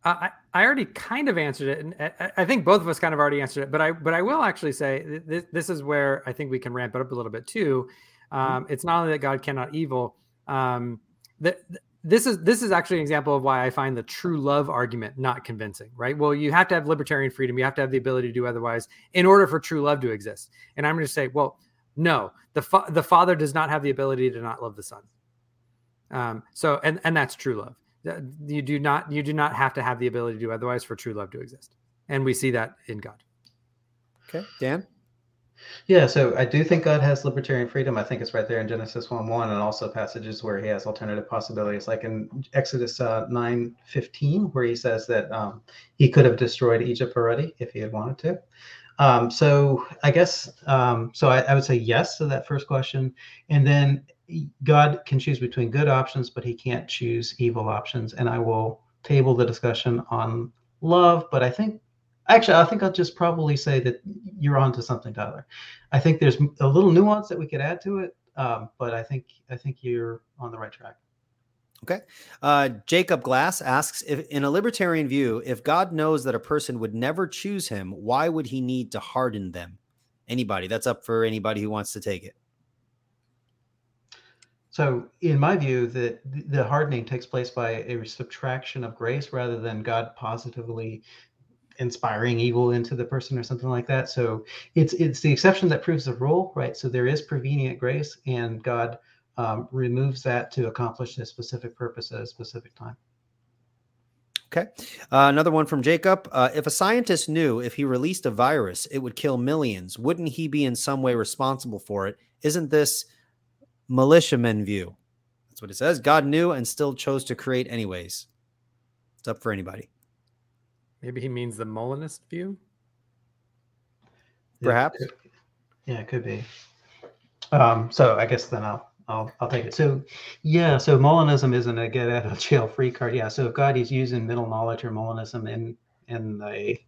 I, I already kind of answered it, and I, think both of us kind of already answered it. But I but I will actually say this, this is where I think we can ramp it up a little bit too. Mm-hmm. Um, mm-hmm. It's not only that God cannot evil. Um, that this is this is actually an example of why I find the true love argument not convincing, right? Well, you have to have libertarian freedom, you have to have the ability to do otherwise in order for true love to exist. And I'm going to say, well, no, the fa- the father does not have the ability to not love the son. Um, so, and and that's true love. You do not you do not have to have the ability to do otherwise for true love to exist, and we see that in God. Okay, Dan. Yeah, so I do think God has libertarian freedom. I think it's right there in Genesis 1 1 and also passages where he has alternative possibilities, like in Exodus uh, 9 15, where he says that um, he could have destroyed Egypt already if he had wanted to. Um, so I guess, um, so I, I would say yes to that first question. And then God can choose between good options, but he can't choose evil options. And I will table the discussion on love, but I think Actually, I think I'll just probably say that you're onto something, Tyler. I think there's a little nuance that we could add to it, um, but I think I think you're on the right track. Okay. Uh, Jacob Glass asks if, in a libertarian view, if God knows that a person would never choose him, why would he need to harden them? Anybody? That's up for anybody who wants to take it. So, in my view, that the hardening takes place by a subtraction of grace rather than God positively inspiring evil into the person or something like that. So it's it's the exception that proves the rule, right? So there is prevenient grace, and God um, removes that to accomplish a specific purpose at a specific time. Okay. Uh, another one from Jacob. Uh, if a scientist knew if he released a virus, it would kill millions, wouldn't he be in some way responsible for it? Isn't this militiaman view? That's what it says. God knew and still chose to create anyways. It's up for anybody. Maybe he means the Molinist view. Perhaps. Yeah, it could be. Um, so I guess then I'll I'll I'll take it. So yeah, so Molinism isn't a get out of jail free card. Yeah, so if God is using middle knowledge or Molinism in in a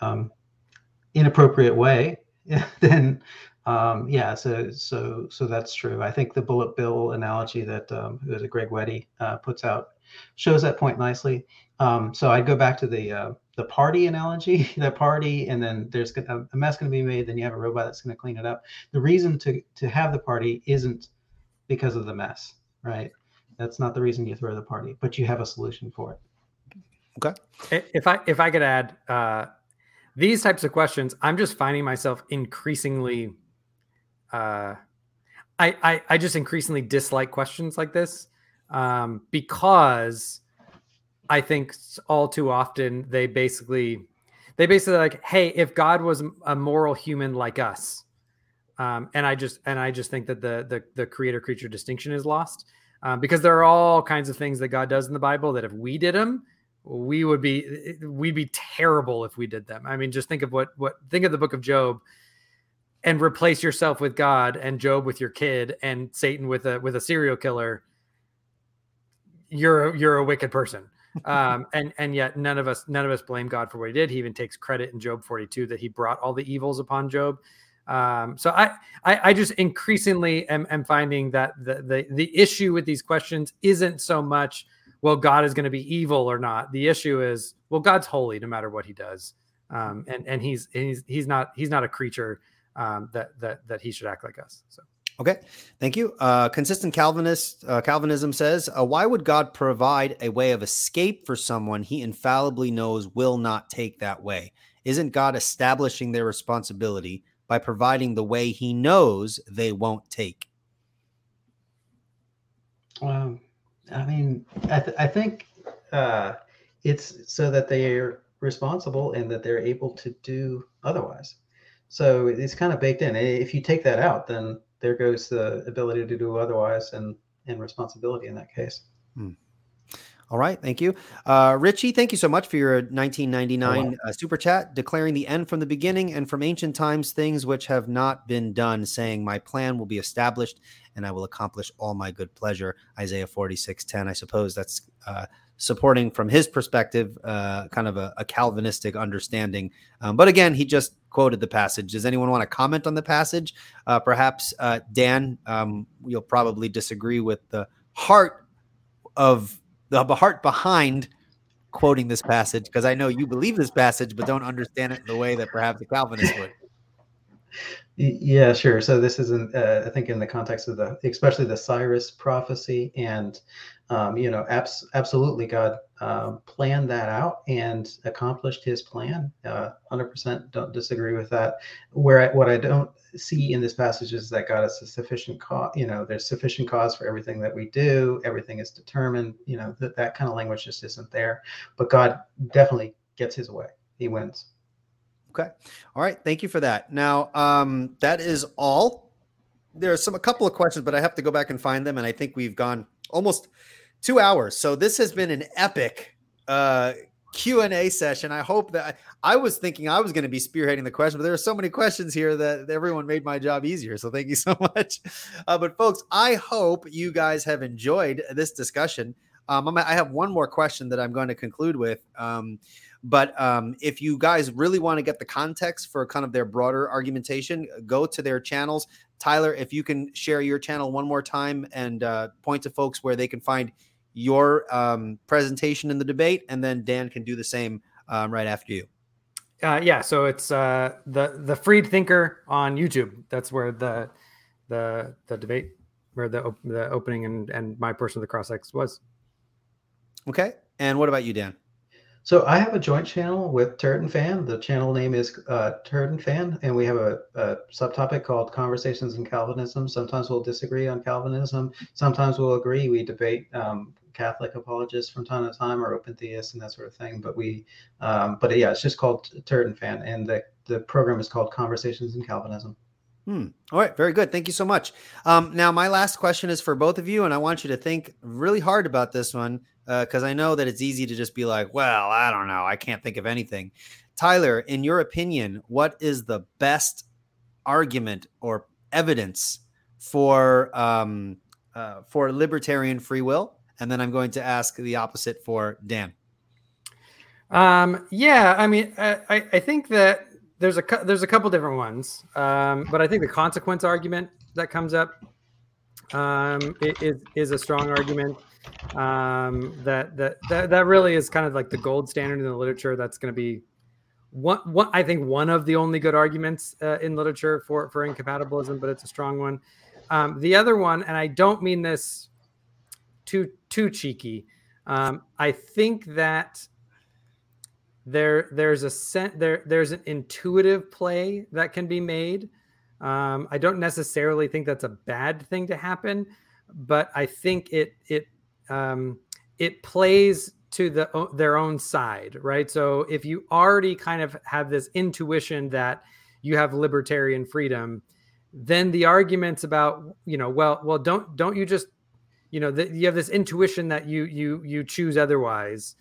um, inappropriate way, [laughs] then um, yeah, so so so that's true. I think the bullet bill analogy that um, who is it, Greg Weddy uh, puts out shows that point nicely. Um, so I'd go back to the uh, the party analogy, [laughs] the party, and then there's a, a mess going to be made. Then you have a robot that's going to clean it up. The reason to to have the party isn't because of the mess, right? That's not the reason you throw the party, but you have a solution for it. Okay. If I if I could add uh, these types of questions, I'm just finding myself increasingly. Uh, I, I I just increasingly dislike questions like this um, because I think all too often they basically they basically like, hey, if God was a moral human like us, um, and I just and I just think that the the, the creator creature distinction is lost um, because there are all kinds of things that God does in the Bible that if we did them, we would be we'd be terrible if we did them. I mean, just think of what what think of the book of Job and replace yourself with God and Job with your kid and Satan with a with a serial killer. You're you're a wicked person [laughs] um, and and yet none of us none of us blame God for what he did. He even takes credit in Job 42 that he brought all the evils upon Job. Um, so I, I, I just increasingly am, am finding that the, the the issue with these questions isn't so much well God is going to be evil or not. The issue is well God's holy no matter what he does, um, and and he's he's he's not he's not a creature um, that that that he should act like us. So. Okay, thank you. Uh, consistent Calvinist uh, Calvinism says, uh, "Why would God provide a way of escape for someone He infallibly knows will not take that way? Isn't God establishing their responsibility by providing the way He knows they won't take?" Um, I mean, I, th- I think uh, it's so that they are responsible and that they're able to do otherwise. So it's kind of baked in. If you take that out, then there goes the ability to do otherwise and and responsibility in that case. Hmm. All right, thank you, uh, Richie. Thank you so much for your 1999 uh, super chat, declaring the end from the beginning and from ancient times things which have not been done, saying, "My plan will be established, and I will accomplish all my good pleasure." Isaiah 46:10. I suppose that's uh, supporting from his perspective, uh, kind of a, a Calvinistic understanding. Um, but again, he just quoted the passage. Does anyone want to comment on the passage? Uh, perhaps uh, Dan, um, you'll probably disagree with the heart of the heart behind quoting this passage because I know you believe this passage but don't understand it the way that perhaps a Calvinist would. [laughs] Yeah, sure. So this isn't, uh, I think, in the context of the, especially the Cyrus prophecy, and um, you know, abs- absolutely, God um, planned that out and accomplished His plan. Uh, hundred percent, don't disagree with that. Where I, what I don't see in this passage is that God has a sufficient cause. You know, there's sufficient cause for everything that we do. Everything is determined. You know, that that kind of language just isn't there. But God definitely gets His way. He wins. Okay. All right. Thank you for that. Now, um, that is all. There are some a couple of questions, but I have to go back and find them, and I think we've gone almost two hours. So this has been an epic uh, Q and A session. I hope that I, I was thinking I was going to be spearheading the question, but there are so many questions here that everyone made my job easier. So thank you so [laughs] much. Uh, but folks, I hope you guys have enjoyed this discussion. Um, I have one more question that I'm going to conclude with. Um, but um, if you guys really want to get the context for kind of their broader argumentation, go to their channels. Tyler, if you can share your channel one more time and uh, point to folks where they can find your um, presentation in the debate, and then Dan can do the same um, right after you. Uh, yeah, so it's uh, the the Freed Thinker on YouTube. That's where the the the debate, where the the opening and and my portion of the cross X was. Okay, and what about you, Dan? So I have a joint channel with Turretin Fan. The channel name is uh, Turretin Fan, and we have a, a, subtopic called Conversations in Calvinism. Sometimes we'll disagree on Calvinism. Sometimes we'll agree. We debate um, Catholic apologists from time to time, or open theists and that sort of thing. But we, um, but yeah, it's just called Turretin Fan, and the the program is called Conversations in Calvinism. Hmm. All right, very good. Thank you so much. Um, now, my last question is for both of you, and I want you to think really hard about this one because uh, I know that it's easy to just be like, well, I don't know. I can't think of anything. Tyler, in your opinion, what is the best argument or evidence for um, uh, for libertarian free will? And then I'm going to ask the opposite for Dan. Um, yeah, I mean, I, I think that there's a there's a couple different ones, um, but I think the consequence argument that comes up um, is is a strong argument um, that, that that that really is kind of like the gold standard in the literature. That's going to be one, one I think one of the only good arguments uh, in literature for for incompatibilism, but it's a strong one. Um, the other one, and I don't mean this too too cheeky. Um, I think that there there's a sen- there there's an intuitive play that can be made. Um, I don't necessarily think that's a bad thing to happen, but I think it it um, it plays to the their own side, right? So if you already kind of have this intuition that you have libertarian freedom, then the arguments about you know, well, well, don't don't you just you know that you have this intuition that you you you choose otherwise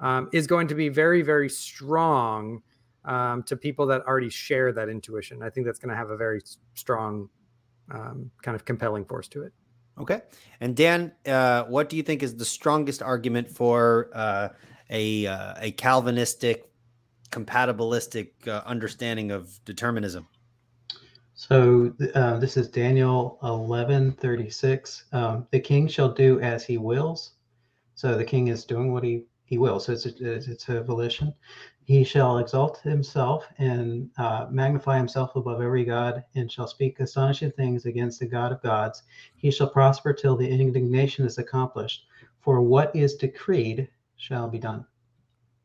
um, is going to be very very strong um, to people that already share that intuition. I think that's going to have a very strong um, kind of compelling force to it. Okay. And Dan, uh, what do you think is the strongest argument for uh, a uh, a Calvinistic, compatibilistic uh, understanding of determinism? So uh, this is Daniel eleven thirty six. Um, the king shall do as he wills. So the king is doing what he he wills. So it's a, it's a volition. He shall exalt himself and uh, magnify himself above every God, and shall speak astonishing things against the God of gods. He shall prosper till the indignation is accomplished. For what is decreed shall be done.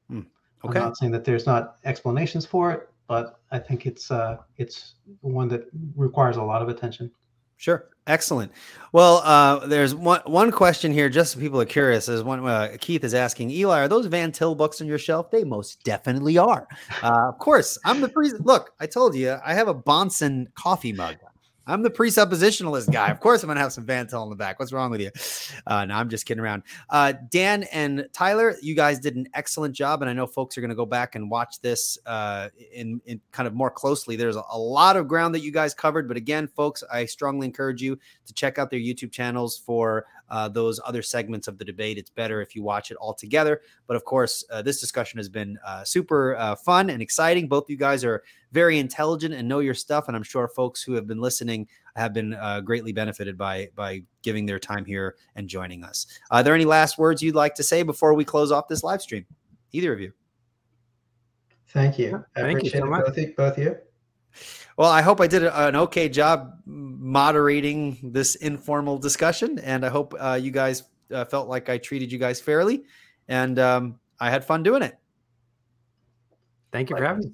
Hmm. Okay. I'm not saying that there's not explanations for it, but I think it's uh, it's one that requires a lot of attention. Sure. Excellent. Well, uh, there's one one question here, just so people are curious. Is one uh, Keith is asking, Eli, are those Van Til books on your shelf? They most definitely are. Uh, of course, I'm the pre. Look, I told you, I have a Bahnsen coffee mug. I'm the presuppositionalist guy. Of course, I'm gonna have some Van Til in the back. What's wrong with you? Uh, no, I'm just kidding around. Uh, Dan and Tyler, you guys did an excellent job, and I know folks are gonna go back and watch this uh, in, in kind of more closely. There's a, a lot of ground that you guys covered, but again, folks, I strongly encourage you to check out their YouTube channels for uh, those other segments of the debate. It's better if you watch it all together. But of course, uh, this discussion has been uh, super uh, fun and exciting. Both you guys are very intelligent and know your stuff, and I'm sure folks who have been listening have been uh, greatly benefited by by giving their time here and joining us. Are there any last words you'd like to say before we close off this live stream? Either of you. Thank you. I Thank appreciate you so it, much. both, both of you. Well, I hope I did an okay job moderating this informal discussion, and I hope uh, you guys uh, felt like I treated you guys fairly, and um, I had fun doing it. Thank you for having me.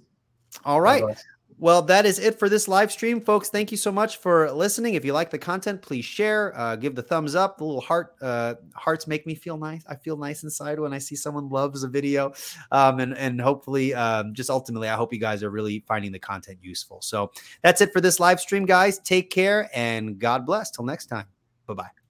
All right. Well, that is it for this live stream, folks. Thank you so much for listening. If you like the content, please share, uh, give the thumbs up. The little heart uh, hearts make me feel nice. I feel nice inside when I see someone loves a video, um, and and hopefully, um, just ultimately, I hope you guys are really finding the content useful. So that's it for this live stream, guys. Take care and God bless. Till next time. Bye bye.